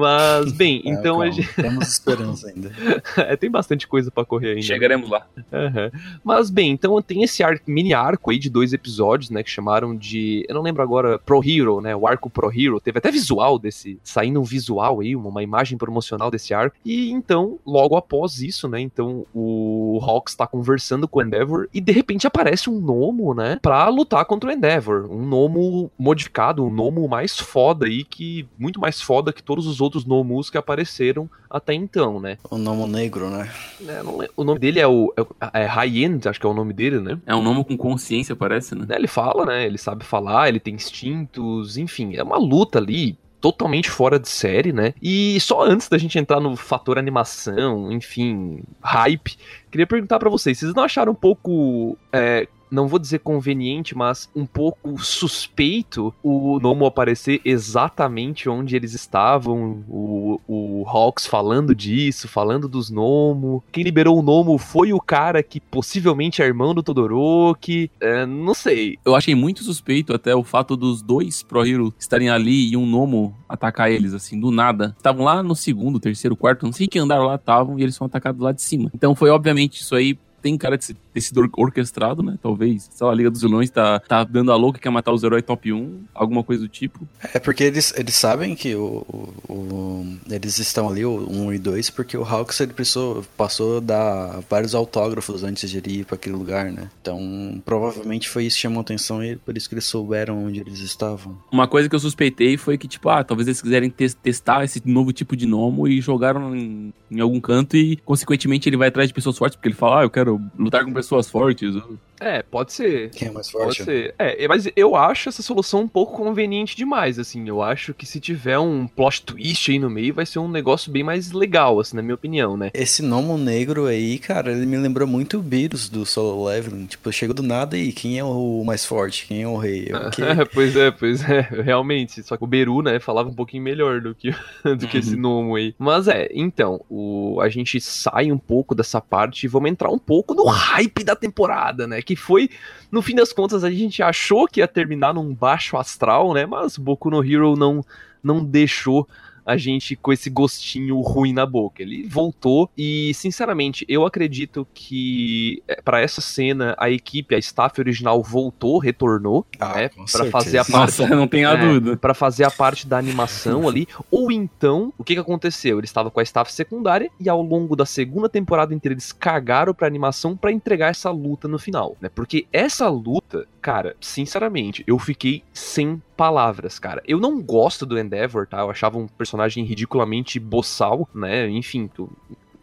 Mas, bem, Ah, então a calma, gente... Temos esperança ainda. é, tem bastante coisa pra correr ainda. Chegaremos lá. Aham. Mas bem, então tem esse arco, mini arco aí de dois episódios, né, que chamaram de, eu não lembro agora, Pro Hero, né, o arco Pro Hero, teve até visual desse, saindo um visual aí, uma, imagem promocional desse arco, e então, logo após isso, né, então o Hawks tá conversando com o Endeavor, e de repente aparece um Nomo, né, pra lutar contra o Endeavor, um Nomo modificado, um Nomo mais foda aí, que, muito mais foda que todos os outros Nomus que apareceram até então, né. O nome negro, né? É. O nome dele é o é, é High End, acho que é o nome dele, né? É um nome com consciência, parece, né? Né, Ele fala, né? Ele sabe falar, ele tem instintos, enfim, é uma luta ali totalmente fora de série, né? E só antes da gente entrar no fator animação, enfim, hype, queria perguntar pra vocês, vocês não acharam um pouco é, não vou dizer conveniente, mas um pouco suspeito o Nomo aparecer exatamente onde eles estavam, o, o Hawks falando disso, falando dos Nomo. Quem liberou o Nomo foi o cara que possivelmente é irmão do Todoroki. É, não sei. Eu achei muito suspeito até o fato dos dois Pro Hero estarem ali e um Nomo atacar eles, assim, do nada. Estavam lá no segundo, terceiro, quarto, não sei que andaram lá estavam e eles foram atacados lá de cima. Então foi obviamente isso aí. Tem cara de ter sido or- orquestrado, né? Talvez. Sei lá, a Liga dos Vilões tá, tá dando a louca que quer matar os heróis top 1, alguma coisa do tipo. É porque eles, eles sabem que o, o- o- eles estão ali, o 1 e 2, porque o Hawks ele precisou, passou a dar vários autógrafos antes de ele ir para aquele lugar, né? Então, provavelmente foi isso que chamou a atenção e por isso que eles souberam onde eles estavam. Uma coisa que eu suspeitei foi que, tipo, ah, talvez eles quiserem tes- testar esse novo tipo de gnomo e jogaram em, em algum canto e, consequentemente, ele vai atrás de pessoas fortes, porque ele fala, ah, eu quero lutar com pessoas fortes. É, pode ser. Quem é mais Pode forte? ser. É, mas eu acho essa solução um pouco conveniente demais, assim. Eu acho que se tiver um plot twist aí no meio, vai ser um negócio bem mais legal, assim, na minha opinião, né? Esse gnomo negro aí, cara, ele me lembrou muito o Beerus do Solo Leveling. Tipo, chegou do nada e quem é o mais forte? Quem é o rei? É o pois é, pois é, realmente. Só que o Beru, né, falava um pouquinho melhor do que, do que Uhum. esse Nomo aí. Mas é, então, o, a gente sai um pouco dessa parte e vamos entrar um pouco no hype da temporada, né? Que foi, no fim das contas, a gente achou que ia terminar num baixo astral, né? Mas Boku no Hero não, não deixou a gente com esse gostinho ruim na boca. Ele voltou e, sinceramente, eu acredito que é, pra essa cena a equipe, a staff original voltou, retornou, Ah, né, para fazer a parte Nossa, não tem a É, dúvida. Pra fazer a parte da animação ali, ou então, o que que aconteceu? Ele estava com a staff secundária e ao longo da segunda temporada inteira eles cagaram pra animação pra entregar essa luta no final, né? Porque essa luta, cara, sinceramente, eu fiquei sem palavras, cara. Eu não gosto do Endeavor, tá? Eu achava um personagem ridiculamente boçal, né? Enfim, tu-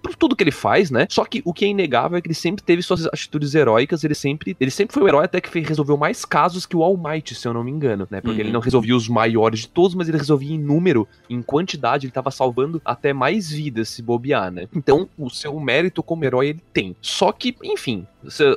por tudo que ele faz, né? Só que o que é inegável é que ele sempre teve suas atitudes heróicas, ele sempre, ele sempre foi o herói até que resolveu mais casos que o All Might, se eu não me engano, né? Porque Uhum. ele não resolvia os maiores de todos, mas ele resolvia em número, em quantidade, ele tava salvando até mais vidas se bobear, né? Então, o seu mérito como herói ele tem. Só que, enfim,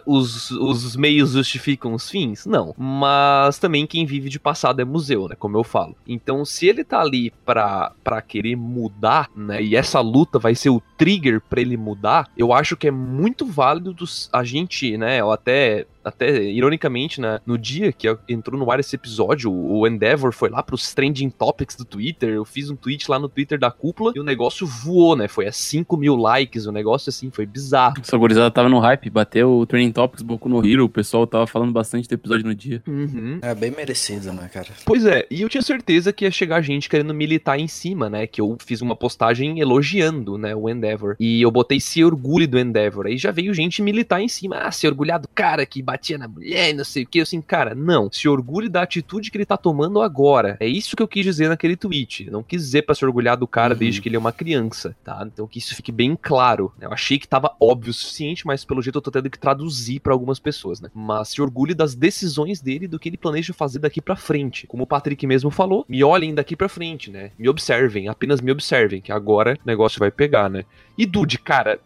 os, os meios justificam os fins? Não. Mas também quem vive de passado é museu, né? Como eu falo. Então, se ele tá ali pra, pra querer mudar, né? E essa luta vai ser o trigger pra ele mudar, eu acho que é muito válido dos- a gente, né? Ou até até ironicamente, né, no dia que entrou no ar esse episódio, o Endeavor foi lá pros trending topics do Twitter. Eu fiz um tweet lá no Twitter da cúpula e o negócio voou, né? Foi a 5 mil likes, o negócio assim, foi bizarro. Essa gurizada tava no hype, bateu o Training Topics Boku no Hero, o pessoal tava falando bastante do episódio no dia. Uhum. É bem merecido, né, cara? Pois é, e eu tinha certeza que ia chegar gente querendo militar em cima, né? Que eu fiz uma postagem elogiando, né, o Endeavor. E eu botei se orgulhe do Endeavor. Aí já veio gente militar em cima. Ah, se orgulhar do cara que batia na mulher e não sei o que. Assim, cara, não. Se orgulhe da atitude que ele tá tomando agora. É isso que eu quis dizer naquele tweet. Não quis dizer pra se orgulhar do cara Uhum. desde que ele é uma criança, tá? Então que isso fique bem claro. Eu achei que tava óbvio o suficiente, mas pelo jeito eu tô tendo que traduzir pra algumas pessoas, né? Mas se orgulhe das decisões dele, do que ele planeja fazer daqui pra frente. Como o Patrick mesmo falou, me olhem daqui pra frente, né? Me observem, apenas me observem, que agora o negócio vai pegar, né? E Dude, cara,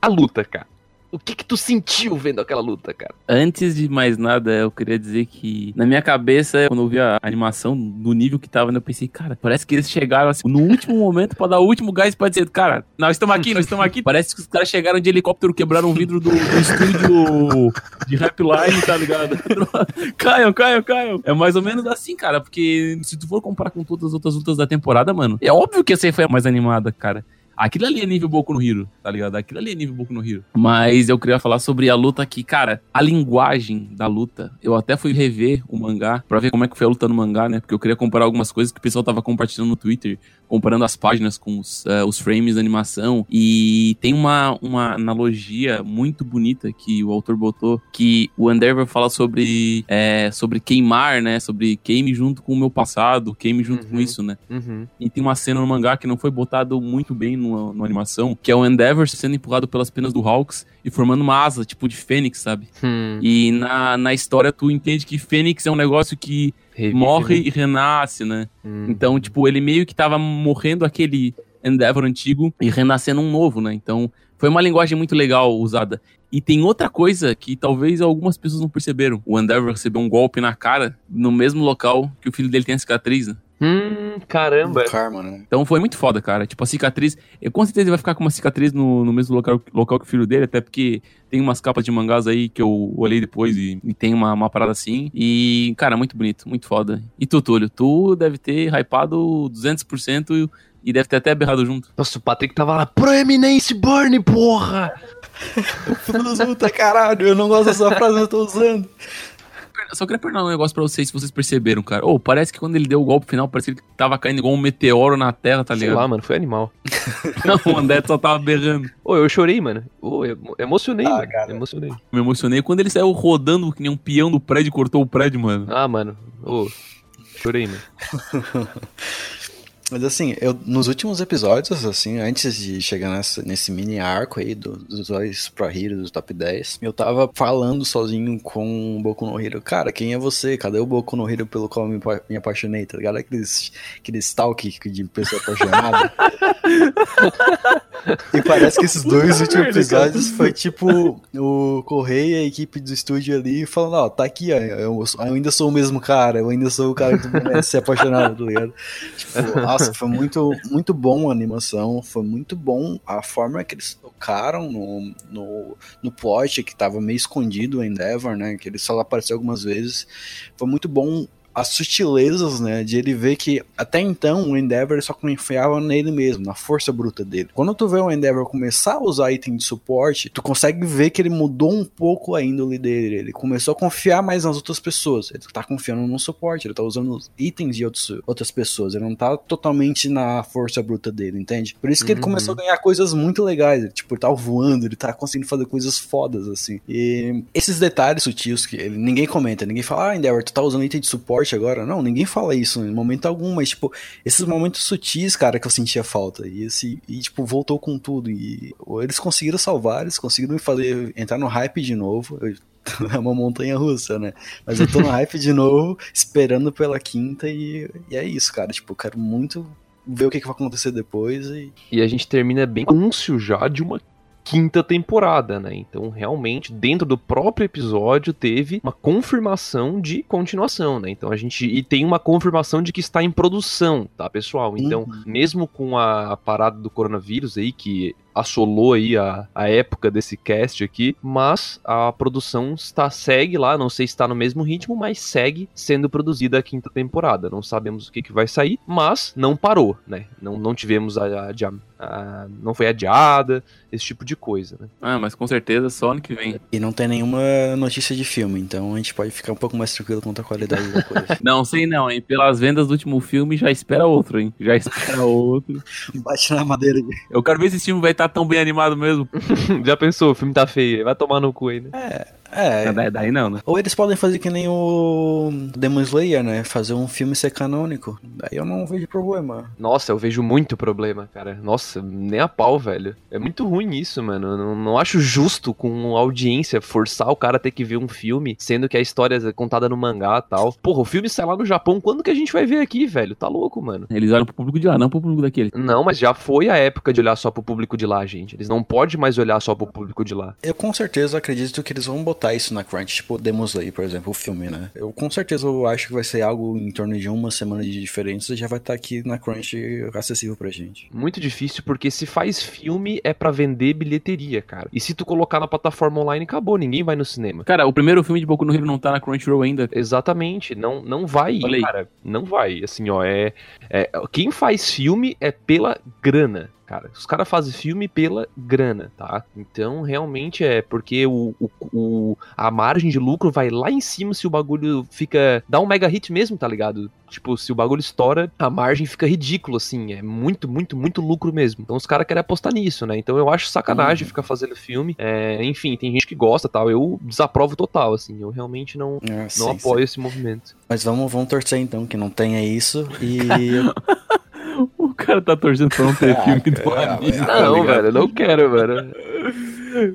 a luta, cara. O que que tu sentiu vendo aquela luta, cara? Antes de mais nada, eu queria dizer que, na minha cabeça, quando eu vi a animação do nível que tava, eu pensei, cara, parece que eles chegaram assim, no último momento pra dar o último gás pra dizer, cara, nós estamos aqui, nós estamos aqui. Parece que os caras chegaram de helicóptero, quebraram o vidro do, do estúdio de Rapline, tá ligado? caiam, caiam, caiam. É mais ou menos assim, cara, porque se tu for comparar com todas as outras lutas da temporada, mano, é óbvio que essa aí foi a mais animada, cara. Aquilo ali é nível Boku no Hero, tá ligado? Aquilo ali é nível Boku no Hero. Mas eu queria falar sobre a luta aqui, cara. A linguagem da luta. Eu até fui rever o mangá pra ver como é que foi a luta no mangá, né? Porque eu queria comparar algumas coisas que o pessoal tava compartilhando no Twitter, comparando as páginas com os, eh, os frames da animação. E tem uma, uma analogia muito bonita que o autor botou, que o Endeavor fala sobre, eh, sobre queimar, né? Sobre queime junto com o meu passado, queime junto com Uhum. isso, né? Uhum. E tem uma cena no mangá que não foi botado muito bem no, no animação, que é o Endeavor sendo empurrado pelas penas do Hawks e formando uma asa, tipo de fênix, sabe? Hum. E na, na história tu entende que fênix é um negócio que Revive, morre né? e renasce, né? Hum. Então, tipo, ele meio que tava morrendo aquele Endeavor antigo e renascendo um novo, né? Então, foi uma linguagem muito legal usada. E tem outra coisa que talvez algumas pessoas não perceberam. O Endeavor recebeu um golpe na cara no mesmo local que o filho dele tem a cicatriz, né? Hum, caramba. Karma, né? Então foi muito foda, cara. Tipo, a cicatriz. Eu, com certeza ele vai ficar com uma cicatriz no, no mesmo local, local que o filho dele, até porque tem umas capas de mangás aí que eu olhei depois e, e tem uma, uma parada assim. E, cara, muito bonito, muito foda. E tu, Túlio, tu deve ter hypado 200% e deve ter até berrado junto. Nossa, o Patrick tava lá, Proeminence Burn, porra! Todos luta, caralho. Eu não gosto dessa frase, eu tô usando. Só queria perguntar um negócio pra vocês, se vocês perceberam, cara. Ô, parece que quando ele deu o golpe final, parecia que ele tava caindo igual um meteoro na terra, tá Sei ligado? lá, mano, foi animal. Não, o André só tava berrando. Ô, eu chorei, mano. Ô, eu emocionei, Ah, mano. cara. Emocionei. Me emocionei quando ele saiu rodando que nem um peão do prédio e cortou o prédio, mano. Ah, mano. Ô, chorei, mano. Mas assim, eu nos últimos episódios, assim, antes de chegar nessa, nesse mini arco aí do- dos dois Pro Heroes do top 10, eu tava falando sozinho com o Boku no Hero. Cara, quem é você? Cadê o Boku no Hero pelo qual eu me, me apaixonei, tá ligado? Aqueles, aqueles stalk de pessoa apaixonada. e parece que esses dois últimos episódios foi tipo o Correia e a equipe do estúdio ali falando, ó, tá aqui, ó, eu, eu ainda sou o mesmo cara, eu ainda sou o cara que merece ser apaixonado, tá ligado? Tipo, nossa, foi muito, muito bom a animação, foi muito bom a forma que eles tocaram no, no, no plot que tava meio escondido o Endeavor, né? Que ele só apareceu algumas vezes. Foi muito bom as sutilezas, né, de ele ver que até então o Endeavor só confiava nele mesmo, na força bruta dele. Quando tu vê o Endeavor começar a usar item de suporte, tu consegue ver que ele mudou um pouco a índole dele. Ele começou a confiar mais nas outras pessoas. Ele tá confiando no suporte, ele tá usando os itens de outros, outras pessoas. Ele não tá totalmente na força bruta dele, entende? Por isso que ele Uhum. começou a ganhar coisas muito legais. Ele, tipo, ele tá voando, ele tá conseguindo fazer coisas fodas, assim. E esses detalhes sutis que ele, ninguém comenta, ninguém fala, ah, Endeavor, tu tá usando item de suporte agora? Não, ninguém fala isso em momento algum, mas, tipo, esses momentos sutis, cara, que eu sentia falta. E, esse, e tipo, voltou com tudo. E eles conseguiram salvar, eles conseguiram me fazer entrar no hype de novo. É uma montanha russa, né? Mas eu tô no hype de novo, esperando pela quinta, e, e é isso, cara. Tipo, eu quero muito ver o que, que vai acontecer depois. E E a gente termina bem anúncio já de uma quinta temporada, né? Então, realmente, dentro do próprio episódio, teve uma confirmação de continuação, né? Então a gente. E tem uma confirmação de que está em produção, tá, pessoal? Então, Uhum. mesmo com a parada do coronavírus aí, que assolou aí a, a época desse cast aqui, mas a produção está segue lá, não sei se está no mesmo ritmo, mas segue sendo produzida a quinta temporada. Não sabemos o que, que vai sair, mas não parou, né? Não, não tivemos a, a, a- não foi adiada, esse tipo de coisa, né? Ah, mas com certeza só ano que vem. E não tem nenhuma notícia de filme, então a gente pode ficar um pouco mais tranquilo quanto à qualidade da coisa. Não sei não, hein? Pelas vendas do último filme, já espera outro, hein? Já espera outro. Bate na madeira. Eu quero ver se esse filme vai estar tão bem animado mesmo. Já pensou, o filme tá feio, vai tomar no cu aí, né? É. Daí, daí não, né? Ou eles podem fazer que nem o Demon Slayer, né? Fazer um filme ser canônico. Daí eu não vejo problema. Nossa, eu vejo muito problema, cara. Nossa, nem a pau, velho. É muito ruim isso, mano. Eu não, não acho justo com a audiência forçar o cara a ter que ver um filme, sendo que a história é contada no mangá e tal. Porra, o filme sai lá no Japão, quando que a gente vai ver aqui, velho? Tá louco, mano. Eles olham pro público de lá, não pro público daquele. Não, mas já foi a época de olhar só pro público de lá, gente. Eles não podem mais olhar só pro público de lá. Eu com certeza acredito que eles vão botar isso na Crunch, tipo Demon Slayer, por exemplo, o filme, né? Eu com certeza eu acho que vai ser algo em torno de uma semana de diferença e já vai estar aqui na Crunch acessível pra gente. Muito difícil, porque se faz filme é pra vender bilheteria, cara. E se tu colocar na plataforma online, acabou, ninguém vai no cinema. Cara, o primeiro filme de Boku no Hero não tá na Crunchyroll ainda. Exatamente, não, não vai, aí. cara. Não vai. Assim, ó, é, é. Quem faz filme é pela grana. Cara, os caras fazem filme pela grana, tá? Então, realmente é porque o, o, o- a margem de lucro vai lá em cima se o bagulho fica. dá um mega hit mesmo, tá ligado? Tipo, se o bagulho estoura, a margem fica ridícula, assim. É muito, muito, muito lucro mesmo. Então, os caras querem apostar nisso, né? Então, eu acho sacanagem ficar fazendo filme. É, enfim, tem gente que gosta tal. Eu desaprovo total, assim. Eu realmente não, Ah, não sim, apoio esse movimento. sim. Mas vamos, vamos torcer então que não tenha isso e. O cara tá torcendo pra não ter Ah, filme do anime. ah, tá não, ligado? velho, eu não quero, velho.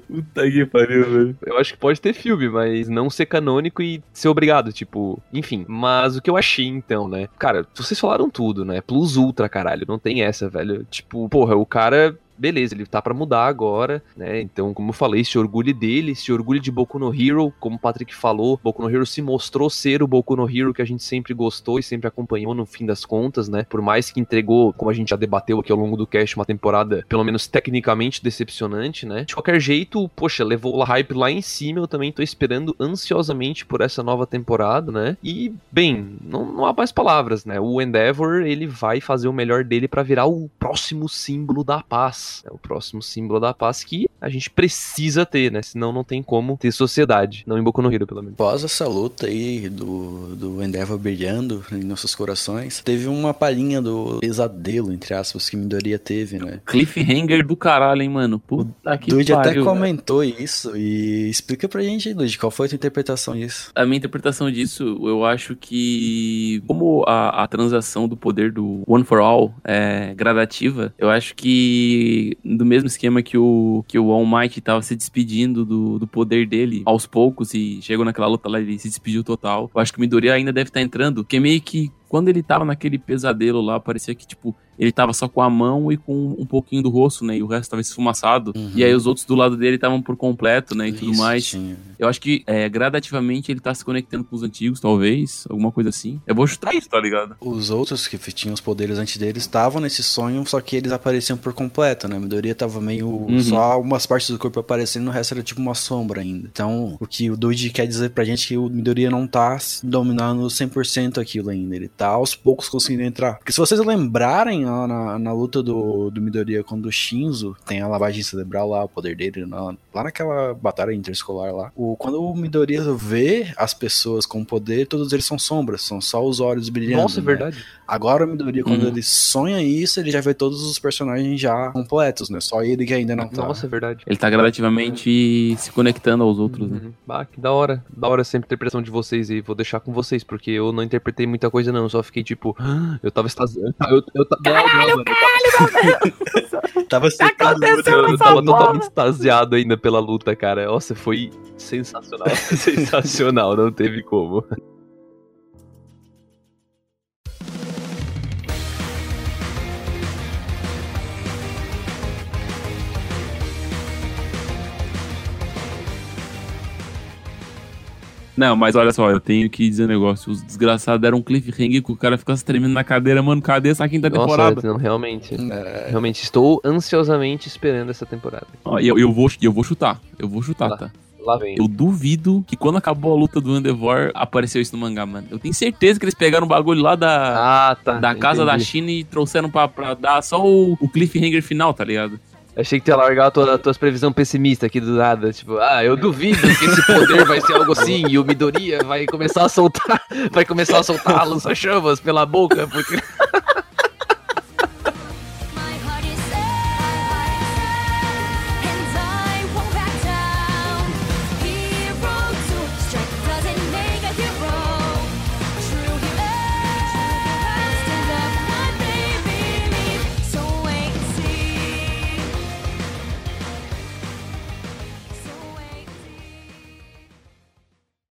Puta que pariu, velho. Eu acho que pode ter filme, mas não ser canônico e ser obrigado, tipo, enfim. Mas o que eu achei então, né? Cara, vocês falaram tudo, né? Plus Ultra, caralho, não tem essa, velho. Tipo, porra, o cara. Beleza, ele tá pra mudar agora, né? Então, como eu falei, se orgulhe dele, se orgulhe de Boku no Hero, como o Patrick falou, Boku no Hero se mostrou ser o Boku no Hero que a gente sempre gostou e sempre acompanhou no fim das contas, né? Por mais que entregou, como a gente já debateu aqui ao longo do cast, uma temporada, pelo menos tecnicamente decepcionante, né? De qualquer jeito, poxa, levou o hype lá em cima, eu também tô esperando ansiosamente por essa nova temporada, né? E, bem, não, não há mais palavras, né? O Endeavor, ele vai fazer o melhor dele pra virar o próximo símbolo da paz. É o próximo símbolo da paz que a gente precisa ter, né? Senão não tem como ter sociedade. Não em Boku no Hero, pelo menos. Após essa luta aí do, do Endeavor brilhando em nossos corações, teve uma palhinha do pesadelo, entre aspas, que Midoriya teve, né? Cliffhanger do caralho, hein, mano. Puta que Dude até pariu. velho. comentou isso e explica pra gente Dude, qual foi a tua interpretação disso? A minha interpretação disso, eu acho que como a, a transação do poder do One for All é gradativa, eu acho que do mesmo esquema que o, que o All Might tava se despedindo do, do poder dele aos poucos e chegou naquela luta lá ele se despediu total, eu acho que o Midoriya ainda deve estar entrando, porque meio que quando ele tava naquele pesadelo lá, parecia que, tipo, ele tava só com a mão e com um pouquinho do rosto, né? E o resto tava esfumaçado. Uhum. E aí os outros do lado dele estavam por completo, né? E tudo Isso, mais. sim. Eu acho que é, gradativamente ele tá se conectando com os antigos, talvez. Alguma coisa assim. Eu vou chutar isso, tá ligado? Os outros que tinham os poderes antes deles estavam nesse sonho, só que eles apareciam por completo, né? A Midoriya tava meio Uhum. só algumas partes do corpo aparecendo, o resto era tipo uma sombra ainda. Então, o que o Dude quer dizer pra gente é que o Midoriya não tá dominando 100% aquilo ainda, ele tá aos poucos conseguindo entrar. Porque se vocês lembrarem lá na, na luta do, do Midoriya quando o Shinzo tem a lavagem cerebral lá, o poder dele, na- lá naquela batalha interescolar lá, o, quando o Midoriya vê as pessoas com poder, todos eles são sombras, são só os olhos brilhando. Nossa, é né? verdade. Agora o Midoriya, quando Uhum. ele sonha isso, ele já vê todos os personagens já completos, né? Só ele que ainda não tá. Nossa, é verdade. Ele tá gradativamente se conectando aos outros, né? Uhum. Ah, que da hora. Da hora essa interpretação de vocês aí. Vou deixar com vocês, porque eu não interpretei muita coisa, não. Eu só fiquei tipo. "Ah", Eu tava extasiado. Eu, eu, ta- não, não, mano, eu Tava tava, eu tava totalmente extasiado ainda pela luta, cara. Nossa, foi sensacional. sensacional, não teve como. Não, mas olha só, eu tenho que dizer um negócio. Os desgraçados deram um cliffhanger que o cara ficou se tremendo na cadeira, mano. Cadê essa quinta temporada? Nossa, não, realmente. É, Realmente, estou ansiosamente esperando essa temporada. Ó, e eu, eu vou, eu vou chutar. Eu vou chutar, Lá. tá? Lá vem. Eu duvido que quando acabou a luta do Endeavor, apareceu isso no mangá, mano. Eu tenho certeza que eles pegaram o bagulho lá da, Ah, tá. da casa da. China e trouxeram pra, pra dar só o, o cliffhanger final, tá ligado? Achei que tu ia largar as tua, tuas previsões pessimistas aqui do nada. Tipo, ah, eu duvido que esse poder vai ser algo assim e o Midoriya vai começar a soltar, vai começar a soltar lança-chamas pela boca, porque...